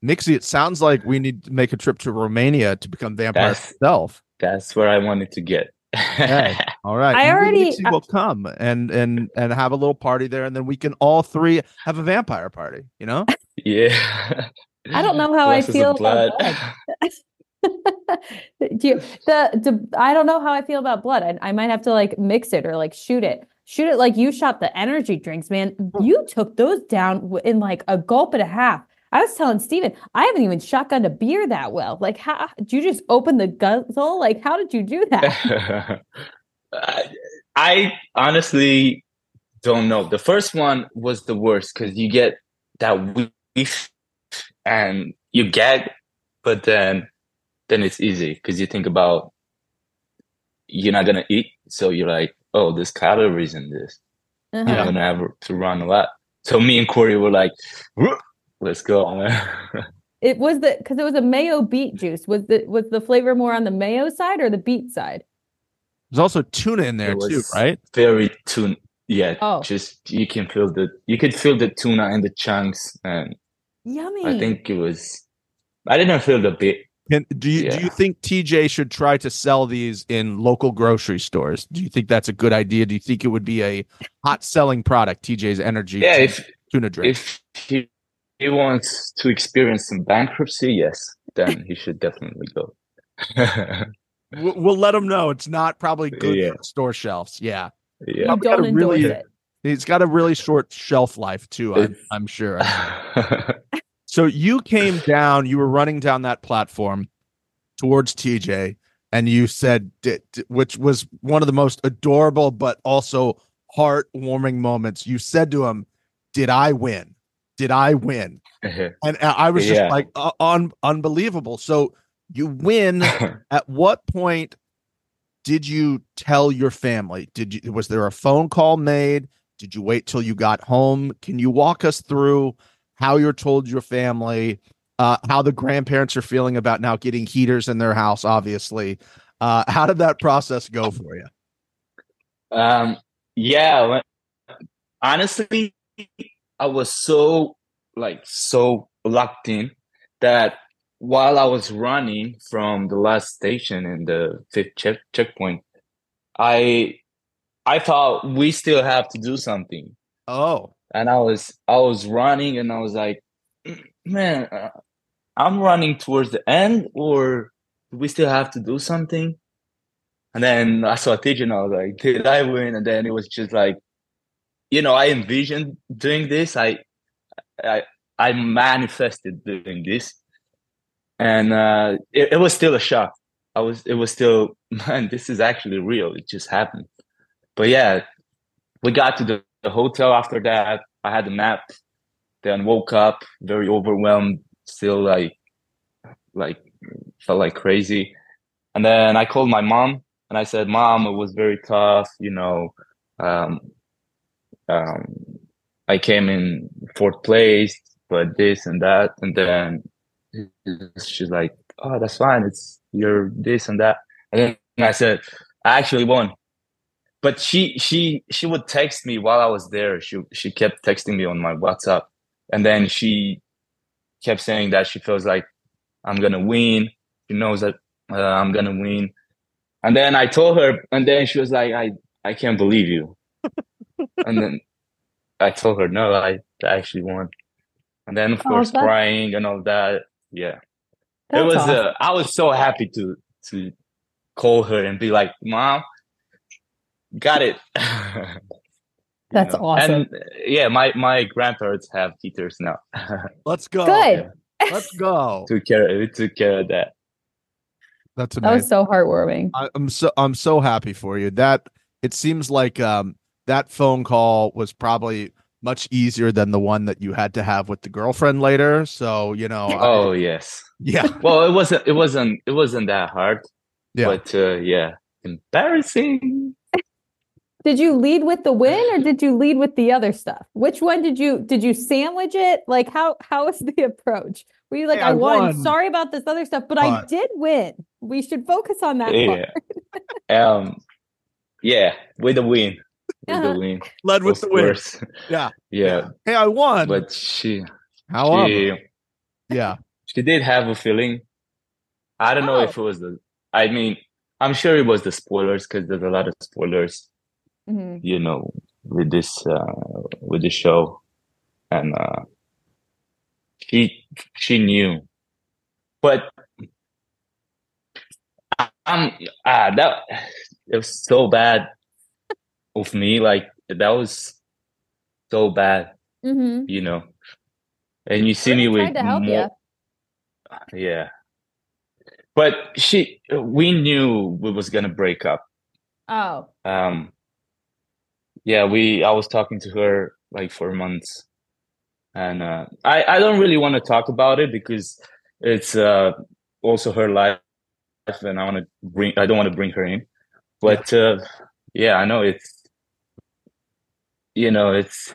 Mixie, it sounds like we need to make a trip to Romania to become vampire That's- itself. That's where I wanted to get. Okay. All right. I Maybe already- Mixie will come and and and have a little party there, and then we can all three have a vampire party. You know? yeah. I don't know how I Glasses of feel about blood. do you, the, the I don't know how I feel about blood. I, I might have to like mix it or like shoot it. Shoot it like you shot the energy drinks, man. Mm. You took those down in like a gulp and a half. I was telling Stephen, I haven't even shotgunned a beer that well. Like, how did you just open the guzzle? Like, how did you do that? I, honestly don't know. The first one was the worst because you get that whiff and you gag, but then then it's easy because you think about you're not gonna eat, so you're like, oh, there's calories in this. Uh-huh. I'm gonna have to run a lot. So me and Cory were like, let's go. man." It was the because it was a mayo beet juice. Was the was the flavor more on the mayo side or the beet side? There's also tuna in there too, right? Very tuna. Yeah, Oh. just you can feel the you could feel the tuna and the chunks, and Yummy. I think it was. I didn't feel the bit. Can, do you do you think TJ should try to sell these in local grocery stores? Do you think that's a good idea? Do you think it would be a hot selling product? TJ's energy Yeah, tuna- if tuna drink. if he he wants to experience some bankruptcy, yes, then he should definitely go. We'll, we'll let him know it's not probably good Yeah. for store shelves. Yeah, yeah. you don't endorse really- it. he's got a really short shelf life too. I'm, I'm sure. So you came down, you were running down that platform towards TJ, and you said, which was one of the most adorable but also heartwarming moments. You said to him, "Did I win? Did I win?" And uh, I was just Yeah. like, uh, un- unbelievable. So you win. At what point did you tell your family? Did you was there a phone call made? Did you wait till you got home? Can you walk us through how you're told your family, uh, how the grandparents are feeling about now getting heaters in their house? Obviously, uh, how did that process go for you? Um, yeah, honestly, I was so like so locked in that while I was running from the last station in the fifth check checkpoint, I I thought we still have to do something, Oh, and I was I was running, and I was like, man, uh, I'm running towards the end, or we still have to do something? And then I saw TJ and I was like, did I win? And then it was just like, you know, I envisioned doing this. I I I manifested doing this. And uh it, it was still a shock. I was it was still, man, this is actually real. It just happened. But yeah, we got to the, the hotel after that. I had a nap, then woke up very overwhelmed, still like like felt like crazy. And then I called my mom and I said, Mom, it was very tough, you know. Um, um, I came in fourth place, but this and that, and then she's like, "Oh, that's fine. It's you're this and that." And then I said, "I actually won." But she she she would text me while I was there. She she kept texting me on my WhatsApp, and then she kept saying that she feels like I'm gonna win. She knows that uh, I'm gonna win. And then I told her, and then she was like, I I can't believe you. and then I told her, no, I, I actually won. And then of Oh, course crying and all that. Yeah, it was. awesome. Uh, I was so happy to to call her and be like, Mom, got it. You That's awesome. And yeah, my my grandparents have heaters now. Let's go. Good. Let's go. took care. We took care of that. That's amazing. That was so heartwarming. I, I'm so I'm so happy for you. That it seems like um that phone call was probably much easier than the one that you had to have with the girlfriend later. So you know, I- Oh yes. yeah, Well, it wasn't. It wasn't. It wasn't that hard. Yeah. But uh, yeah, embarrassing. Did you lead with the win or did you lead with the other stuff? Which one did you did you sandwich it? Like how how was the approach? Were you like, Hey, I, I won. won, Sorry about this other stuff, but, I did win. We should focus on that part. Yeah. um. Yeah, with the win. With Uh-huh. the win. led with of the win. course. Yeah. Yeah. Hey, I won. But she, However, she, yeah, she did have a feeling. I don't know Oh. if it was the. I mean, I'm sure it was the spoilers because there's a lot of spoilers. Mhm. you know, with this uh, with the show, and uh, she she knew, but I'm ah that it was so bad of me. Like that was so bad, Mhm. you know. And you see me with tried to help ya. more, yeah. But she, we knew we was gonna break up Oh. um yeah we i was talking to her like for months. And uh i i don't really want to talk about it because it's uh also her life and i want to bring i don't want to bring her in. But uh yeah i know it's you know it's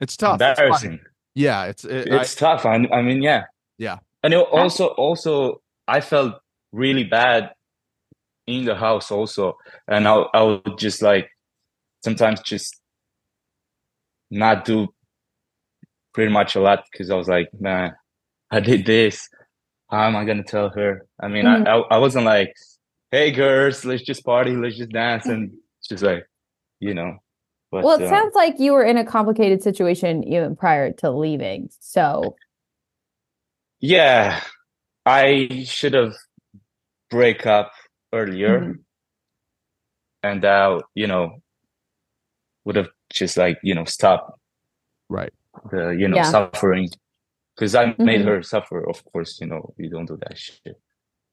it's tough. It's embarrassing. Yeah, it's it, I- it's tough I, I mean yeah. Yeah. and it also also i felt really bad in the house also. And i, I would just like sometimes just not do pretty much a lot because i was like man i did this how am i gonna tell her i mean Mhm. I, I i wasn't like hey girls let's just party let's just dance and it's just like you know but Well, it uh, sounds like you were in a complicated situation even prior to leaving. So, Yeah, I should have break up earlier, Mhm. and uh, you know, would have just like you know stopped right. the you know Yeah. suffering because I made Mhm. her suffer. Of course, you know you don't do that shit.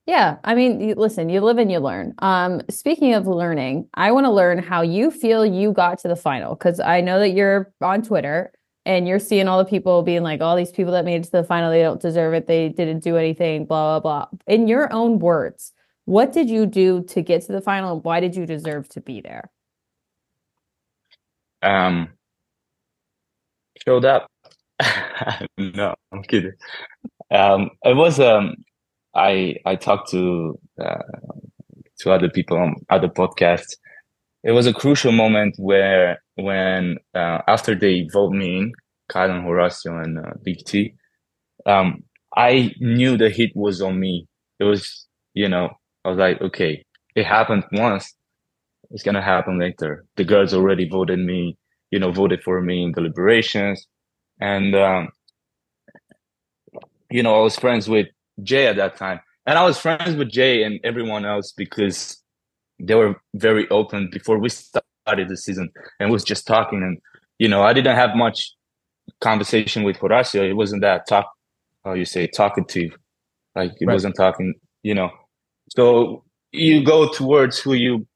yeah, I mean, you, listen, you live and you learn. Um, speaking of learning, I want to learn how you feel you got to the final because I know that you're on Twitter and you're seeing all the people being like, all these people that made it to the final, they don't deserve it. They didn't do anything, blah, blah, blah. In your own words, what did you do to get to the final and why did you deserve to be there? Um, showed up. no, I'm kidding. Um, it was um, I I talked to uh, to other people on other podcasts. It was a crucial moment where when uh, after they vote me in, Kyle and Horacio and uh, Big T, um, I knew the hit was on me. It was you know I was like okay, it happened once. It's gonna happen later. The girls already voted me, you know, voted for me in deliberations, and um, you know, I was friends with Jay at that time. And I was friends with Jay and everyone else because they were very open before we started the season and was just talking. And, you know, I didn't have much conversation with Horacio. It wasn't that talk, how you say, talkative. Like he Right. wasn't talking, you know. So you go towards who you,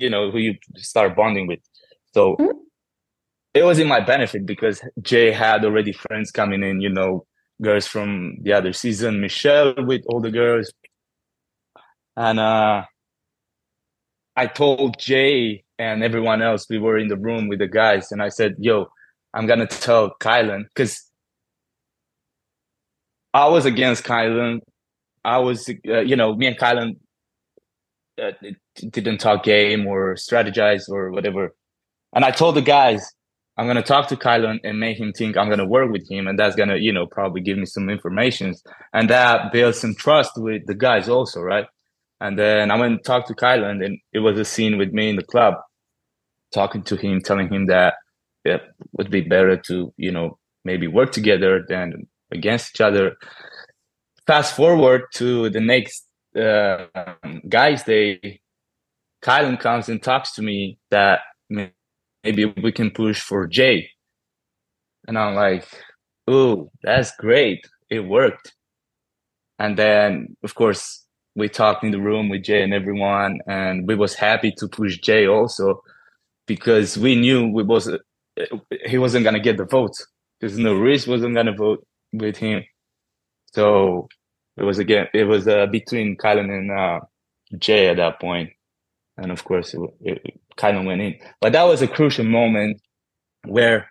you know, who you start bonding with. So Mhm. it was in my benefit because Jay had already friends coming in, you know, girls from the other season, Michelle with all the girls. And uh I told Jay and everyone else, we were in the room with the guys, and I said, Yo, I'm gonna tell Kyland because I was against Kyland. I was, uh, you know, me and Kyland uh, didn't talk game or strategize or whatever. And I told the guys, I'm gonna talk to Kyland and make him think I'm gonna work with him, and that's gonna, you know, probably give me some information, and that builds some trust with the guys also, right? And then I went and talked to Kyland, and it was a scene with me in the club, talking to him, telling him that it would be better to, you know, maybe work together than against each other. Fast forward to the next uh, guys' day, Kyland comes and talks to me that maybe we can push for Jay. And I'm like, oh, that's great. It worked. And then, of course, we talked in the room with Jay and everyone, and we was happy to push Jay also because we knew we was he wasn't gonna get the votes because Nurys wasn't gonna vote with him. So it was again it was uh, between Kyland and uh, Jay at that point, and of course it, it, kind of went in. But that was a crucial moment where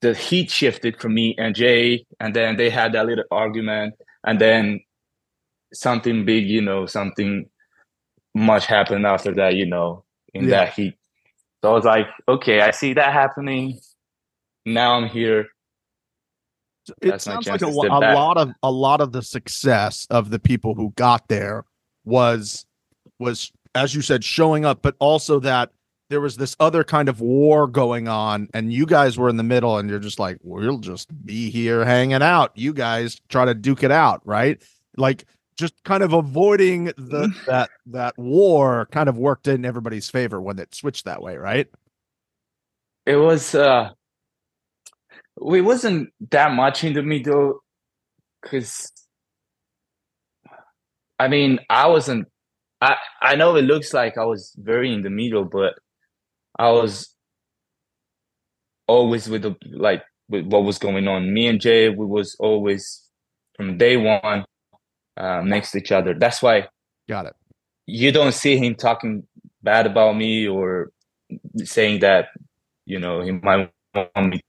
the heat shifted from me and Jay, and then they had that little argument, and then something big, you know, something much happened after that, you know, in yeah. that heat. So I was like, okay, I see that happening. Now I'm here. It sounds like a, a lot of a lot of the success of the people who got there was was as you said showing up, but also that there was this other kind of war going on and you guys were in the middle and you're just like we'll just be here hanging out. You guys try to duke it out right? Like just kind of avoiding the that that war kind of worked in everybody's favor when it switched that way right? It was uh it wasn't that much in the middle because i mean i wasn't I, I know it looks like I was very in the middle, but I was always with the like with what was going on. Me and Jay, we was always from day one uh, next to each other. That's why. Got it. You don't see him talking bad about me or saying that you know he might want me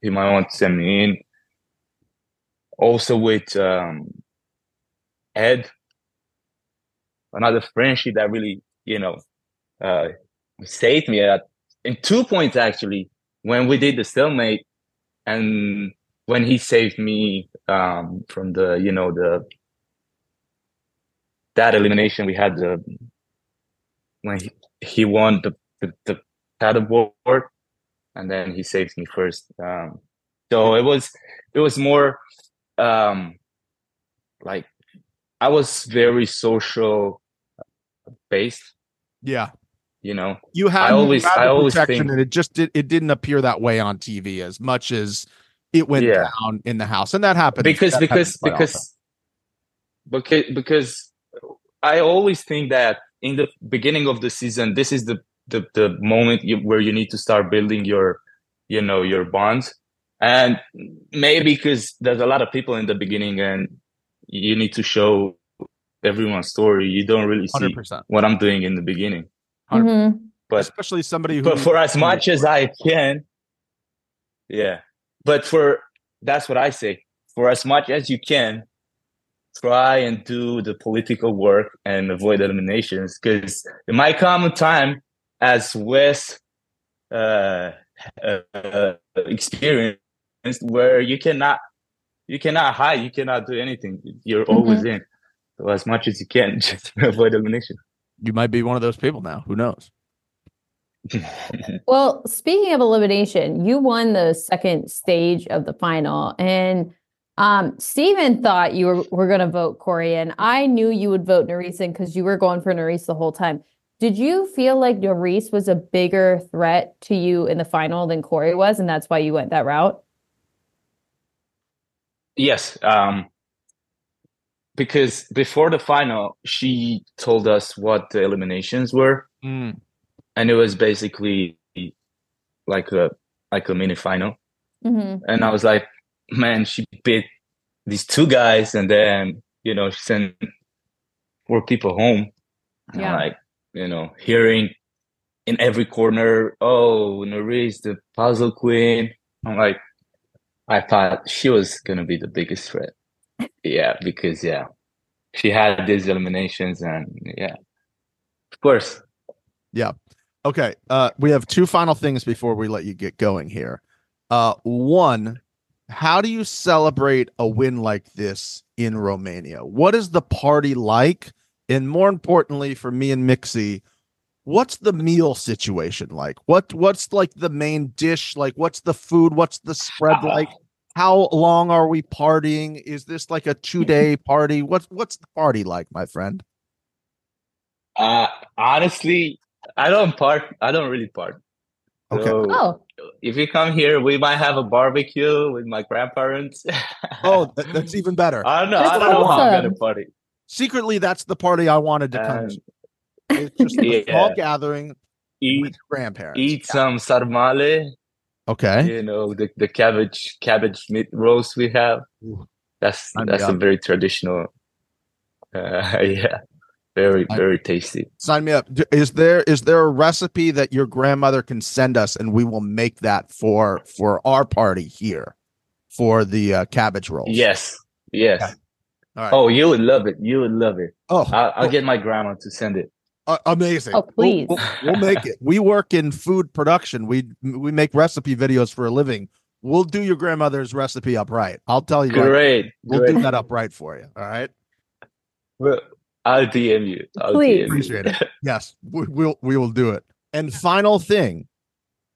he might want to send me in. Also with um, Ed, another friendship that really you know uh, saved me at in two points actually when we did the stalemate and when he saved me um, from the you know the that elimination we had the when he, he won the the, the paddleboard and then he saved me first um, so it was it was more um like i was very social based yeah you know, you had I always, I always protection, think, and it just did, it didn't appear that way on TV as much as it went Yeah. down in the house, and that happened because that because happens quite often. because because because I always think that in the beginning of the season, this is the the, the moment you, where you need to start building your you know your bonds, and maybe because there's a lot of people in the beginning, and you need to show everyone's story. You don't really see 100%. what I'm doing in the beginning, Mhm. but especially somebody who but for as much as I can, yeah. But for that's what I say. For as much as you can, try and do the political work and avoid eliminations because it might come a time as Wes uh, uh, experienced where you cannot you cannot hide, you cannot do anything. You're always in. So as much as you can, just avoid elimination. you might be one of those people now. Who knows? Well, speaking of elimination, you won the second stage of the final, and um, Stephen thought you were, were going to vote Cory, and I knew you would vote Nurys because you were going for Nurys the whole time. Did you feel like Nurys was a bigger threat to you in the final than Cory was, and that's why you went that route? Yes, um, because before the final, she told us what the eliminations were, Mm. and it was basically like a like a mini final. Mm-hmm. And I was like, man, she beat these two guys, and then you know she sent four people home. And Yeah. like you know, hearing in every corner, oh, Nurys, the puzzle queen. I'm like, I thought she was gonna be the biggest threat. yeah, because yeah, she had these eliminations, and yeah, of course, Yeah. Okay. Uh, we have two final things before we let you get going here. Uh, one, how do you celebrate a win like this in Romania? What is the party like? And more importantly, for me and Mixie, what's the meal situation like? What what's like the main dish? Like what's the food? What's the spread like? How long are we partying? Is this like a two day party? What's what's the party like, my friend? Uh, honestly, I don't part. I don't really part. Okay. So Oh, if you come here, we might have a barbecue with my grandparents. Oh, that- that's even better. I don't know. That's I don't know how I'm gonna awesome. party. Secretly, that's the party I wanted to come And to. It's just a Yeah. small gathering with eat grandparents. eat some sarmale. Okay. You know the, the cabbage cabbage meat roast we have. That's I'm that's a very traditional. Uh, yeah, very very tasty. Sign me up. Is there is there a recipe that your grandmother can send us, and we will make that for for our party here for the uh, cabbage rolls? Yes, yes. All right. Oh, you would love it. You would love it. Oh, I'll, I'll oh, get my grandma to send it. uh, amazing. Oh, We'll- please. We'll, we'll make it. We work in food production. We we make recipe videos for a living. We'll do your grandmother's recipe up right. I'll tell you. right Great, We'll great. do that up right for you. All right. Well, I'll DM you. I'll Please. DM you. Appreciate it. Yes, we, we'll we will do it. And final thing,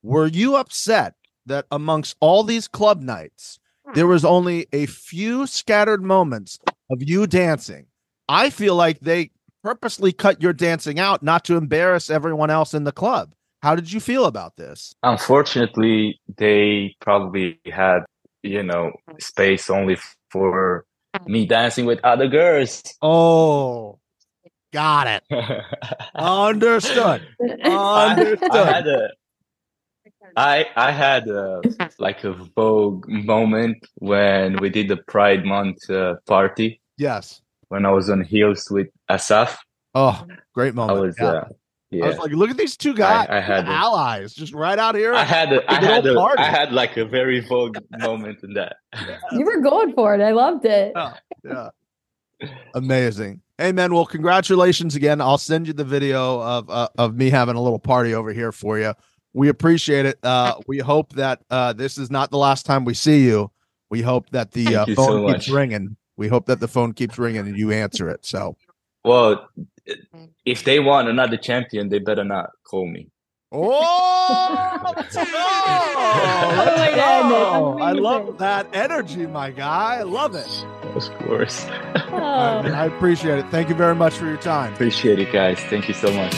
were you upset that amongst all these club nights, Hmm. there was only a few scattered moments of you dancing? I feel like they purposely cut your dancing out not to embarrass everyone else in the club. How did you feel about this? Unfortunately, they probably had, you know, space only for hmm. me dancing with other girls. Oh, got it. Understood. I, Understood. I had a, I I had a, like a Vogue moment when we did the Pride Month uh, party yes. when I was on heels with Asaf. Oh, great moment! I was, Yeah. uh, yeah. I was like, look at these two guys, I had two a- allies, just right out here. I had a, I had old a, party. I had like a very Vogue moment in that. you were going for it. I loved it. yeah. Amazing. Hey man, well, congratulations again. I'll send you the video of uh, of me having a little party over here for you. We appreciate it. Uh, we hope that uh, this is not the last time we see you. We hope that the uh, Thank you so phone keeps much. ringing. We hope that the phone keeps ringing and you answer it. So, Well, if they want another champion, they better not call me. oh, let's go! Oh my Let's go! I love that energy, my guy. I love it. Of course. All right, Oh. man, I appreciate it. Thank you very much for your time. Appreciate it, guys. Thank you so much.